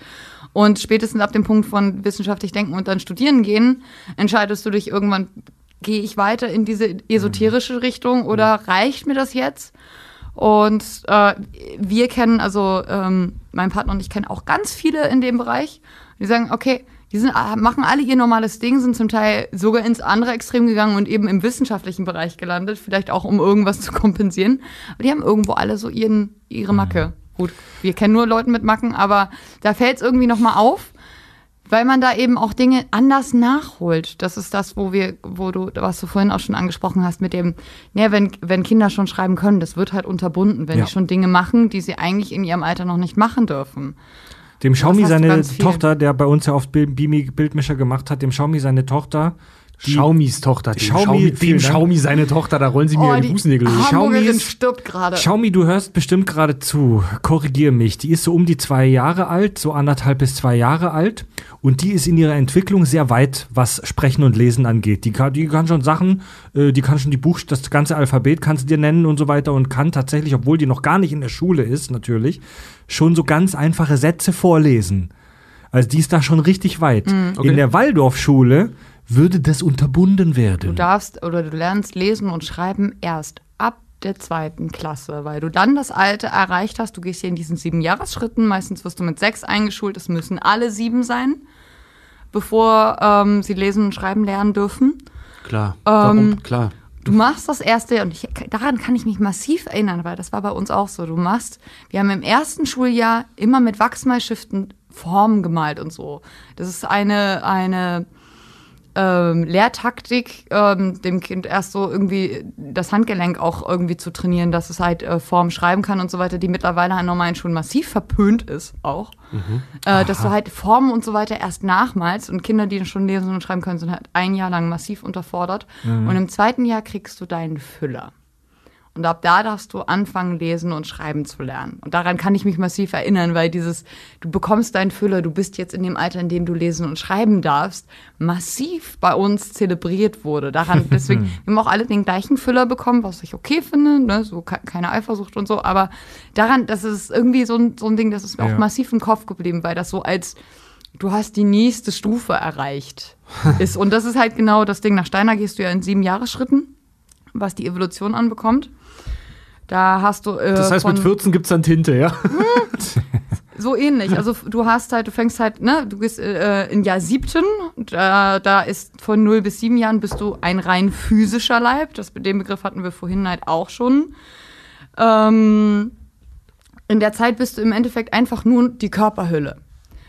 Und spätestens ab dem Punkt von wissenschaftlich denken und dann studieren gehen, entscheidest du dich irgendwann, gehe ich weiter in diese esoterische Richtung oder reicht mir das jetzt? Und äh, wir kennen, also ähm, mein Partner und ich kennen auch ganz viele in dem Bereich. Die sagen, okay, die sind, äh, machen alle ihr normales Ding, sind zum Teil sogar ins andere Extrem gegangen und eben im wissenschaftlichen Bereich gelandet, vielleicht auch um irgendwas zu kompensieren. Aber die haben irgendwo alle so ihren, ihre Macke. Gut, wir kennen nur Leute mit Macken, aber da fällt es irgendwie nochmal auf, weil man da eben auch Dinge anders nachholt. Das ist das, wo wir, wo du, was du vorhin auch schon angesprochen hast, mit dem, ne, wenn, wenn Kinder schon schreiben können, das wird halt unterbunden, wenn Ja. die schon Dinge machen, die sie eigentlich in ihrem Alter noch nicht machen dürfen. Dem Xiaomi seine. Tochter, der bei uns ja oft Bil- Bimi Bildmischer gemacht hat, dem Xiaomi seine Tochter. Die- Xiaomis Tochter, dem Xiaomi, Xiaomi, dem. Xiaomi seine Tochter, da rollen sie mir Oh, die Fußnägel. Hamburgerin Xiaomi stirbt gerade. Xiaomi, du hörst bestimmt gerade zu. Korrigier mich. Die ist so um die zwei Jahre alt, so anderthalb bis zwei Jahre alt. Und die ist in ihrer Entwicklung sehr weit, was Sprechen und Lesen angeht. Die kann, die kann schon Sachen, äh, die kann schon die Buch, das ganze Alphabet kannst du dir nennen und so weiter und kann tatsächlich, obwohl die noch gar nicht in der Schule ist, natürlich, schon so ganz einfache Sätze vorlesen. Also die ist da schon richtig weit. Okay. In der Waldorfschule würde das unterbunden Du werden. darfst oder du lernst lesen und schreiben erst ab der zweiten Klasse, weil du dann das Alter erreicht hast. Du gehst hier in diesen sieben Jahresschritten. Meistens wirst du mit sechs eingeschult. Es müssen alle sieben sein, bevor ähm, sie lesen und schreiben lernen dürfen. Klar, Ähm, warum? Klar. Du machst das erste, und ich, daran kann ich mich massiv erinnern, weil das war bei uns auch so. Du machst, wir haben im ersten Schuljahr immer mit Wachsmalstiften Formen gemalt und so. Das ist eine, eine ähm, Lehrtaktik, ähm, dem Kind erst so irgendwie das Handgelenk auch irgendwie zu trainieren, dass es halt äh, Form schreiben kann und so weiter, die mittlerweile an normalen Schulen massiv verpönt ist auch. Äh, dass du halt Formen und so weiter erst nachmalst und Kinder, die schon lesen und schreiben können, sind halt ein Jahr lang massiv unterfordert. Und im zweiten Jahr kriegst du deinen Füller. Und ab da darfst du anfangen, lesen und schreiben zu lernen. Und daran kann ich mich massiv erinnern, weil dieses, du bekommst deinen Füller, du bist jetzt in dem Alter, in dem du lesen und schreiben darfst, massiv bei uns zelebriert wurde. Daran, deswegen, wir haben auch alle den gleichen Füller bekommen, was ich okay finde, ne? so ke- keine Eifersucht und so, aber daran, das ist irgendwie so ein, so ein Ding, das ist mir Ja. auch massiv im Kopf geblieben, weil das so als, du hast die nächste Stufe erreicht ist. Und das ist halt genau das Ding. Nach Steiner gehst du ja in sieben Jahresschritten, was die Evolution anbekommt. Da hast du. Äh, Das heißt, von, mit 14 gibt's dann Tinte, ja? So ähnlich. Also du hast halt, du fängst halt, ne, du gehst äh, in Jahr siebten, da, da ist von 0 bis 7 Jahren bist du ein rein physischer Leib. Das, den Begriff hatten wir vorhin halt auch schon. Ähm, in der Zeit bist du im Endeffekt einfach nur die Körperhülle.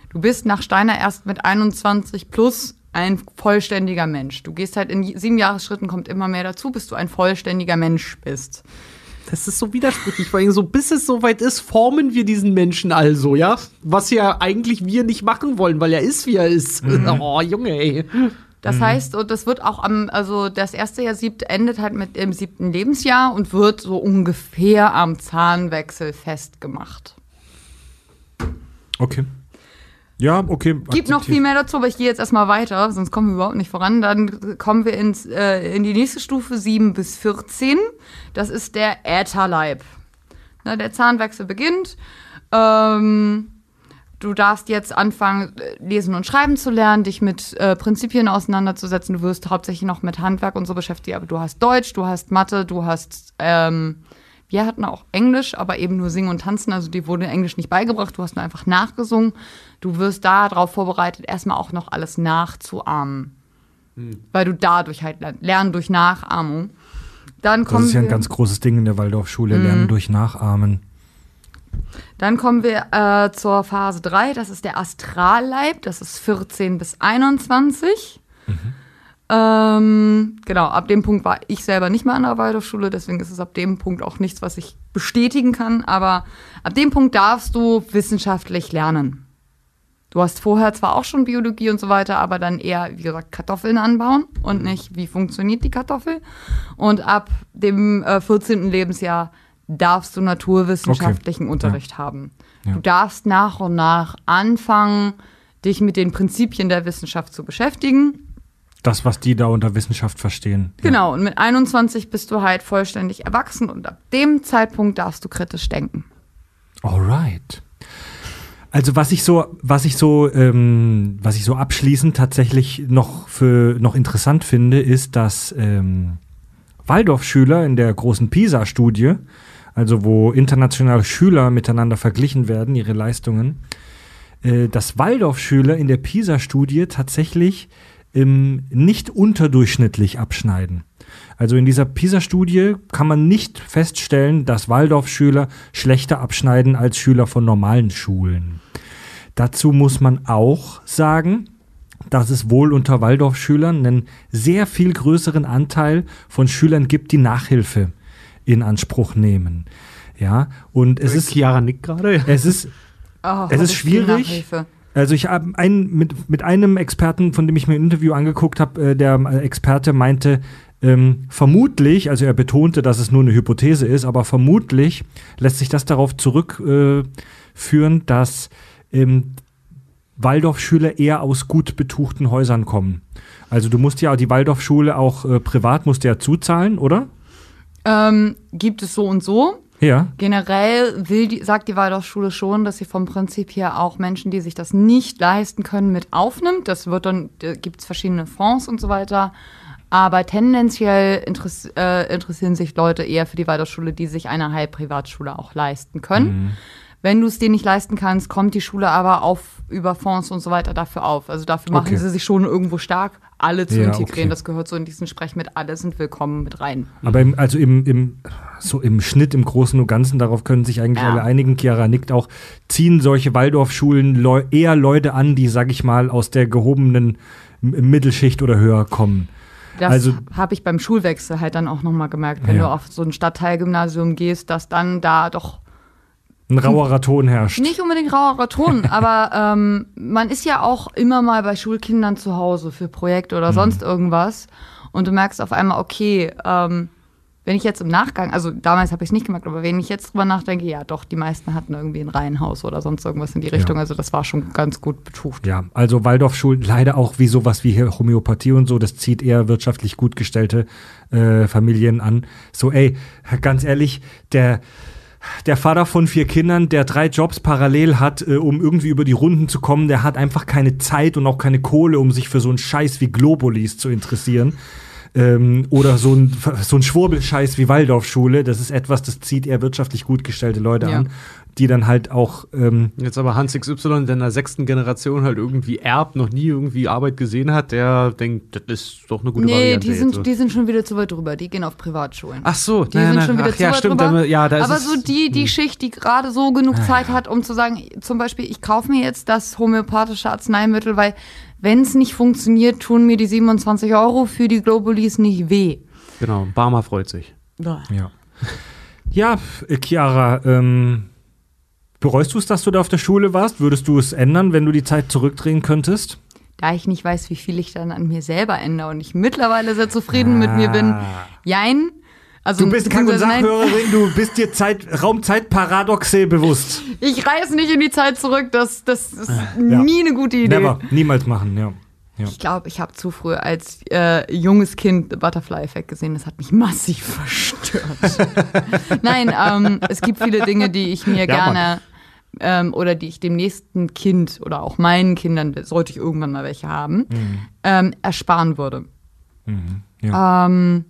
Du bist nach Steiner erst mit 21 plus ein vollständiger Mensch. Du gehst halt in sieben Jahresschritten, kommt immer mehr dazu, bis du ein vollständiger Mensch bist. Das ist so widersprüchlich, weil so bis es soweit ist, formen wir diesen Menschen also, ja? Was ja eigentlich wir nicht machen wollen, weil er ist, wie er ist. Oh, Junge, ey. Das Mhm. heißt, und das wird auch am, also das erste Jahr siebte endet halt mit dem siebten Lebensjahr und wird so ungefähr am Zahnwechsel festgemacht. Okay. Ja, okay. Gibt noch viel mehr dazu, aber ich gehe jetzt erstmal weiter, sonst kommen wir überhaupt nicht voran. Dann kommen wir ins, äh, in die nächste Stufe 7 bis 14. Das ist der Ätherleib. Na, der Zahnwechsel beginnt. Ähm, du darfst jetzt anfangen, äh, lesen und schreiben zu lernen, dich mit äh, Prinzipien auseinanderzusetzen. Du wirst hauptsächlich noch mit Handwerk und so beschäftigt, aber du hast Deutsch, du hast Mathe, du hast, ähm, wir hatten auch Englisch, aber eben nur Singen und Tanzen. Also die wurde Englisch nicht beigebracht, du hast nur einfach nachgesungen. Du wirst da darauf vorbereitet, erstmal auch noch alles nachzuahmen. Weil du dadurch halt lernst, lernen durch Nachahmung. Dann Das kommen ist ja ein ganz großes Ding in der Waldorfschule, Mhm. Lernen durch Nachahmen. Dann kommen wir äh, zur Phase 3, das ist der Astralleib, das ist 14 bis 21. Ähm, genau, ab dem Punkt war ich selber nicht mehr an der Waldorfschule, deswegen ist es ab dem Punkt auch nichts, was ich bestätigen kann, aber ab dem Punkt darfst du wissenschaftlich lernen. Du hast vorher zwar auch schon Biologie und so weiter, aber dann eher, wie gesagt, Kartoffeln anbauen und nicht, wie funktioniert die Kartoffel. Und ab dem äh, 14. Lebensjahr darfst du naturwissenschaftlichen Unterricht haben. Ja. Du darfst nach und nach anfangen, dich mit den Prinzipien der Wissenschaft zu beschäftigen. Das, was die da unter Wissenschaft verstehen. Ja. Genau, und mit 21 bist du halt vollständig erwachsen und ab dem Zeitpunkt darfst du kritisch denken. Alright. Also was ich so, was ich so, ähm, was ich so abschließend tatsächlich noch für noch interessant finde, ist, dass ähm, Waldorfschüler in der großen PISA-Studie, also wo internationale Schüler miteinander verglichen werden, ihre Leistungen, äh, dass Waldorfschüler in der PISA-Studie tatsächlich ähm, nicht unterdurchschnittlich abschneiden. Also in dieser PISA-Studie kann man nicht feststellen, dass Waldorfschüler schlechter abschneiden als Schüler von normalen Schulen. Dazu muss man auch sagen, dass es wohl unter Waldorfschülern einen sehr viel größeren Anteil von Schülern gibt, die Nachhilfe in Anspruch nehmen. Ja, und es ist, Chiara nickt gerade. es ist Oh, Es ist schwierig. Also ich habe einen mit, mit einem Experten, von dem ich mir ein Interview angeguckt habe, äh, der äh, Experte meinte, ähm, vermutlich, also er betonte, dass es nur eine Hypothese ist, aber vermutlich lässt sich das darauf zurückführen, äh, dass ähm, Waldorfschüler eher aus gut betuchten Häusern kommen. Also du musst ja die Waldorfschule auch äh, privat musst ja zuzahlen, oder? Ähm, gibt es so und so. Ja. Generell will die, sagt die Waldorfschule schon, dass sie vom Prinzip her auch Menschen, die sich das nicht leisten können, mit aufnimmt. Das wird dann, da gibt es verschiedene Fonds und so weiter. Aber tendenziell interess äh, interessieren sich Leute eher für die Waldorfschule, die sich eine Heilprivatschule auch leisten können. Wenn du es dir nicht leisten kannst, kommt die Schule aber auf über Fonds und so weiter dafür auf. Also dafür machen Okay. sie sich schon irgendwo stark. Alle zu Ja, integrieren. okay. Das gehört so in diesen Sprech mit alle sind willkommen mit rein. Aber im, also im, im, so im Schnitt, im Großen und Ganzen, darauf können sich eigentlich Ja. alle einigen. Chiara nickt auch, ziehen solche Waldorfschulen Leu eher Leute an, die, sag ich mal, aus der gehobenen Mittelschicht oder höher kommen. Das Also- habe ich beim Schulwechsel halt dann auch nochmal gemerkt, wenn Ja. du auf so ein Stadtteilgymnasium gehst, dass dann da doch Ein rauerer Ton herrscht. nicht unbedingt rauerer Ton, aber ähm, man ist ja auch immer mal bei Schulkindern zu Hause für Projekte Mhm. oder sonst irgendwas und du merkst auf einmal, okay, ähm, wenn ich jetzt im Nachgang, also damals habe ich es nicht gemerkt, aber wenn ich jetzt drüber nachdenke, ja doch, die meisten hatten irgendwie ein Reihenhaus oder sonst irgendwas in die Richtung, also das war schon ganz gut betucht. Ja, also Waldorfschulen leider auch wie sowas wie hier Homöopathie und so, das zieht eher wirtschaftlich gut gestellte äh, Familien an. So, ey, ganz ehrlich, der der Vater von vier Kindern, der drei Jobs parallel hat, äh, um irgendwie über die Runden zu kommen, der hat einfach keine Zeit und auch keine Kohle, um sich für so einen Scheiß wie Globulis zu interessieren. Ähm, oder so ein, so ein Schwurbelscheiß wie Waldorfschule. Das ist etwas, das zieht eher wirtschaftlich gut gestellte Leute Ja. an, die dann halt auch ähm, Jetzt aber Hans XY, der in der sechsten Generation halt irgendwie erbt, noch nie irgendwie Arbeit gesehen hat, der denkt, das ist doch eine gute Nee, Variante. die jetzt sind, die sind schon wieder zu weit drüber, die gehen auf Privatschulen. Ach so, Die nein, sind nein, schon wieder ach, zu ja, weit stimmt. drüber. dann- ja, da ist Aber es, so die, die Schicht, die gerade so genug Zeit hat, um zu sagen, zum Beispiel, ich kaufe mir jetzt das homöopathische Arzneimittel, weil wenn es nicht funktioniert, tun mir die 27 Euro für die Globulis nicht weh. Genau, Barmer freut sich. Ja. Ja, Chiara, ähm, bereust du es, dass du da auf der Schule warst? Würdest du es ändern, wenn du die Zeit zurückdrehen könntest? Da ich nicht weiß, wie viel ich dann an mir selber ändere und ich mittlerweile sehr zufrieden mit mir bin, jein. Also, Ah. Du bist nein, Sachhörerin, du bist dir Zeit, Raumzeitparadoxe bewusst. Ich reise nicht in die Zeit zurück, das, das ist Ja. nie eine gute Idee. Never, niemals machen, ja. ja. Ich glaube, ich habe zu früh als äh, junges Kind Butterfly-Effekt gesehen. Das hat mich massiv verstört. Nein, ähm, es gibt viele Dinge, die ich mir gerne ähm, oder die ich dem nächsten Kind oder auch meinen Kindern, sollte ich irgendwann mal welche haben, ähm, ersparen würde. ja. Ähm,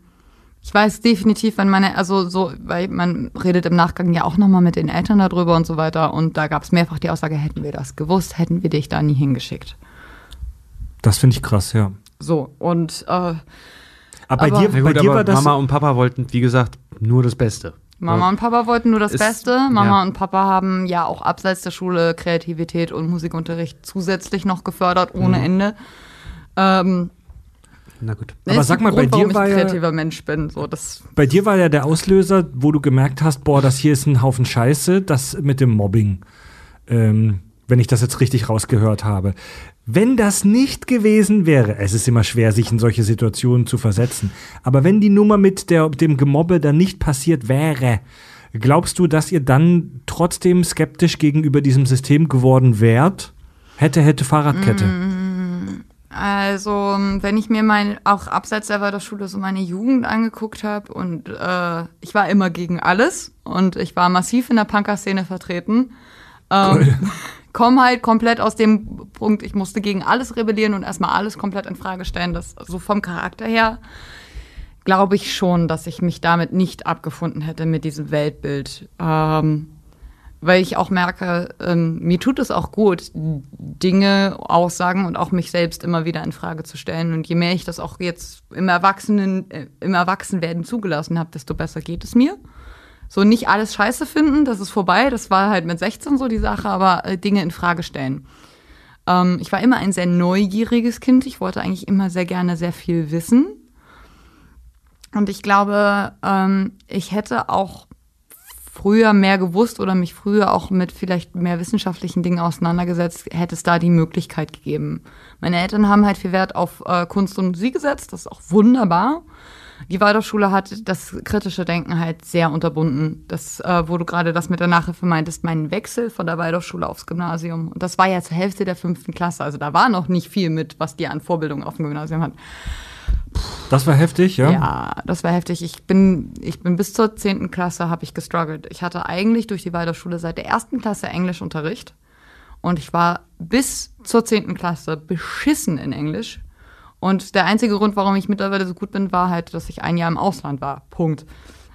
ich weiß definitiv, wenn meine, also so, weil man redet im Nachgang ja auch nochmal mit den Eltern darüber und so weiter. Und da gab es mehrfach die Aussage, hätten wir das gewusst, hätten wir dich da nie hingeschickt. Das finde ich krass, ja. So, und äh, Aber bei Aber- dir, bei gut, dir aber war das. Mama und Papa wollten, wie gesagt, nur das Beste. Mama und Papa wollten nur das Ist- Beste. Mama ja. und Papa haben ja auch abseits der Schule Kreativität und Musikunterricht zusätzlich noch gefördert, ohne Mhm. Ende. Ähm, Na gut. Aber sag mal, bei Grund, dir warum war ich ja- kreativer Mensch bin. So, das, Bei dir war ja der Auslöser, wo du gemerkt hast, boah, das hier ist ein Haufen Scheiße, das mit dem Mobbing. Ähm, wenn ich das jetzt richtig rausgehört habe. Wenn das nicht gewesen wäre, es ist immer schwer, sich in solche Situationen zu versetzen, aber wenn die Nummer mit der, dem Gemobbe dann nicht passiert wäre, glaubst du, dass ihr dann trotzdem skeptisch gegenüber diesem System geworden wärt? Hätte, hätte Fahrradkette. also, wenn ich mir mein, auch abseits der Waldorfschule so meine Jugend angeguckt habe und äh, ich war immer gegen alles und ich war massiv in der Punker-Szene vertreten. Ähm, komm halt komplett aus dem Punkt, ich musste gegen alles rebellieren und erstmal alles komplett in Frage stellen. Das so vom Charakter her glaube ich schon, dass ich mich damit nicht abgefunden hätte mit diesem Weltbild. Ähm, weil ich auch merke, ähm, mir tut es auch gut, Dinge, Aussagen und auch mich selbst immer wieder in Frage zu stellen. Und je mehr ich das auch jetzt im Erwachsenen, äh, im Erwachsenwerden zugelassen habe, desto besser geht es mir. So nicht alles scheiße finden, das ist vorbei. Das war halt mit 16 so die Sache, aber äh, Dinge in Frage stellen. Ähm, ich war immer ein sehr neugieriges Kind. Ich wollte eigentlich immer sehr gerne sehr viel wissen. Und ich glaube, ähm, ich hätte auch früher mehr gewusst oder mich früher auch mit vielleicht mehr wissenschaftlichen Dingen auseinandergesetzt, hätte es da die Möglichkeit gegeben. Meine Eltern haben halt viel Wert auf äh, Kunst und Musik gesetzt, das ist auch wunderbar. Die Waldorfschule hat das kritische Denken halt sehr unterbunden. Das, äh, wo du gerade das mit der Nachhilfe meintest, mein Wechsel von der Waldorfschule aufs Gymnasium. Und das war ja zur Hälfte der fünften Klasse. Also da war noch nicht viel mit, was die an Vorbildung auf dem Gymnasium hat. Das war heftig, ja? Ja, das war heftig. Ich bin, ich bin bis zur 10. Klasse habe ich gestruggelt. Ich hatte eigentlich durch die Waldorfschule seit der ersten Klasse Englischunterricht. Und ich war bis zur 10. Klasse beschissen in Englisch. Und der einzige Grund, warum ich mittlerweile so gut bin, war halt, dass ich ein Jahr im Ausland war. Punkt.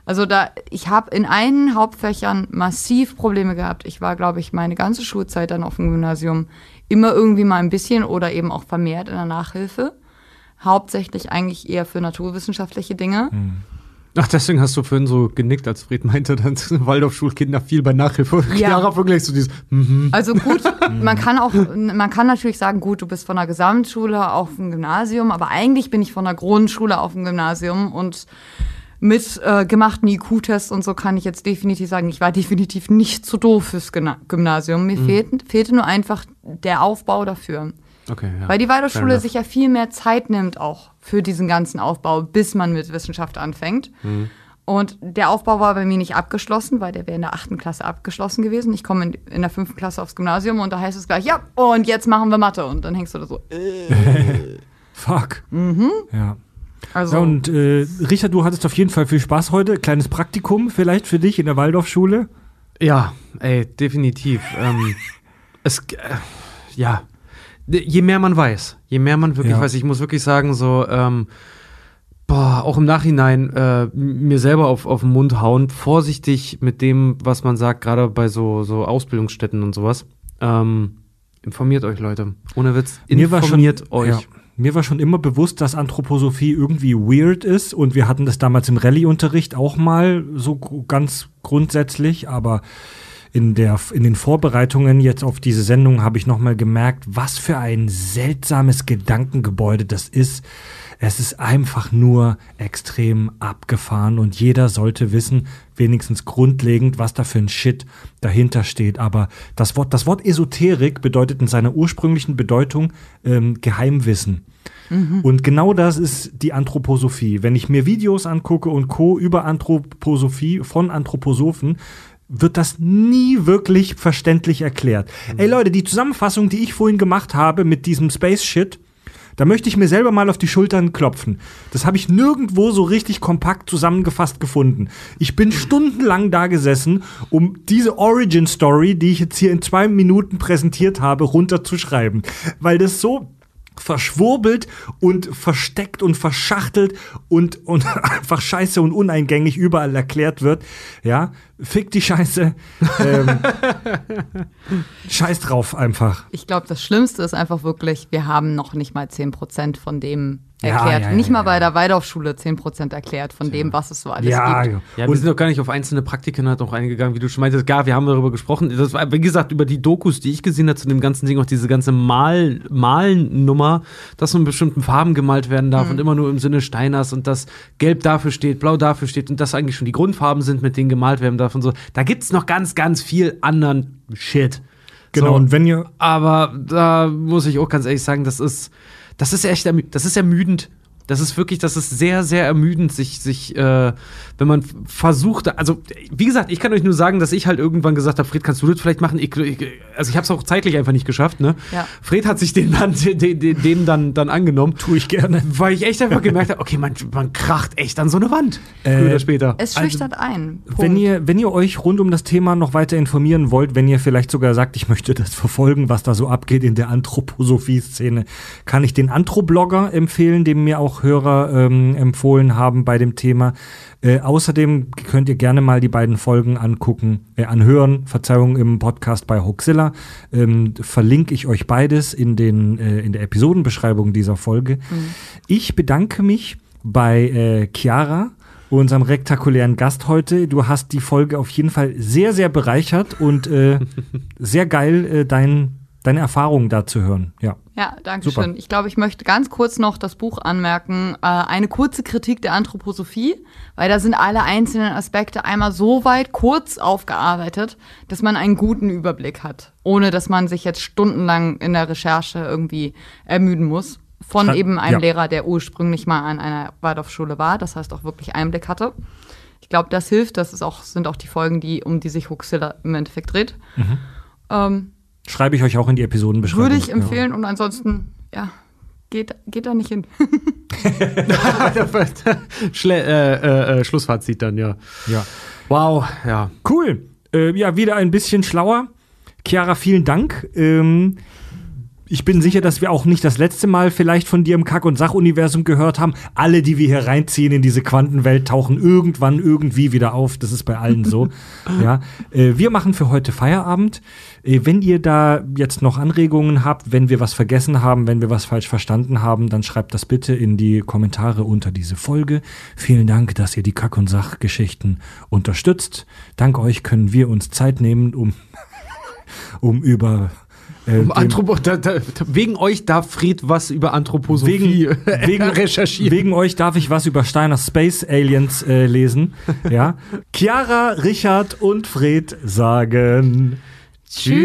Also da, ich habe in allen Hauptfächern massiv Probleme gehabt. Ich war, glaube ich, meine ganze Schulzeit dann auf dem Gymnasium immer irgendwie mal ein bisschen oder eben auch vermehrt in der Nachhilfe hauptsächlich eigentlich eher für naturwissenschaftliche Dinge. Ach, deswegen hast du vorhin so genickt, als Fred meinte, dass Waldorfschulkinder viel bei Nachhilfe. Ja. Chiara wirklich so dieses, mhm. Also gut, man kann auch, man kann natürlich sagen, gut, du bist von der Gesamtschule auf dem Gymnasium, aber eigentlich bin ich von der Grundschule auf dem Gymnasium und mit äh, gemachten IQ-Tests und so kann ich jetzt definitiv sagen, ich war definitiv nicht zu doof fürs Gymna Gymnasium. Mir fehlte, fehlte nur einfach der Aufbau dafür. Okay, ja. Weil die Waldorfschule sich ja viel mehr Zeit nimmt auch für diesen ganzen Aufbau, bis man mit Wissenschaft anfängt. Mhm. Und der Aufbau war bei mir nicht abgeschlossen, weil der wäre in der achten Klasse abgeschlossen gewesen. Ich komme in, in der fünften Klasse aufs Gymnasium und da heißt es gleich, ja, und jetzt machen wir Mathe. Und dann hängst du da so. Äh. Fuck. Ja. Also, ja, und äh, Richard, du hattest auf jeden Fall viel Spaß heute. Kleines Praktikum vielleicht für dich in der Waldorfschule. Ja, ey, definitiv. ähm, es, äh, ja, je mehr man weiß, je mehr man wirklich Ja. weiß, ich muss wirklich sagen, so, ähm, boah, auch im Nachhinein äh, mir selber auf, auf den Mund hauen, vorsichtig mit dem, was man sagt, gerade bei so, so Ausbildungsstätten und sowas. Ähm, informiert euch, Leute. Ohne Witz, Mir war schon- informiert euch. Ja. Mir war schon immer bewusst, dass Anthroposophie irgendwie weird ist und wir hatten das damals im Rallye-Unterricht auch mal so ganz grundsätzlich, aber in, der, in den Vorbereitungen jetzt auf diese Sendung habe ich nochmal gemerkt, was für ein seltsames Gedankengebäude das ist. Es ist einfach nur extrem abgefahren und jeder sollte wissen, wenigstens grundlegend, was da für ein Shit dahinter steht. Aber das Wort, das Wort Esoterik bedeutet in seiner ursprünglichen Bedeutung ähm, Geheimwissen. Und genau das ist die Anthroposophie. Wenn ich mir Videos angucke und Co. über Anthroposophie von Anthroposophen, wird das nie wirklich verständlich erklärt. Ey Leute, die Zusammenfassung, die ich vorhin gemacht habe mit diesem Space-Shit, da möchte ich mir selber mal auf die Schultern klopfen. Das habe ich nirgendwo so richtig kompakt zusammengefasst gefunden. Ich bin stundenlang da gesessen, um diese Origin Story, die ich jetzt hier in zwei Minuten präsentiert habe, runterzuschreiben. Weil das so verschwurbelt und versteckt und verschachtelt und, und einfach scheiße und uneingängig überall erklärt wird. Ja, fick die Scheiße. Ähm, scheiß drauf einfach. ich glaube, das Schlimmste ist einfach wirklich, wir haben noch nicht mal 10% von dem erklärt. ja, ja, nicht mal ja, bei der Waldorfschule 10% erklärt von dem, was es so alles Ja, gibt. Ja, wir und sind doch gar nicht auf einzelne Praktiken halt noch eingegangen, wie du schon meintest. Gar, wir haben darüber gesprochen. Das war, wie gesagt, über die Dokus, die ich gesehen habe zu dem ganzen Ding, auch diese ganze Mal, Malen-Nummer, dass so in bestimmten Farben gemalt werden darf und immer nur im Sinne Steiners und dass Gelb dafür steht, Blau dafür steht und das eigentlich schon die Grundfarben sind, mit denen gemalt werden darf und so. Da gibt's noch ganz, ganz viel anderen Shit. Genau, So, und wenn ihr aber da muss ich auch ganz ehrlich sagen, das ist, das ist echt, das ist ermüdend. Das ist wirklich, das ist sehr, sehr ermüdend, sich, sich, äh, wenn man versucht, also wie gesagt, ich kann euch nur sagen, dass ich halt irgendwann gesagt habe, Fred, kannst du das vielleicht machen? Ich, ich, also ich habe es auch zeitlich einfach nicht geschafft, ne? Ja. Fred hat sich den dann, den, den, dem dann, dann angenommen, tue ich gerne. weil ich echt einfach gemerkt habe, okay, man, man kracht echt an so eine Wand, Äh, früher oder später. Es Also, schüchtert ein. Punkt. Wenn ihr, wenn ihr euch rund um das Thema noch weiter informieren wollt, wenn ihr vielleicht sogar sagt, ich möchte das verfolgen, was da so abgeht in der Anthroposophie-Szene, kann ich den Anthroblogger empfehlen, den mir auch Hörer ähm, empfohlen haben bei dem Thema. Äh, außerdem könnt ihr gerne mal die beiden Folgen angucken, äh, anhören, Verzeihung, im Podcast bei Hoaxilla. Ähm, verlinke ich euch beides in, den, äh, in der Episodenbeschreibung dieser Folge. Ich bedanke mich bei äh, Chiara, unserem rektakulären Gast heute. Du hast die Folge auf jeden Fall sehr, sehr bereichert und äh, sehr geil, äh, dein, deine Erfahrungen da zu hören. Ja. Ja, danke Super. schön. Ich glaube, ich möchte ganz kurz noch das Buch anmerken. Äh, eine kurze Kritik der Anthroposophie, weil da sind alle einzelnen Aspekte einmal so weit kurz aufgearbeitet, dass man einen guten Überblick hat, ohne dass man sich jetzt stundenlang in der Recherche irgendwie ermüden muss. Von Schra- eben einem ja. Lehrer, der ursprünglich mal an einer Waldorfschule war, das heißt auch wirklich Einblick hatte. Ich glaube, das hilft. Das ist auch, sind auch die Folgen, die, um die sich Huxilla im Endeffekt dreht. Ähm, Schreibe ich euch auch in die Episodenbeschreibung. würde ich empfehlen und ansonsten, ja, geht, geht da nicht hin. Schle äh, äh, äh, Schlussfazit dann, ja. Ja. ja. Wow, ja. Cool. Äh, ja, wieder ein bisschen schlauer. Chiara, vielen Dank. Ähm, ich bin sicher, dass wir auch nicht das letzte Mal vielleicht von dir im Kack- und Sach-Universum gehört haben. Alle, die wir hier reinziehen in diese Quantenwelt, tauchen irgendwann irgendwie wieder auf. Das ist bei allen so. ja. Äh, wir machen für heute Feierabend. Äh, wenn ihr da jetzt noch Anregungen habt, wenn wir was vergessen haben, wenn wir was falsch verstanden haben, dann schreibt das bitte in die Kommentare unter diese Folge. Vielen Dank, dass ihr die Kack- und Sach-Geschichten unterstützt. Dank euch können wir uns Zeit nehmen, um, um über Um den- Anthropo da, da, wegen euch darf Fred was über Anthroposophie wegen, wegen, recherchieren. wegen euch darf ich was über Steiner Space Aliens äh, lesen. Ja. Chiara, Richard und Fred sagen Tschüss.